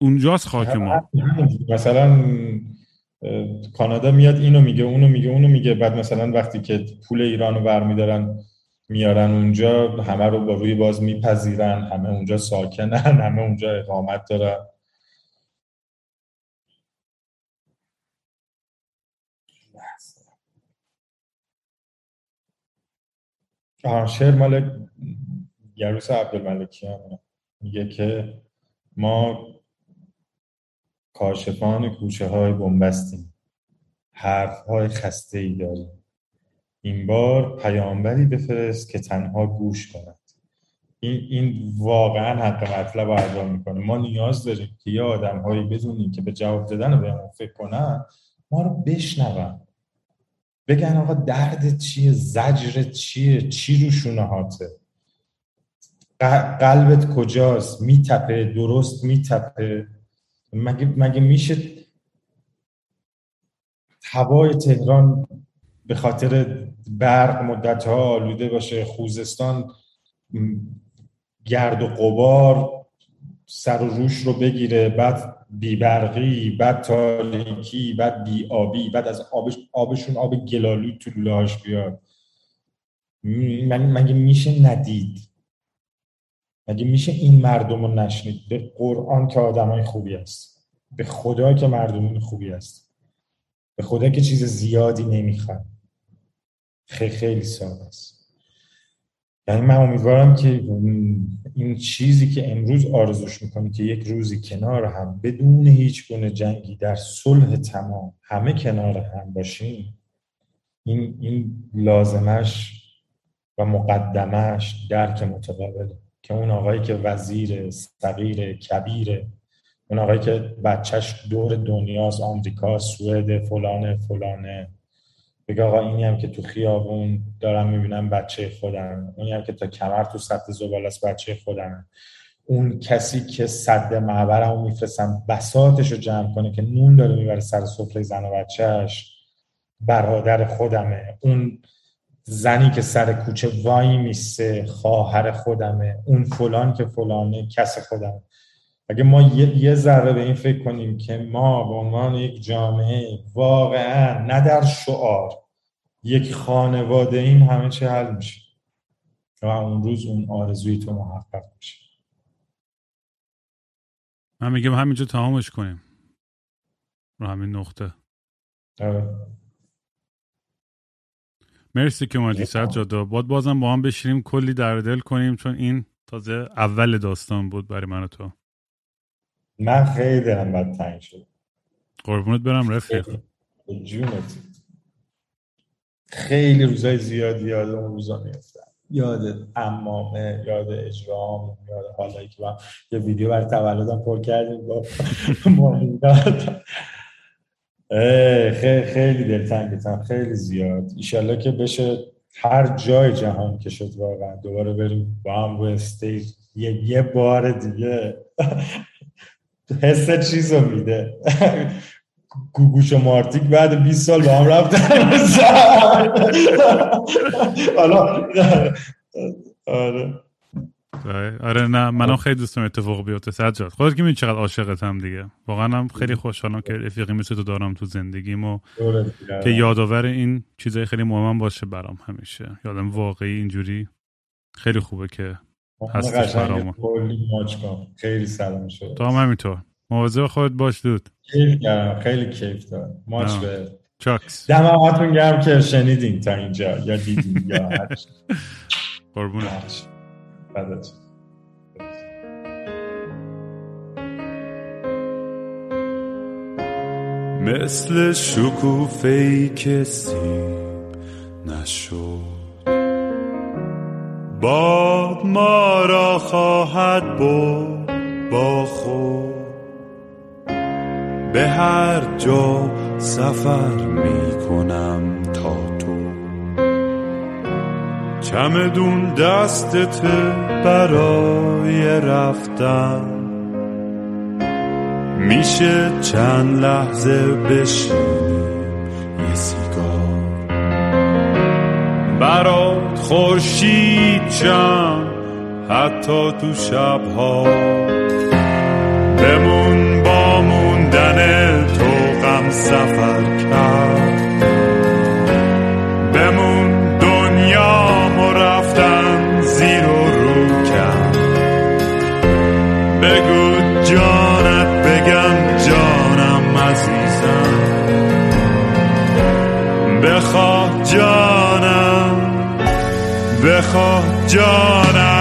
اونجاست خاک ما. مثلا کانادا میاد اینو میگه اونو میگه اونو میگه. بعد مثلا وقتی که پول ایرانو برمیدارن میارن اونجا همه رو با روی باز میپذیرن همه اونجا ساکنن همه اونجا اقامت دارن. شعر مال گروس عبدالملکی میگه که ما کاشفان کوچه های بنبستیم. حرف های خسته ای داریم. این بار پیامبری بفرست که تنها گوش کند. این, این واقعا حق مطلب ادا می‌کنه. ما نیاز داریم که یه آدم هایی بدونیم که به جواب دادن به فکر کنن ما رو بشنون. بگن آقا درد چیه؟ زجر چیه؟ چی رو شونهاته قلبت کجاست؟ میتپه درست میتپه. مگه, مگه میشه هوای تهران به خاطر برق مدت ها آلوده باشه خوزستان گرد و قبار سر و روش رو بگیره بعد بیبرقی بعد تاریکی بعد بی آبی بعد از آبش آبشون آب گلالود تو لوله بیاد. مگه میشه ندید؟ مگه میشه این مردم رو نشنید؟ به قرآن که آدمای خوبی است به خدا که مردمون خوبی است به خدا که چیز زیادی نمی‌خواد. خیلی خیلی ساده است. یعنی من امیدوارم که این چیزی که امروز آرزوش می‌کنی که یک روزی کنار هم بدون هیچ گونه جنگی در صلح تمام همه کنار هم باشیم این, این لازمش و مقدمش درک متقابله که اون آقایی که وزیر صغیر کبیره اون آقایی که بچهش دور دنیاست آمریکا سوئد فلانه فلانه بگه آقا اینی هم که تو خیابون دارم می‌بینم بچه خودم اونی هم که تا کمر تو سطح زبال است بچه خودم. اون کسی که صد معبرم رو میفرستم بساتش رو جمع کنه که نون داره می‌بره سر سفره زن و بچهش برادر خودمه. اون زنی که سر کوچه وای میسته خواهر خودمه. اون فلان که فلانه کس خودمه. اگه ما یه, یه ذره به این فکر کنیم که ما به عنوان یک جامعه واقعا نه در شعار یک خانواده این همه چه حل میشه و اون روز اون آرزوی تو محقق میشه. من میگم همینجا تمامش کنیم. رو همین نقطه. آره. مرسی که اومدی سجادا باد بازم با هم بشینیم کلی در دل کنیم چون این تازه اول داستان بود برای من و تو. من خیلی دلم بد تنگ شد قربونت برم رفیق. جونت. خیلی روزای زیادی یاد اون روزا میفتم یاد امامه یاد اجرام یاد حالایی که من یه ویدیو برای تولدم پر کردیم با خیلی خیلی دلتنگتم خیلی زیاد. ایشالله که بشه هر جای جهان که شد واقعا. دوباره بریم با هم روی استیج یه, یه بار دیگه. حس چیز رو میده. گوگوش و مارتیک بعد 20 سال با هم رفتن. حالا آره. آره نه منم خیلی دوستم اتفاق بیفته. سجاد خودت که می‌دونی چقدر عاشقتم دیگه؟ واقعا هم خیلی خوشحالم که رفیقی مثل تو دارم تو زندگیم و که یادآور این چیزای خیلی مهم باشه برام همیشه. یادم واقعی اینجوری خیلی خوبه که هستش برام خیلی سلام شد. تو هم همینطور. مواظب خودت باش دود. کیف کردم. خیلی کیف دارم. ماچ به چاکس. دم گرم که شنیدین تا اینجا. یا دیدین یا قربونت. مثل شکوفه کسی نشد. باد ما را خواهد بود با خود. به هر جا سفر می کنم تا تو. چمدون دستت برای رفتن. میشه چند لحظه بشینیم برات خورشید چند حتی تو شبها. بمون با موندن تو غم سفر. John. I